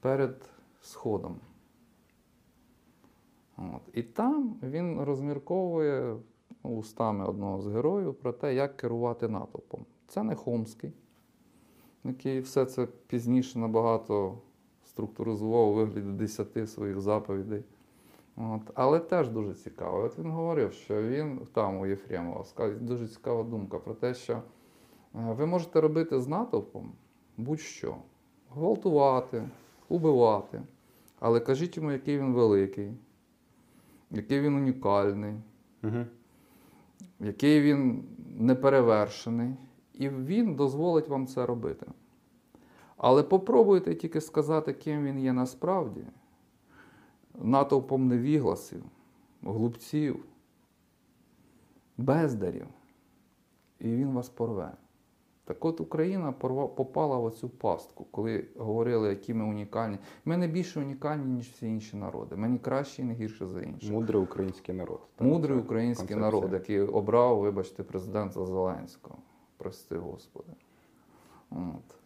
перед сходом. От. І там він розмірковує устами одного з героїв про те, як керувати натовпом. Це не Хомський, який все це пізніше набагато структуризував у вигляді десяти своїх заповідей. От. Але теж дуже цікаво. От він говорив, що він там у Єфремова сказав дуже цікава думка про те, що е, ви можете робити з натовпом будь-що. Гвалтувати, убивати. Але кажіть йому, який він великий, який він унікальний, Угу. який він неперевершений, і він дозволить вам це робити. Але попробуйте тільки сказати, ким він є насправді, натовпом невігласів, глупців, бездарів, і він вас порве. Так от Україна порва- попала в оцю пастку, коли говорили, які ми унікальні. Ми не більше унікальні, ніж всі інші народи. Ми не кращі і не гірше за інших. Мудрий український народ. Мудрий український концепція. народ, який обрав, вибачте, президента Зеленського. Прости Господи. От.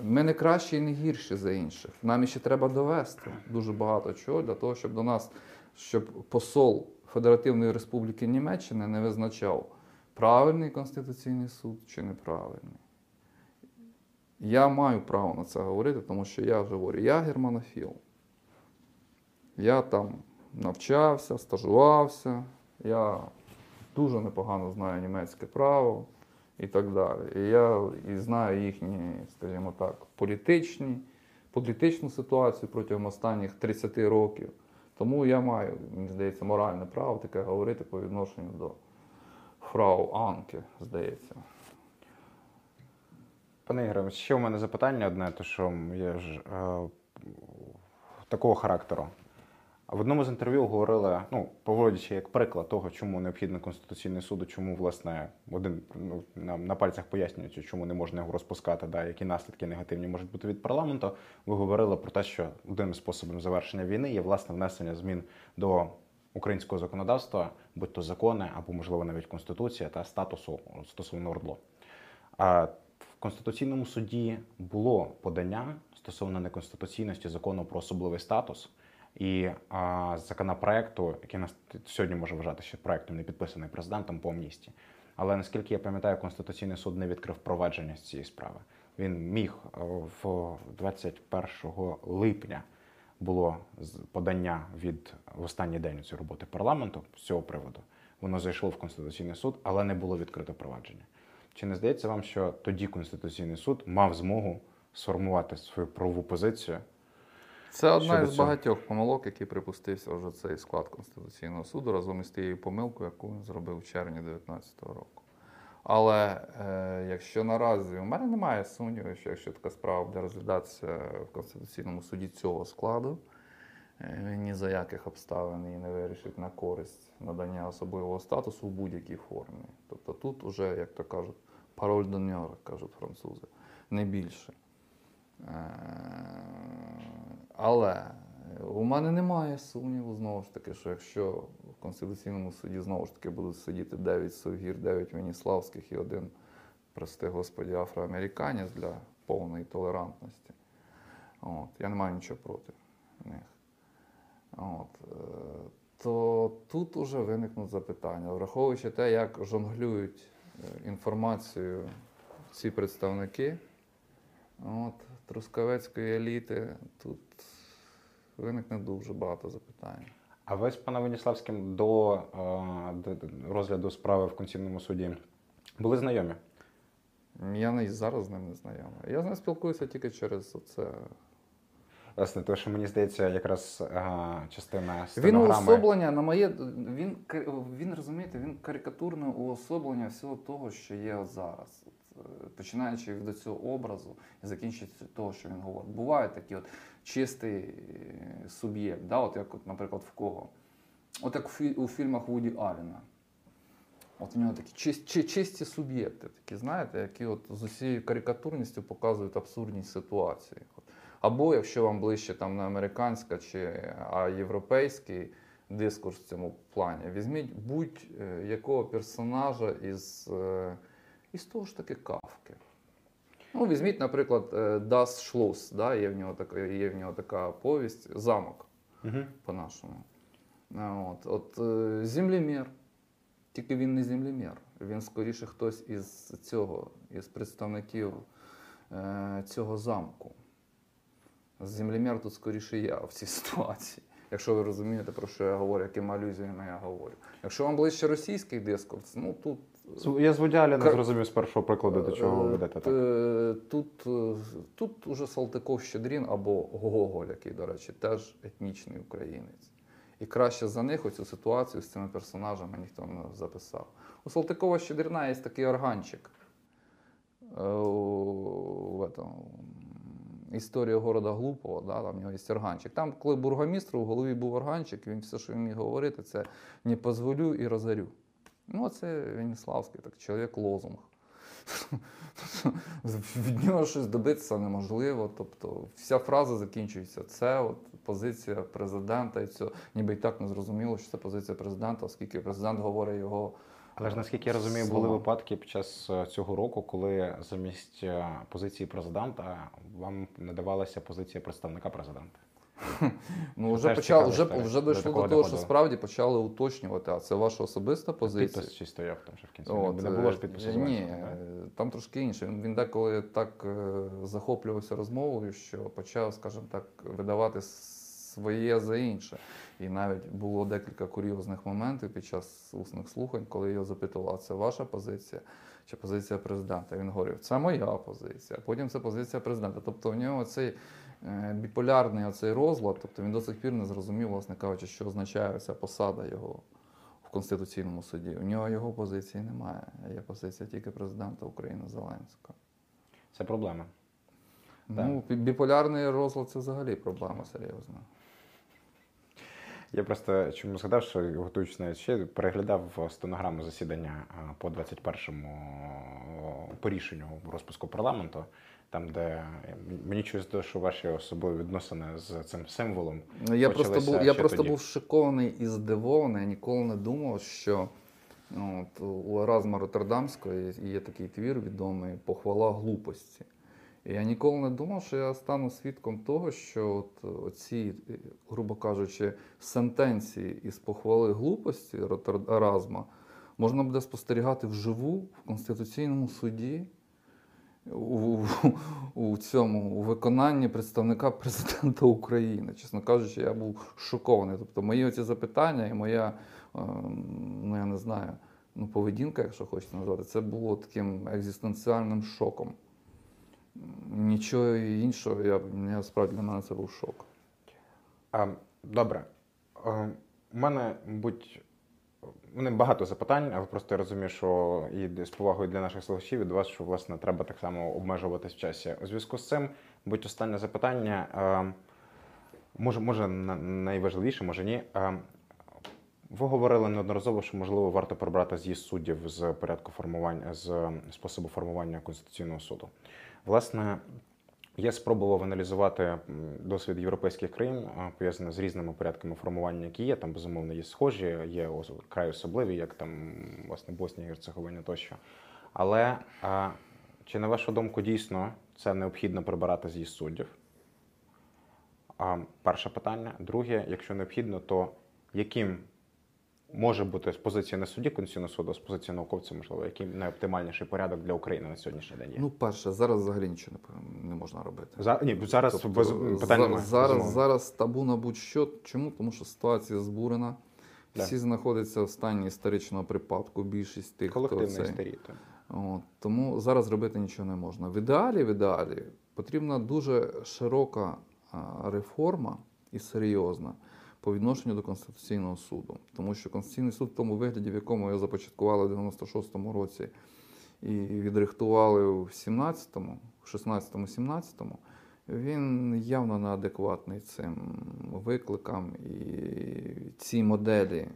Ми не кращі і не гірші за інших. Нам ще треба довести дуже багато чого для того, щоб до нас, щоб посол Федеративної Республіки Німеччини не визначав, правильний Конституційний суд чи неправильний. Я маю право на це говорити, тому що я вже говорю, я германофіл. Я там навчався, стажувався. Я дуже непогано знаю німецьке право і так далі. І я і знаю їхні, скажімо так, політичні, політичну ситуацію протягом останніх 30 років. Тому я маю, мені здається, моральне право таке говорити по відношенню до фрау Анки, здається. Пане Ігоре, ще у мене запитання одне, то що є ж е, такого характеру. В одному з інтерв'ю говорили, ну, проводячи як приклад того, чому необхідно Конституційний суд, чому, власне, один ну, на, на пальцях пояснюючи, чому не можна його розпускати, да, які наслідки негативні можуть бути від парламенту. Ви говорили про те, що одним із способів завершення війни є власне внесення змін до українського законодавства, будь то закони або, можливо, навіть конституція та статусу стосовно ОРДЛО. А в Конституційному суді було подання стосовно неконституційності закону про особливий статус і а, законопроекту, який нас сьогодні може вважати ще проектом, не підписаний президентом по амністії. Але наскільки я пам'ятаю, Конституційний суд не відкрив провадження з цієї справи. Він міг е, в 21 липня було подання від в останній день цієї роботи парламенту з цього приводу. Воно зайшло в Конституційний суд, але не було відкрито провадження. Чи не здається вам, що тоді Конституційний суд мав змогу сформувати свою правову позицію? Це одна із багатьох помилок, які припустився вже цей склад Конституційного суду разом із тією помилкою, яку він зробив в червні 2019 року. Але е, якщо наразі у мене немає сумніву, що якщо така справа буде розглядатися в Конституційному суді цього складу, е, ні за яких обставин її не вирішить на користь надання особливого статусу в будь-якій формі. Тобто тут уже, як то кажуть, пароль доньор, кажуть французи, не більше. Е, Але у мене немає сумніву, знову ж таки, що якщо в Конституційному суді знову ж таки будуть сидіти 9 Совгір, 9 Веніславських і один, прости господі, афроамериканець для повної толерантності, от, я не маю нічого проти них. От, е, то тут уже виникнуть запитання, враховуючи те, як жонглюють е, інформацією ці представники от, трускавецької еліти, тут виникне дуже багато запитань. А ви з паном Веніславським до, е, до- розгляду справи в Конституційному суді були знайомі? Я не зараз з ним не знайомий. Я з ним спілкуюся тільки через це. Власне, тому що мені здається, якраз е, частина Він уособлення на моє. Він, він розумієте, він карикатурне уособлення всього того, що є зараз. Е, починаючи від цього образу і закінчуючи того, що він говорить. Бувають такі от чистий е, суб'єкт, да? от як, от, наприклад, в кого? От як у фільмах Вуді Аллена. От у нього такі чис- чи- чисті суб'єкти, такі, знаєте, які от з усією карикатурністю показують абсурдність ситуації. Або якщо вам ближче там не американська чи а європейський дискурс в цьому плані, візьміть будь-якого персонажа із, е, із того ж таки кавки. Ну, візьміть, наприклад, е, Das Schloss, да, є, в нього така, є в нього така повість, замок Угу. по-нашому. От, от е, землемір. Тільки він не землемір. Він скоріше хтось із цього, із представників е, цього замку. Землемір тут скоріше я в цій ситуації. Якщо ви розумієте, про що я говорю, якими алюзіями я говорю. Якщо вам ближче російський дискурс, ну тут. Я з Водяля не Кар- зрозумів з першого прикладу, до чого ви Е, ведете. Так. е, Тут, е, тут уже Салтиков Щедрін або Гоголь, який, до речі, теж етнічний українець. І краще за них оцю ситуацію з цими персонажами ніхто не записав. У Салтикова Щедріна є такий органчик. В этом, Історія города Глупого, да, там в нього є органчик. Там, коли бургомістр, у голові був органчик, він все, що він міг говорити, це не позволю і розорю. Ну, це Веніславський, так, чоловік лозунг. Від нього щось добитися неможливо. Тобто вся фраза закінчується. Це от позиція президента, і це ніби і так не зрозуміло, що це позиція президента, оскільки президент говорить його. Але ж наскільки я розумію, були випадки під час е, цього року, коли замість е, позиції президента вам надавалася позиція представника президента. Ну, вже почали, вже, вже До дійшло такого до того, що справді почали уточнювати, а це ваша особиста позиція. Підпис чи стояв там ще в кінці. От, не було ж е, підпису. Ні, Зеленського, е, там трошки інше. Він, він деколи так е, захоплювався розмовою, що почав, скажімо так, видавати своє за інше. І навіть було декілька курйозних моментів під час усних слухань, коли його запитували, а це ваша позиція чи позиція президента. Він говорив, це моя позиція, а потім це позиція президента. Тобто у нього цей е, біполярний оцей розлад, тобто він до сих пір не зрозумів, власне кажучи, що означає ця посада його в Конституційному суді. У нього його позиції немає. Є позиція тільки президента України Зеленського. Це проблема. Ну, бі- біполярний розлад це взагалі проблема серйозна. Я просто чому згадав, що готуючись навіть ще переглядав стенограму засідання по 21-му по рішенню розпуску парламенту, там, де мені здалося, що ваші особливі відносини з цим символом. Я просто був, я просто тоді. був шокований і здивований. Я ніколи не думав, що ну, от, у Еразма Роттердамського є, такий твір відомий Похвала глупості. І я ніколи не думав, що я стану свідком того, що от оці, е, грубо кажучи, сентенції із похвали глупості Еразма можна буде спостерігати вживу в Конституційному суді у, у цьому у виконанні представника президента України. Чесно кажучи, я був шокований. Тобто, мої оці запитання і моя, е, ну я не знаю, ну, поведінка, якщо хочете назвати, це було таким екзистенціальним шоком. Нічого іншого, я, я справді для мене це був шок. А, добре. Е, У мене, мабуть, мене багато запитань, але просто я розумію, що і з повагою для наших слухачів від вас, що власне треба так само обмежуватись в часі. У зв'язку з цим, будь останнє запитання. Е, Може, може, найважливіше, може ні. Е, Ви говорили неодноразово, що можливо варто прибрати з'їзд суддів з порядку формування з способу формування конституційного суду. Власне, я спробував аналізувати досвід європейських країн, пов'язаний з різними порядками формування, які є. Там, безумовно, є схожі, є край особливі, як там власне Боснія Герцеговина тощо. Але чи на вашу думку дійсно це необхідно прибирати з'їзд суддів? Перше питання. Друге, якщо необхідно, то яким може бути з позиції не судді Конституційного суду, а з позиції науковця, можливо, який найоптимальніший порядок для України на сьогоднішній день є? Ну, перше, зараз взагалі нічого не, не можна робити. За, ні, зараз Тобто, без питань немає. зараз, зараз табу на будь-що. Чому? Тому що ситуація збурена. Да. Всі знаходяться в стані історичного припадку. Більшість тих, хто колективної це. От, тому зараз робити нічого не можна. В ідеалі, в ідеалі потрібна дуже широка реформа і серйозна по відношенню до Конституційного суду. Тому що Конституційний суд в тому вигляді, в якому його започаткували в 96-му році і відрихтували в 17-му, в 16-му, 17-му, він явно неадекватний цим викликам і цій моделі е,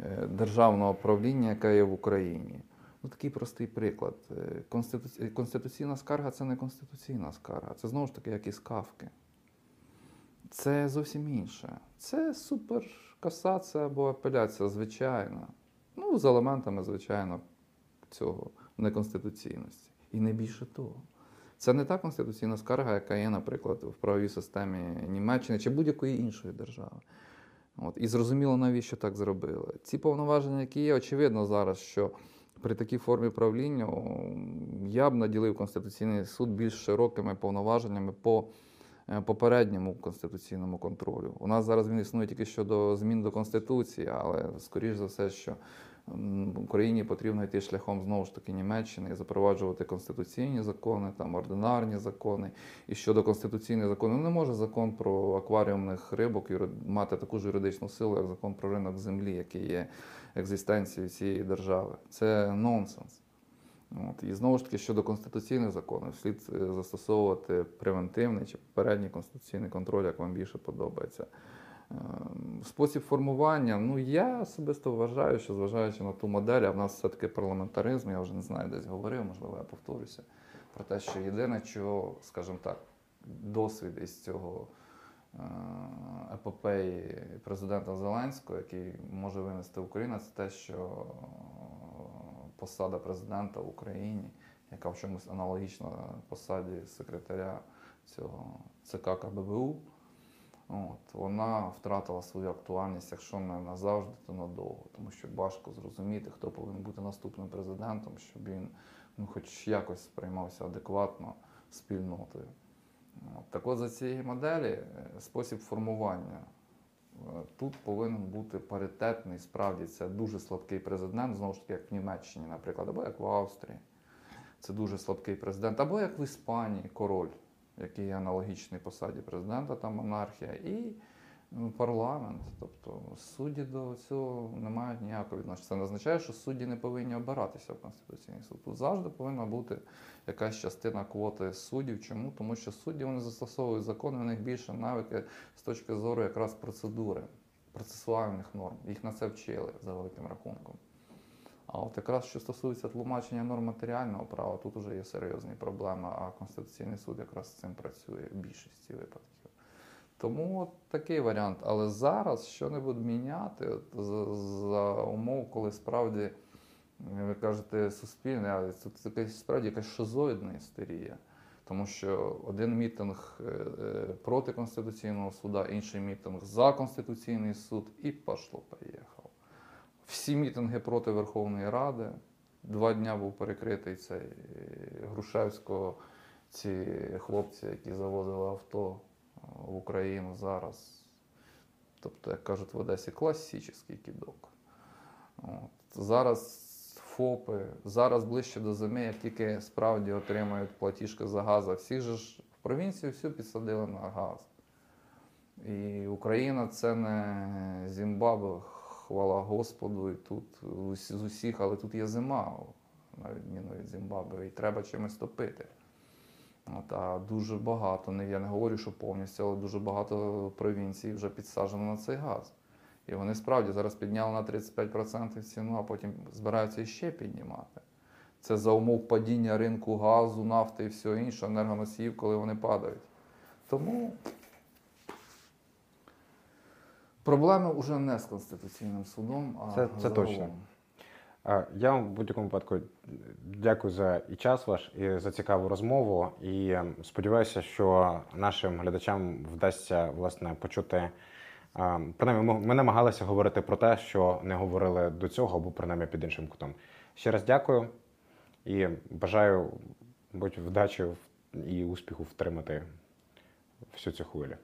е, державного правління, яка є в Україні. Ну, такий простий приклад. Е, Конституці... Конституційна скарга це не конституційна скарга. Це знову ж таки як із кавки. Це зовсім інше. Це суперкасація або апеляція, звичайна. Ну, з елементами, звичайно, цього неконституційності. І не більше того. Це не та конституційна скарга, яка є, наприклад, в правовій системі Німеччини чи будь-якої іншої держави. От. І зрозуміло, навіщо так зробили. Ці повноваження, які є, очевидно зараз, що при такій формі правління я б наділив Конституційний суд більш широкими повноваженнями по попередньому конституційному контролю. У нас зараз він існує тільки щодо змін до Конституції, але скоріш за все, що Україні потрібно йти шляхом знову ж таки Німеччини і запроваджувати конституційні закони, там ординарні закони. І щодо конституційних законів, ну, не може закон про акваріумних рибок мати таку ж юридичну силу, як закон про ринок землі, який є екзистенцією цієї держави. Це нонсенс. От. І знову ж таки, щодо конституційних законів, слід е, застосовувати превентивний чи попередній конституційний контроль, як вам більше подобається. Ем, Спосіб формування, ну я особисто вважаю, що зважаючи на ту модель, а в нас все-таки парламентаризм, я вже не знаю, десь говорив, можливо, я повторюся, про те, що єдине, чого, скажімо так, досвід із цього е, епопеї президента Зеленського, який може винести Україна, це те, що посада президента в Україні, яка в чомусь аналогічна посаді секретаря цього ЦК КББУ, От, вона втратила свою актуальність, якщо не назавжди, то надовго. Тому що важко зрозуміти, хто повинен бути наступним президентом, щоб він ну, хоч якось сприймався адекватно спільнотою. От, Так от за цієї моделі е, спосіб формування. Е, Тут повинен бути паритетний, справді це дуже слабкий президент, знову ж таки, як в Німеччині, наприклад, або як в Австрії. Це дуже слабкий президент, або як в Іспанії король, який є аналогічний посаді президента, там монархія, і парламент. Тобто судді до цього не мають ніякого відношення. Це не означає, що судді не повинні обиратися в Конституційний суд. Тут завжди повинна бути якась частина квоти суддів. Чому? Тому що судді вони застосовують закони, у них більше навики з точки зору якраз процедури, процесуальних норм. Їх на це вчили за великим рахунком. А от якраз що стосується тлумачення норм матеріального права, тут вже є серйозні проблеми, а Конституційний суд якраз з цим працює в більшості випадків. Тому от такий варіант. Але зараз що-небудь міняти от, за, за умов, коли справді, ви кажете, суспільне, тут якась справді якась шизоїдна істерія. Тому що один мітинг е, е, проти Конституційного суду, інший мітинг за Конституційний суд і пошло-поїхало. Всі мітинги проти Верховної Ради. Два дня був перекритий цей е, Грушевського, ці хлопці, які завозили авто в Україну зараз. Тобто, як кажуть в Одесі, класичний кідок. От. Зараз ФОПи, зараз ближче до зими, як тільки справді отримають платіжки за газ, всі ж в провінцію всю підсадили на газ. І Україна це не Зімбабве, хвала Господу, і тут з усіх, але тут є зима, на відміну від Зімбабве, і треба чимось топити. От, а дуже багато, не, я не говорю, що повністю, але дуже багато провінцій вже підсаджено на цей газ. І вони справді зараз підняли на 35% ціну, а потім збираються іще піднімати. Це за умов падіння ринку газу, нафти і всього іншого, енергоносіїв, коли вони падають. Тому проблеми вже не з Конституційним судом, а Це- це точно. Я вам в будь-якому випадку дякую за і час ваш, і за цікаву розмову. І ем, сподіваюся, що нашим глядачам вдасться власне почути. Принаймні, ми- ми намагалися говорити про те, що не говорили до цього, або принаймні під іншим кутом. Ще раз дякую і бажаю будь вдачі і успіху втримати всю цю хвилю.